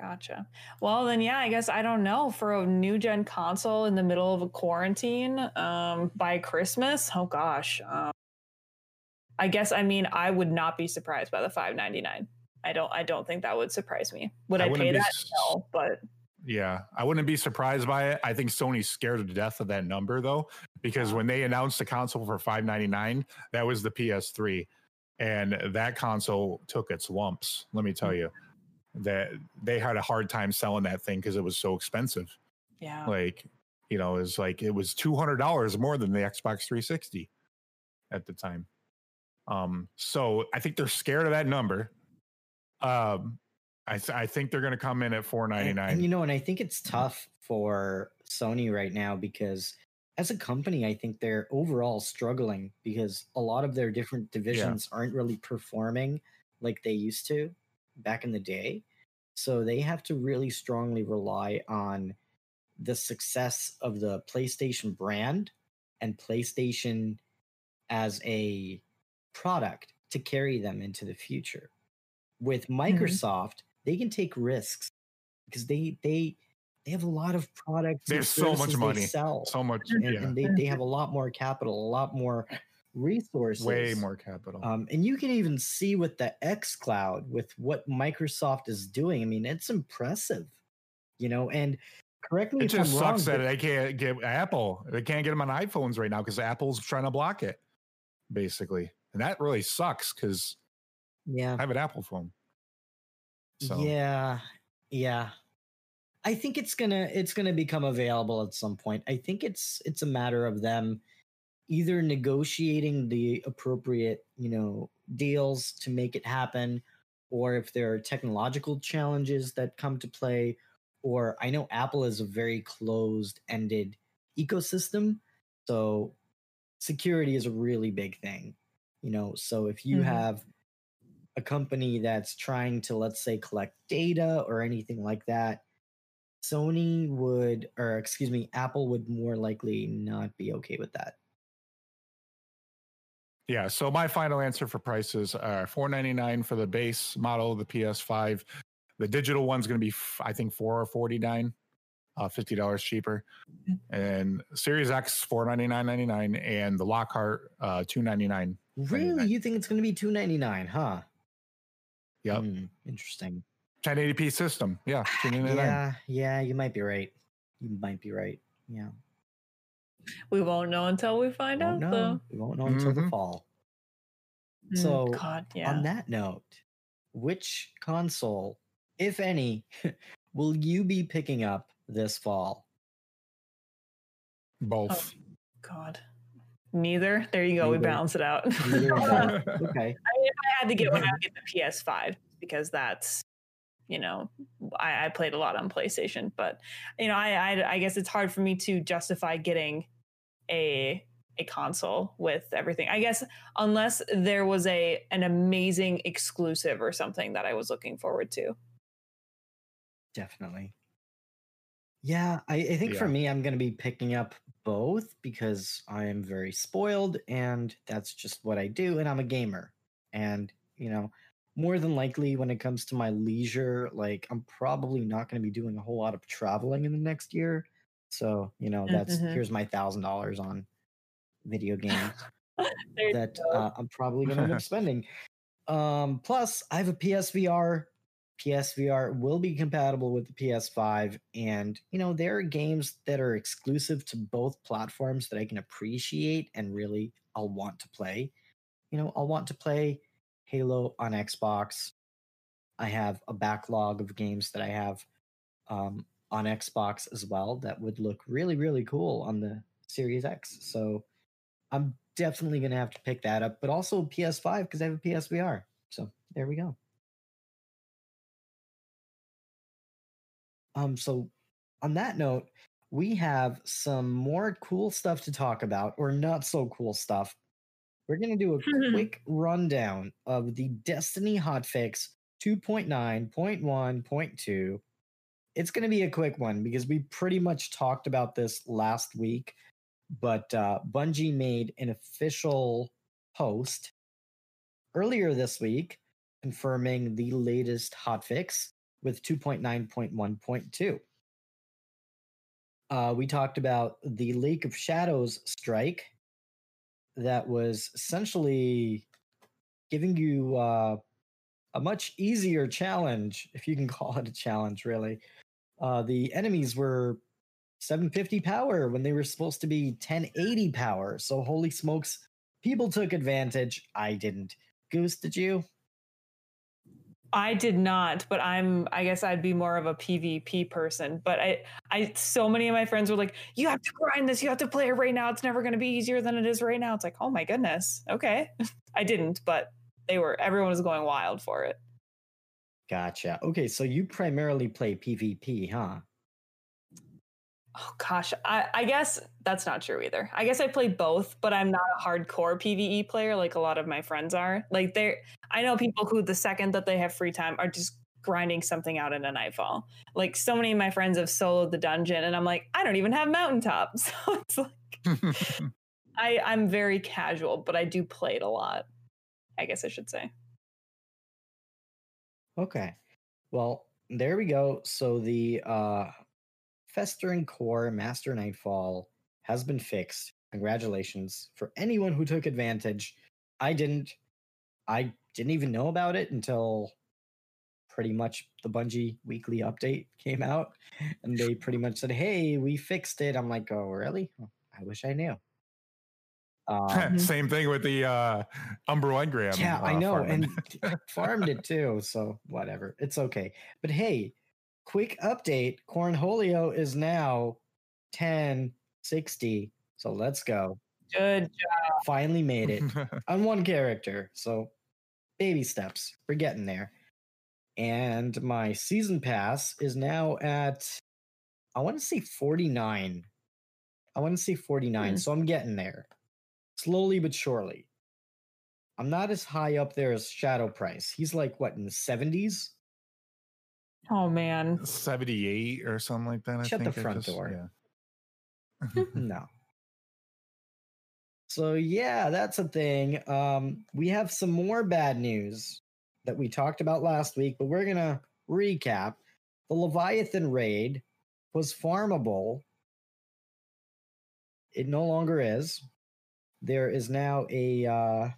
Gotcha. Well, then, yeah, I guess I don't know for a new gen console in the middle of a quarantine um, by Christmas. Oh gosh. Um, I guess I mean I would not be surprised by the five ninety nine. I don't. I don't think that would surprise me. Would I I, pay that? s- No, but yeah. I wouldn't be surprised by it. I think Sony's scared to death of that number though, because when they announced the console for 599, that was the PS3, and that console took its lumps. Let me tell you, that they had a hard time selling that thing because it was so expensive. yeah. like you know is like it was $200 more than the xbox 360 at the time um so i think they're scared of that number um i, th- I think they're going to come in at And, 499 and you know, and I think it's tough for Sony right now because as a company, I think they're overall struggling because a lot of their different divisions aren't really performing like they used to back in the day. So they have to really strongly rely on the success of the PlayStation brand and PlayStation as a product to carry them into the future. With mm-hmm. Microsoft, they can take risks because they they they have a lot of products. They have so much money, sell, so much and, yeah and they, they have a lot more capital, a lot more resources. way more capital Um, and you can even see with the X Cloud, with what Microsoft is doing. I mean, it's impressive, you know. And correct me it if I'm just wrong. sucks that they can't get apple they can't get them on iphones right now because apple's trying to block it basically and that really sucks because yeah, i have an apple phone so Yeah, yeah. I think it's gonna it's gonna become available at some point. I think it's it's a matter of them either negotiating the appropriate you know deals to make it happen, or if there are technological challenges that come to play. Or I know Apple is a very closed ended ecosystem, so security is a really big thing. You know, so if you Mhm. have a company that's trying to let's say collect data or anything like that sony would or excuse me apple would more likely not be okay with that Yeah, so my final answer for prices are 499 for the base model of the PS5. The digital one's going to be I think 449, uh $50 cheaper. And Series X 499.99 and the Lockhart uh 299. really you think it's going to be 299 huh Yep. Hmm, interesting 1080p system. Yeah, 299. yeah yeah you might be right you might be right yeah We won't know until we find won't out, know. though. we won't know until the Mhm. fall Mm, So, God, yeah. on that note which console if any will you be picking up this fall Both. God. Neither. There you go. We balance it out. okay. of I them. okay had to get one. I would get the PS5 because that's, you know, I, I played a lot on PlayStation, but you know, I, I I guess it's hard for me to justify getting a a console with everything. I guess unless there was a an amazing exclusive or something that I was looking forward to. Definitely. Yeah, I, I think for me, I'm going to be picking up both because I am very spoiled and that's just what I do. And I'm a gamer. And, you know, more than likely, when it comes to my leisure, like I'm probably not going to be doing a whole lot of traveling in the next year. So, you know, that's Mhm. here's my thousand dollars on video games that uh, I'm probably going to end up spending. Um, plus, I have a PSVR. PSVR will be compatible with the PS5, and you know there are games that are exclusive to both platforms that I can appreciate and really I'll want to play. You know, I'll want to play Halo on Xbox. I have a backlog of games that I have um, on Xbox as well that would look really, really cool on the Series X. So I'm definitely going to have to pick that up, but also PS5 because I have a PSVR. So there we go. Um, so on that note, we have some more cool stuff to talk about, or not so cool stuff. We're going to do a quick rundown of the Destiny hotfix 2.9.1.2. It's going to be a quick one because we pretty much talked about this last week, but uh, Bungie made an official post earlier this week confirming the latest hotfix with 2.9.1.2. Uh, we talked about the Lake of Shadows strike that was essentially giving you uh, a much easier challenge, if you can call it a challenge, really. Uh, the enemies were 750 power when they were supposed to be 1080 power. So, holy smokes, people took advantage. I didn't. Goose, did you? I did not, but I'm I guess I'd be more of a PvP person. But I I so many of my friends were like, you have to grind this, you have to play it right now. It's never gonna be easier than it is right now. It's like, oh my goodness. Okay. I didn't, but they were everyone was going wild for it. Gotcha. Okay, so you primarily play PvP, huh? Oh gosh, I, I guess that's not true either. I guess I play both, but I'm not a hardcore PVE player like a lot of my friends are. Like they're I know people who the second that they have free time are just grinding something out in a nightfall. Like so many of my friends have soloed the dungeon and I'm like, I don't even have mountaintop. So it's like I, I'm very casual, but I do play it a lot. I guess I should say. Okay. Well, there we go. So the uh Festering Core Master Nightfall has been fixed. Congratulations for anyone who took advantage. I didn't. I didn't even know about it until pretty much the Bungie weekly update came out. And they pretty much said, Hey, we fixed it. I'm like, Oh, really? I wish I knew. Um, Same thing with the uh, Umbral Engram. yeah, I uh, know, farming. and farmed it too. So whatever, it's okay. But hey, quick update: Cornholio is now ten sixty. So let's go. Good job. Finally made it on one character. So baby steps. We're getting there. And my season pass is now at I want to say 49. I want to say 49. Hmm. So I'm getting there. Slowly but surely. I'm not as high up there as Shadow Price. He's like what in the 70s? Oh man. 78 or something like that. I Shut the think I front just- door. yeah. no. So yeah, that's a thing. Um, we have some more bad news that we talked about last week, but we're gonna recap. The Leviathan raid was farmable. It no longer is. There is now a uh,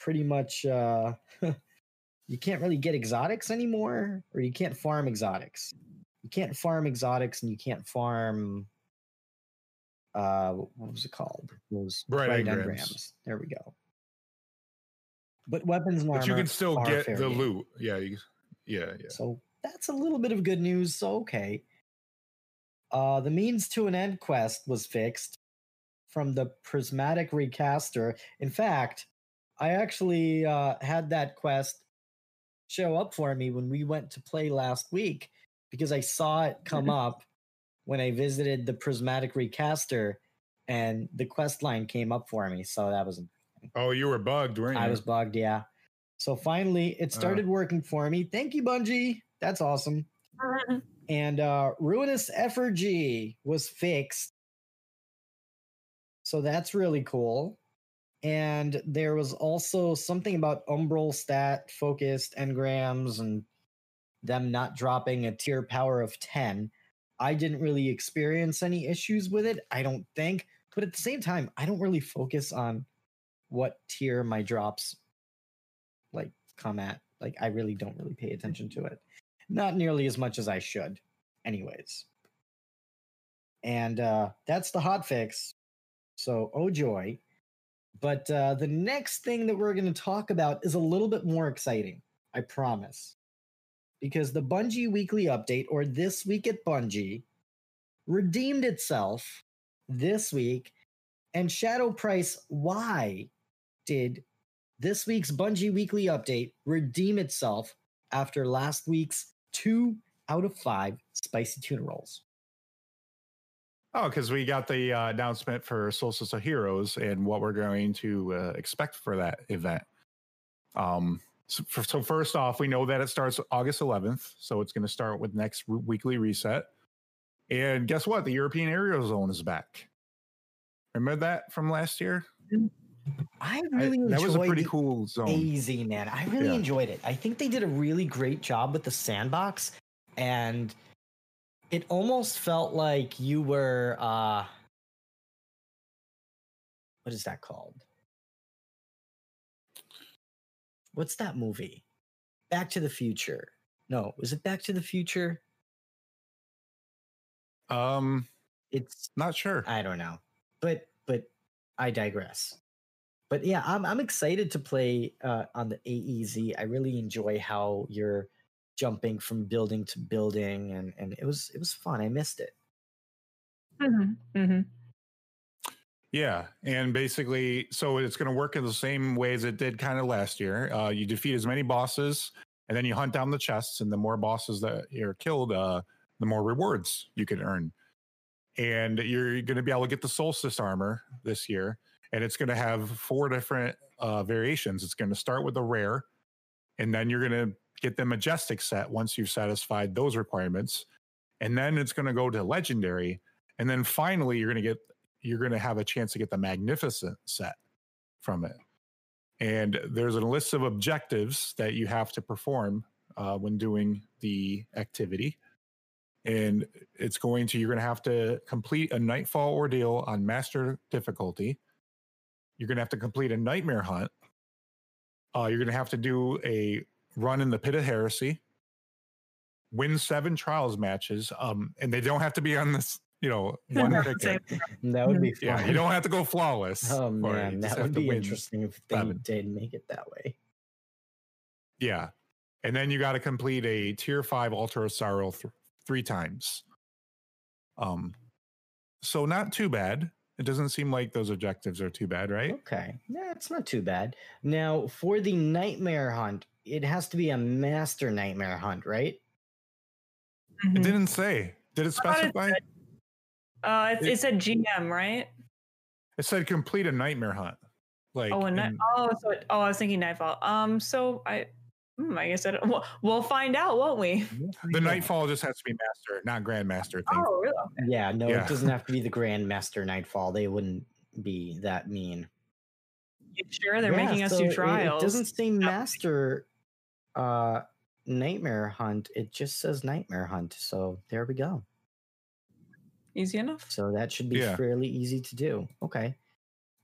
pretty much uh, you can't really get exotics anymore, or you can't farm exotics. You can't farm exotics, and you can't farm uh what was it called those Bright engrams. engrams. there we go but weapons and But you can still get the game. loot. Yeah, you, yeah, yeah. so that's a little bit of good news so okay uh the means to an end quest was fixed from the prismatic recaster in fact i actually uh had that quest show up for me when we went to play last week because i saw it come up when i visited the prismatic recaster and the quest line came up for me so that was Oh, you were bugged, weren't you? I was bugged, yeah. So finally, it Uh. started working for me. Thank you, Bungie. That's awesome. And uh, Ruinous Effigy was fixed. So that's really cool. And there was also something about umbral stat focused engrams and them not dropping a tier power of 10. I didn't really experience any issues with it, I don't think. But at the same time, I don't really focus on what tier my drops like come at. Like I really don't really pay attention to it. Not nearly as much as I should, anyways. And uh that's the hot fix. So oh joy. But uh the next thing that we're gonna talk about is a little bit more exciting, I promise. Because the Bungie weekly update, or this week at Bungie, redeemed itself this week. And Shadow Price, why did this week's Bungie Weekly Update redeem itself after last week's two out of five spicy tuna rolls? Oh, because we got the uh, announcement for Solstice of Heroes and what we're going to uh, expect for that event. Um, so, for, so, first off, we know that it starts August 11th, so it's going to start with next re- weekly reset. And guess what? The European Aerial Zone is back. Remember that from last year? I really I, that was a pretty cool zone. AZ man. I really Yeah. enjoyed it. I think they did a really great job with the sandbox, and it almost felt like you were uh what is that called? What's that movie? Back to the Future. No, was it Back to the Future? Um, It's not sure. I don't know, but but I digress. But yeah, I'm I'm excited to play uh, on the AEZ. I really enjoy how you're jumping from building to building, and and it was it was fun. I missed it. Mm-hmm. Yeah, and basically, so it's going to work in the same way as it did kind of last year. Uh, you defeat as many bosses, and then you hunt down the chests, and the more bosses that are killed, uh, the more rewards you can earn. And you're going to be able to get the Solstice armor this year, and it's going to have four different uh, variations. It's going to start with the rare, and then you're going to get the majestic set once you've satisfied those requirements, and then it's going to go to legendary, and then finally you're going to get you're going to have a chance to get the magnificent set from it. And there's a list of objectives that you have to perform uh, when doing the activity. And it's going to, you're going to have to complete a nightfall ordeal on master difficulty. You're going to have to complete a nightmare hunt. Uh, you're going to have to do a run in the pit of heresy, win seven trials matches. Um, and they don't have to be on this, you know, one ticket. That would be fun. Yeah, you don't have to go flawless. Oh for. You man, just that have would to be interesting if they seven. did make it that way. Yeah, and then you got to complete a tier five altar of sorrow th- three times. Um, so not too bad. It doesn't seem like those objectives are too bad, right? Okay, yeah, it's not too bad. Now for the nightmare hunt, it has to be a master nightmare hunt, right? It didn't say. Did it I thought it specify? said- Uh, it, It- it said GM, right? It said complete a nightmare hunt. Like oh, and night. in- Oh, so it, oh, I was thinking Nightfall. Um, so I, hmm, I guess I don't, we'll, we'll find out, won't we? the nightfall just has to be master, not grandmaster. Thing. Oh, really? Yeah, no, Yeah. it doesn't have to be the Grandmaster Nightfall. They wouldn't be that mean. You sure they're Yeah, making us so do it- trials? It, doesn't say Master uh Nightmare Hunt. It just says Nightmare Hunt. So there we go. Easy enough. So that should be Yeah. fairly easy to do. Okay.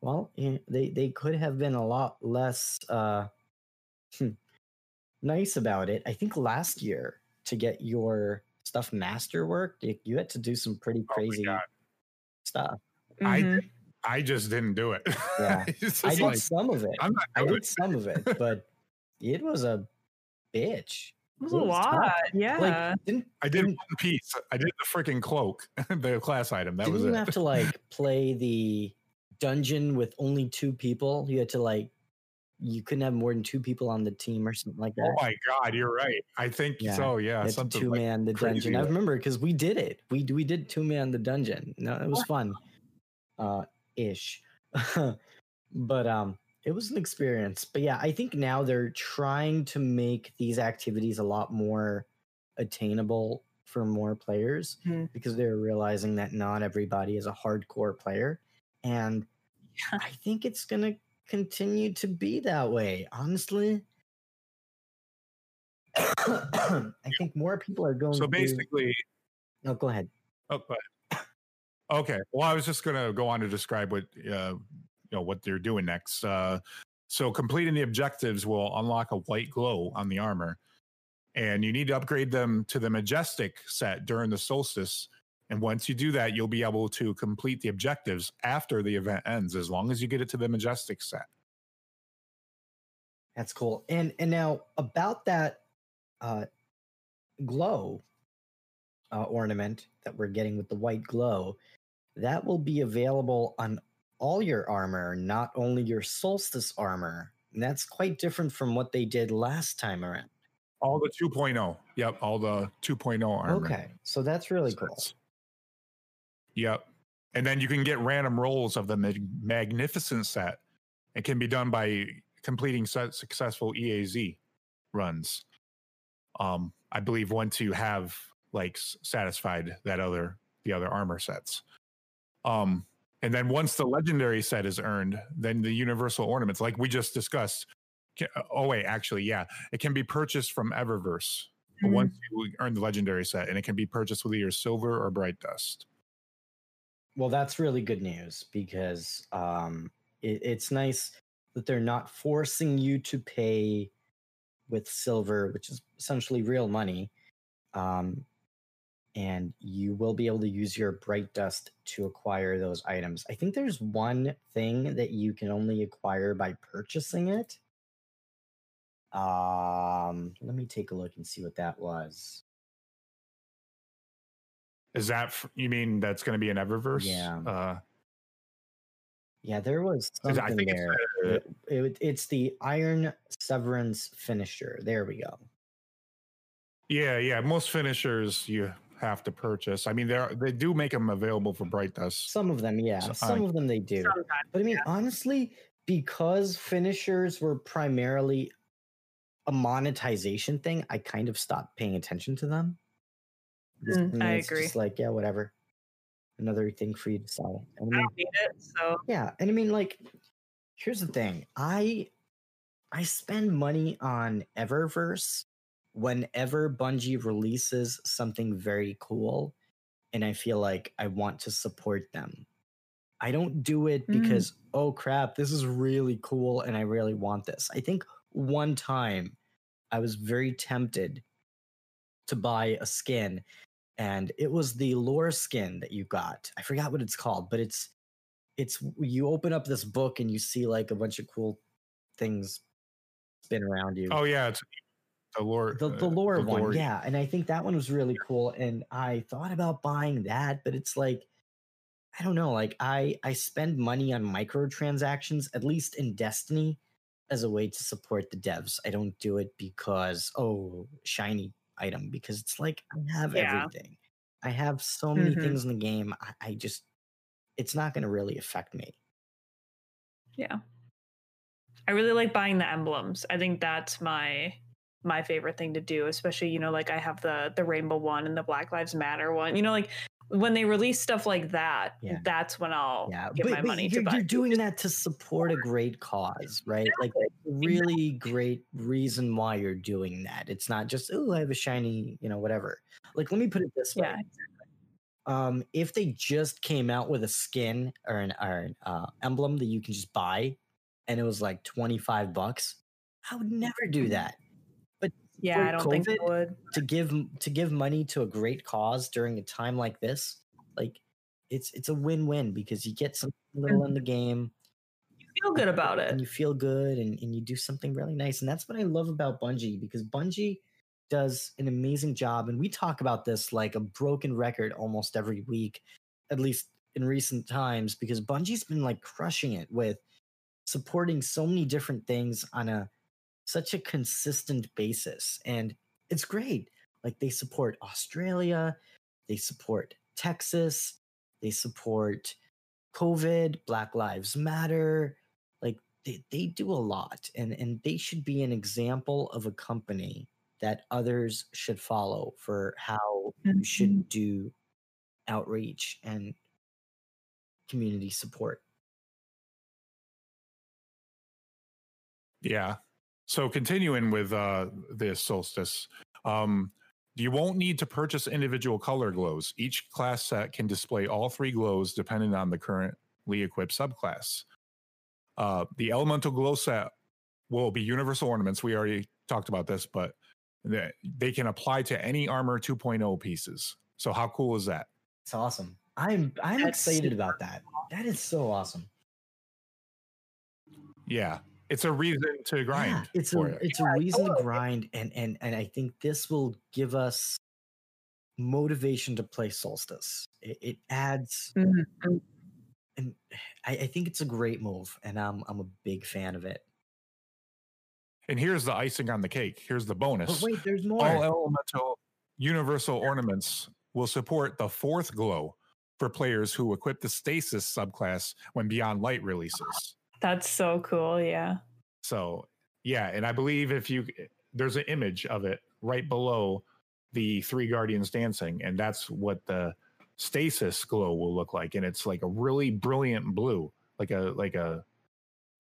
Well, yeah, they they could have been a lot less uh hmm, nice about it. I think last year to get your stuff master work, you, you had to do some pretty Oh crazy God. stuff. I Mhm. I just didn't do it. Yeah. I did like, some of it. I'm not I doing did some of it, but it was a bitch. It was a was lot. tough. Yeah. Like didn't I did didn't, one piece. I did the freaking cloak, the class item. That didn't was you it. have to like play the dungeon with only two people? You had to like you couldn't have more than two people on the team or something like that. Oh my god, you're right. I think Yeah, so. Yeah, You had something two like man the crazy dungeon. I remember because we did it. We we did two man the dungeon. No, it was fun, uh, ish. but um, it was an experience. But yeah, I think now they're trying to make these activities a lot more attainable for more players Mhm. because they're realizing that not everybody is a hardcore player, and Yeah. I think it's gonna continue to be that way. Honestly, I think more people are going. So to- basically, no, go ahead. oh, go ahead. okay. Well, I was just going to go on to describe what uh, you know what they're doing next. Uh, so completing the objectives will unlock a white glow on the armor, and you need to upgrade them to the majestic set during the solstice. And once you do that, you'll be able to complete the objectives after the event ends, as long as you get it to the majestic set. That's cool. And and now about that uh glow uh, ornament that we're getting with the white glow, that will be available on all your armor, not only your solstice armor. And that's quite different from what they did last time around. All the 2.0. Yep. All the 2.0 armor. Okay, so that's really cool. sets. Yep. And then you can get random rolls of the mag- magnificent set. It can be done by completing su- successful EAZ runs. Um, I believe once you have like satisfied that other the other armor sets. Um, and then once the legendary set is earned, then the universal ornaments, like we just discussed. Can, oh wait, actually, yeah, it can be purchased from Eververse Mhm. once you earn the legendary set, and it can be purchased with either silver or bright dust. Well, that's really good news because um, it, it's nice that they're not forcing you to pay with silver, which is essentially real money. Um, and you will be able to use your bright dust to acquire those items. I think there's one thing that you can only acquire by purchasing it. Um, let me take a look and see what that was. Is that you mean that's going to be an Eververse? Yeah. Uh, Yeah, there was something I think there. it's It, it, it's the Iron Severance finisher. There we go. yeah, yeah. Most finishers you have to purchase. I mean, they are they do make them available for bright dust. Some of them, yeah. So, Some uh, of them they do. Sometimes. But I mean, honestly, because finishers were primarily a monetization thing, I kind of stopped paying attention to them. Because Mm, I it's agree. Just like, yeah, whatever. Another thing for you to sell. And I I don't need it, so yeah, and I mean, like, here's the thing. I I spend money on Eververse whenever Bungie releases something very cool, and I feel like I want to support them. I don't do it Mm. because oh crap, this is really cool and I really want this. I think one time I was very tempted to buy a skin and it was the lore skin that you got. I forgot what it's called, but it's it's you open up this book and you see like a bunch of cool things spin around you. Oh yeah, it's the lore. the, the uh, lore one, lore- yeah. And I think that one was really cool. And I thought about buying that, but it's like I don't know, like I I spend money on microtransactions, at least in Destiny, as a way to support the devs. I don't do it because oh shiny item, because it's like I have Yeah. everything. I have so many Mhm. things in the game. I, I just it's not gonna really affect me. yeah. I really like buying the emblems. I think that's my my favorite thing to do, especially you know like I have the the rainbow one and the Black Lives Matter one. You know like when they release stuff like that, Yeah. that's when I'll Yeah, give but, my but money you're, to buy. you're doing that to support a great cause, right? Like really great reason why you're doing that. It's not just oh, I have a shiny, you know, whatever. Like let me put it this way: yeah. um, if they just came out with a skin or an, or an uh, emblem that you can just buy, and it was like twenty five bucks, I would never do that. Yeah, I don't think I COVID, would. To give to give money to a great cause during a time like this, like it's it's a win win because you get something little in the game You feel good about it. and you feel good and, and you do something really nice. And that's what I love about Bungie because Bungie does an amazing job. And we talk about this like a broken record almost every week, at least in recent times, because Bungie's been like crushing it with supporting so many different things on a such a consistent basis. And it's great. Like they support Australia, they support Texas, they support COVID, Black Lives Matter, like they, they do a lot and and they should be an example of a company that others should follow for how you mm-hmm. should do outreach and community support Yeah. So continuing with uh this solstice, um, you won't need to purchase individual color glows. Each class set can display all three glows depending on the currently equipped subclass. Uh, the elemental glow set will be universal ornaments. We already talked about this, but they, they can apply to any armor 2.0 pieces. So how cool is that? It's awesome. I'm I'm That's excited about that. That is so awesome. Yeah, it's a reason to grind. Yeah, it's a it. it's a reason to grind, and and and I think this will give us motivation to play Solstice. It, it adds, Mhm. and I, I think it's a great move, and I'm I'm a big fan of it. And here's the icing on the cake. Here's the bonus. But wait, there's more. All elemental universal ornaments will support the fourth glow for players who equip the stasis subclass when Beyond Light releases. That's so cool. Yeah. So, yeah, and I believe if you there's an image of it right below the three guardians dancing, and that's what the stasis glow will look like. And it's like a really brilliant blue, like a like a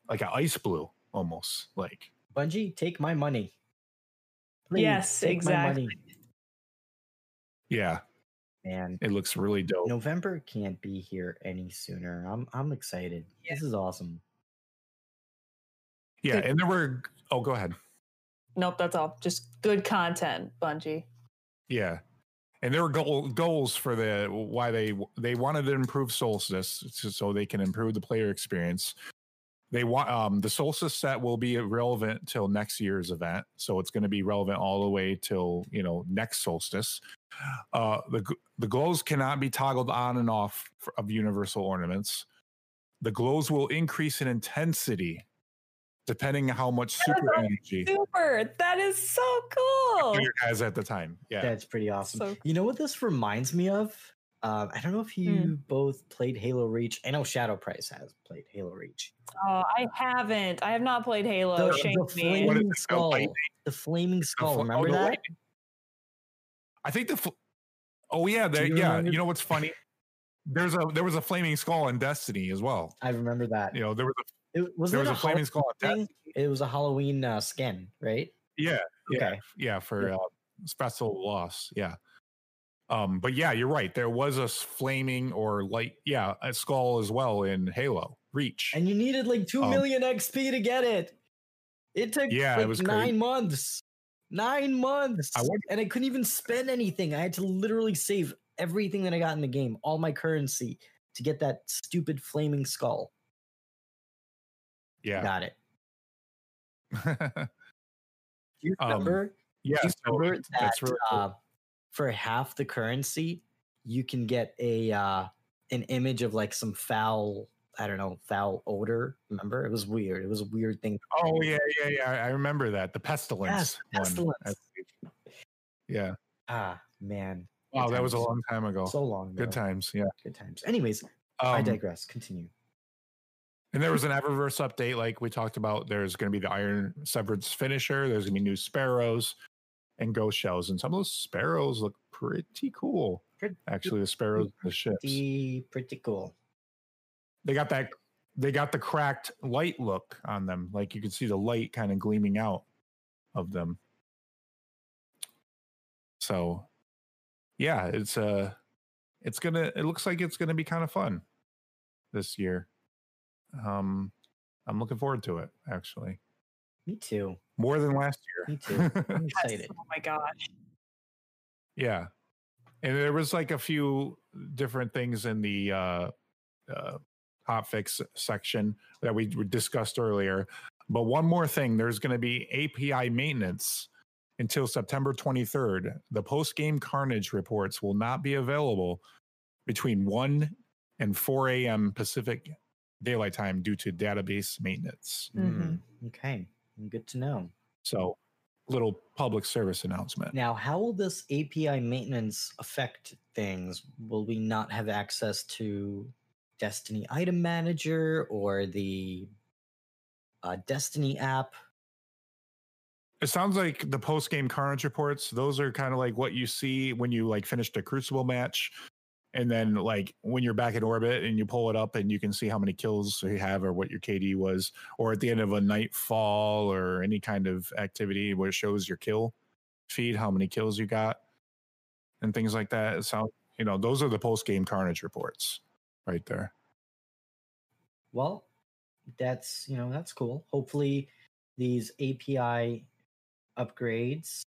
like a ice blue almost like Bungie, take my money. Yes, exactly. money. yeah, Man, it looks really dope. November can't be here any sooner. I'm I'm excited. This is awesome. Yeah, Good. and there were oh go ahead. Nope, that's all. Just good content, Bungie. Yeah. And there were goal, goals for the why they they wanted to improve Solstice so, they can improve the player experience. They want um the Solstice set will be relevant till next year's event, so it's going to be relevant all the way till you know next Solstice. Uh, the the glows cannot be toggled on and off of universal ornaments. The glows will increase in intensity depending on how much super energy Super. That is so cool. you has at the time. Yeah. That's pretty awesome. So- You know what this reminds me of? Uh, I don't know if you Hmm. both played Halo Reach. I know Shadow Price has played Halo Reach. Oh, I haven't. I have not played Halo. The- Shame the me. What is Flaming skull. lightning? The Flaming The Skull. fl- oh, remember the that? lightning. I think the. Fl- oh yeah, Do there, you yeah. remember- You know what's funny? There's a there was a flaming skull in Destiny as well. I remember that. You know there was a, It, was there was a flaming Halloween skull in thing? It was a Halloween uh, skin, right? Yeah, yeah, Okay. yeah. For Yeah. uh, special loss, yeah. Um, but yeah, you're right. There was a flaming or light, yeah, a skull as well in Halo Reach. And you needed like two Um, million XP to get it. It took Yeah, it was nine crazy. months. Nine months. I wonder- and I couldn't even spend anything. I had to literally save everything that I got in the game, all my currency, to get that stupid flaming skull. Yeah, Got it. Do you Um, remember? yeah. do you remember that, really cool. uh, for half the currency, you can get a uh, an image of like some foul, I don't know, foul odor. Remember? It was weird. It was a weird thing. Oh yeah, yeah, yeah. I remember that the pestilence. one, pestilence. believe. Yeah. Ah, man. Wow, that was a long time ago. So long. Good times. Yeah. Good times. Anyways, I Um, digress. Continue. And there was an Eververse update, like we talked about. There's going to be the Iron Severance finisher. There's going to be new sparrows and ghost shells, and some of those sparrows look pretty cool. Pretty- Actually, the sparrows, the ships, Pretty, pretty cool. they got that. They got the cracked light look on them. Like you can see the light kind of gleaming out of them. So, yeah, it's uh it's gonna. It looks like it's gonna be kind of fun this year. Um, I'm looking forward to it. Actually, Me too. more than last year. Me too. I'm excited. Oh my gosh. yeah, and there was like a few different things in the uh, uh, hotfix section that we discussed earlier. But one more thing, there's going to be API maintenance until September 23rd. The post game Carnage reports will not be available between 1 and 4 a.m. Pacific daylight time due to database maintenance. Mhm. Mm, okay. Good to know. So, little public service announcement. Now, how will this API maintenance affect things? Will we not have access to Destiny Item Manager or the uh, Destiny app? It sounds like the post game carnage reports, those are kind of like what you see when you like finish a crucible match and then like when you're back in orbit and you pull it up and you can see how many kills you have or what your KD was, or at the end of a nightfall or any kind of activity where it shows your kill feed, how many kills you got, and things like that. So you know those are the post game carnage reports right there. Well, that's you know that's cool. Hopefully, these API upgrades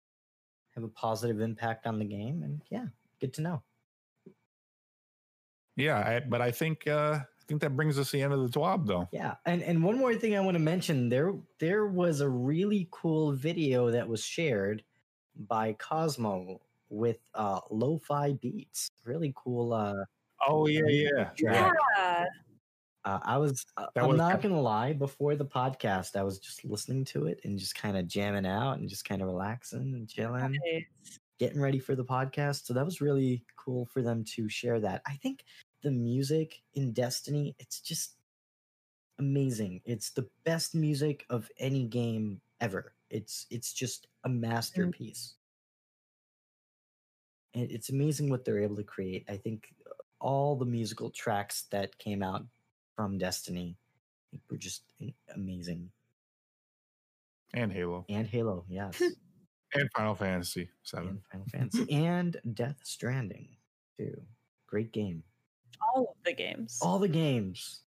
have a positive impact on the game, and yeah, good to know. Yeah, I, but I think uh, I think that brings us to the end of the TWAB, though. Yeah, and and one more thing I want to mention there there was a really cool video that was shared by Cosmo with uh lo-fi beats. Really cool. Uh, oh yeah, yeah, yeah. Uh, I was, uh, I'm was not going to lie, before the podcast, I was just listening to it and just kind of jamming out and just kind of relaxing and chilling, nice. getting ready for the podcast. So that was really cool for them to share that. I think the music in Destiny, it's just amazing. It's the best music of any game ever. It's it's just a mm. masterpiece. And it's amazing what they're able to create. I think all the musical tracks that came out from Destiny were just amazing. And Halo. And Halo, yes. and Final Fantasy Seven. And Final Fantasy. and Death Stranding, too. Great game. All of the games. All the games.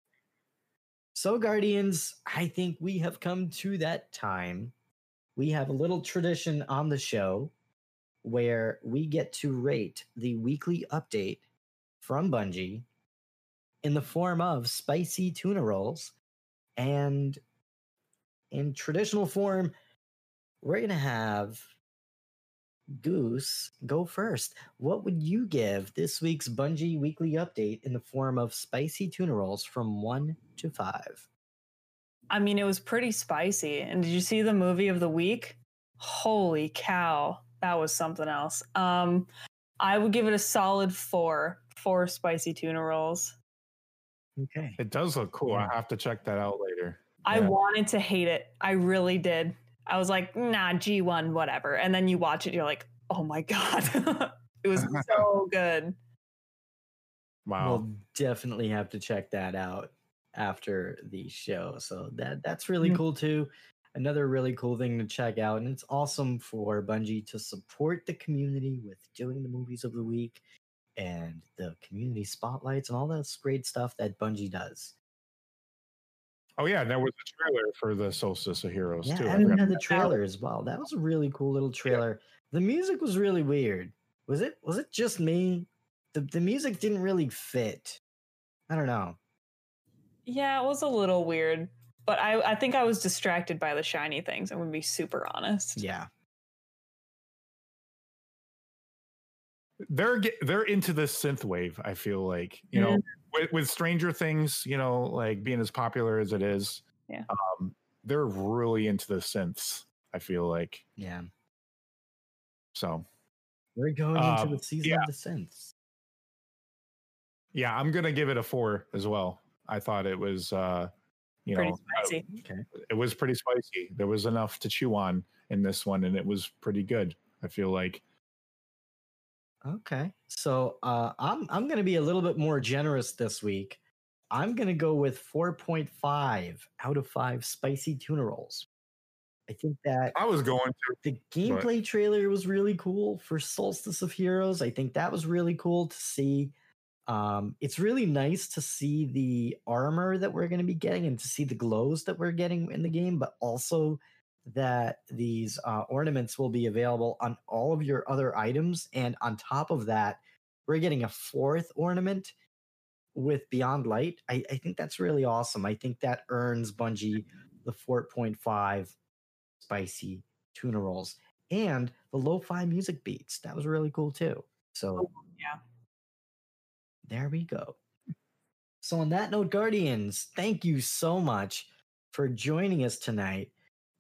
So, Guardians, I think we have come to that time. We have a little tradition on the show where we get to rate the weekly update from Bungie in the form of spicy tuna rolls. And in traditional form, we're going to have Goose go first. What would you give this week's Bungie weekly update in the form of spicy tuna rolls from one to five? I mean, it was pretty spicy. And did you see the movie of the week? Holy cow, that was something else. Um, I would give it a solid four, four spicy tuna rolls. Okay. It does look cool. Yeah. I have to check that out later. I yeah. wanted to hate it. I really did. I was like, nah, G1, whatever. And then you watch it, you're like, oh my God. it was so good. Wow. We'll definitely have to check that out after the show. So that that's really mm-hmm. cool too. Another really cool thing to check out. And it's awesome for Bungie to support the community with doing the movies of the week and the community spotlights and all that great stuff that Bungie does. Oh yeah, there was a trailer for the Solstice of Heroes yeah, too. And we had the trailer as well. That was a really cool little trailer. Yeah. The music was really weird. Was it? Was it just me? The the music didn't really fit. I don't know. Yeah, it was a little weird, but I I think I was distracted by the shiny things. I'm gonna be super honest. Yeah. they're they're into the synth wave. I feel like you know mm-hmm. With, with Stranger Things, you know, like being as popular as it is. Yeah, um, they're really into the synths. I feel like. Yeah. So. We're going into um, the season yeah. of the synths. Yeah, I'm gonna give it a four as well. I thought it was, uh, you pretty know, spicy. Uh, okay. It was pretty spicy. There was enough to chew on in this one, and it was pretty good. I feel like. Okay. So uh, I'm I'm going to be a little bit more generous this week. I'm going to go with 4.5 out of 5 spicy tuna rolls. I think that I was going to. The gameplay but... trailer was really cool for Solstice of Heroes. I think that was really cool to see. Um, it's really nice to see the armor that we're going to be getting and to see the glows that we're getting in the game, but also that these uh, ornaments will be available on all of your other items. And on top of that, we're getting a fourth ornament with Beyond Light. I, I think that's really awesome. I think that earns Bungie the 4.5 spicy tuna rolls and the lo fi music beats. That was really cool too. So, oh, yeah. There we go. So, on that note, Guardians, thank you so much for joining us tonight.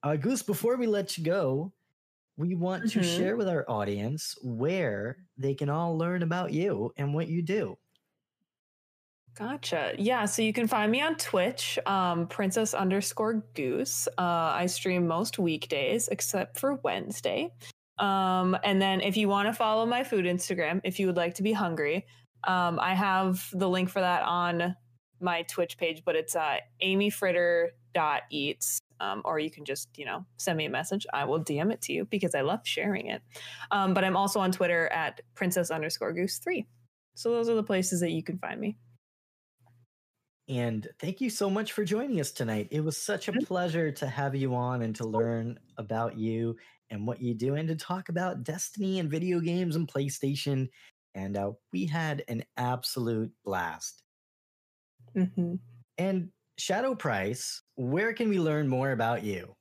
Uh, Goose, before we let you go, we want mm-hmm. to share with our audience where they can all learn about you and what you do. Gotcha. Yeah. So you can find me on Twitch, um, princess underscore goose. Uh, I stream most weekdays except for Wednesday. Um, and then if you want to follow my food Instagram, if you would like to be hungry, Um, I have the link for that on my Twitch page, but it's uh, amyfritter.eats. Um, or you can just, you know, send me a message. I will DM it to you because I love sharing it. Um, but I'm also on Twitter at princess underscore goose three. So those are the places that you can find me. And thank you so much for joining us tonight. It was such a Mhm. pleasure to have you on and to learn about you and what you do and to talk about Destiny and video games and PlayStation. And uh, we had an absolute blast. Mm-hmm. And Shadow Price, where can we learn more about you?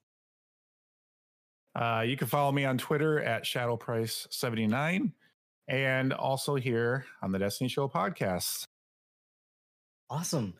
Uh, you can follow me on Twitter at ShadowPrice79 and also here on the Destiny Show podcast. Awesome.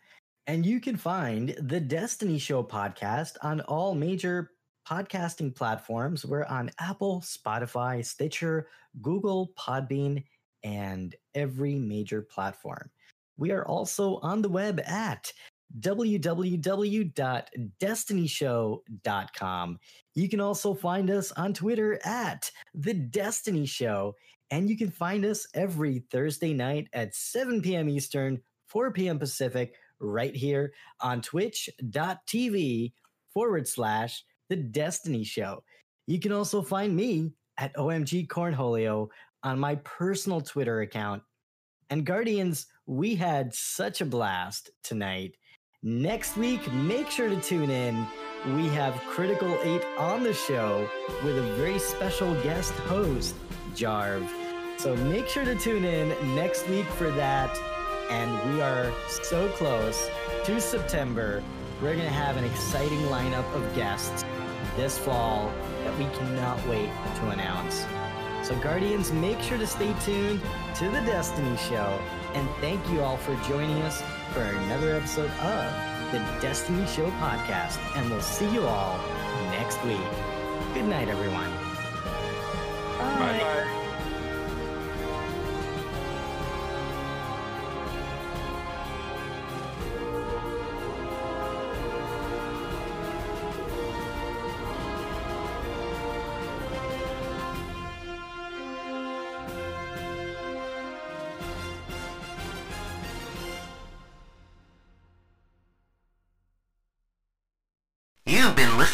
And you can find the Destiny Show podcast on all major podcasting platforms. We're on Apple, Spotify, Stitcher, Google, Podbean, and every major platform. We are also on the web at www.destinyshow.com. You can also find us on Twitter at The Destiny Show. And you can find us every Thursday night at 7 p.m. Eastern, 4 p.m. Pacific, right here on twitch.tv forward slash The Destiny Show. You can also find me at OMG Cornholio on my personal Twitter account. And Guardians, we had such a blast tonight. Next week, make sure to tune in. We have Critical 8 on the show with a very special guest host, Jarv. So make sure to tune in next week for that. And we are so close to September. We're going to have an exciting lineup of guests this fall that we cannot wait to announce. So, Guardians, make sure to stay tuned to the Destiny Show. And thank you all for joining us for another episode of the Destiny Show podcast. And we'll see you all next week. Good night, everyone. Bye bye.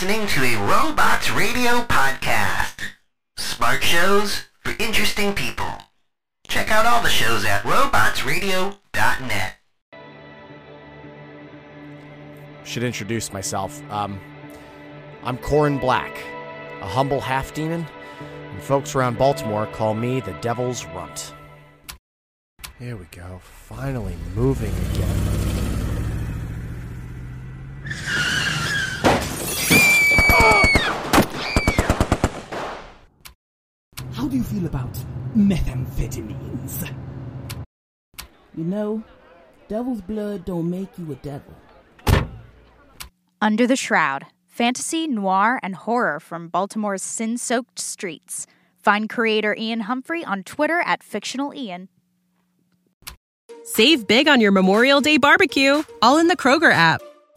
Listening to a Robots Radio podcast. Smart shows for interesting people. Check out all the shows at robotsradio.net. Should introduce myself. Um, I'm Corin Black, a humble half demon, and folks around Baltimore call me the Devil's Runt. Here we go. Finally moving again. How do you feel about methamphetamines? You know, devil's blood don't make you a devil. Under the Shroud Fantasy, noir, and horror from Baltimore's sin soaked streets. Find creator Ian Humphrey on Twitter at Fictional Ian. Save big on your Memorial Day barbecue, all in the Kroger app.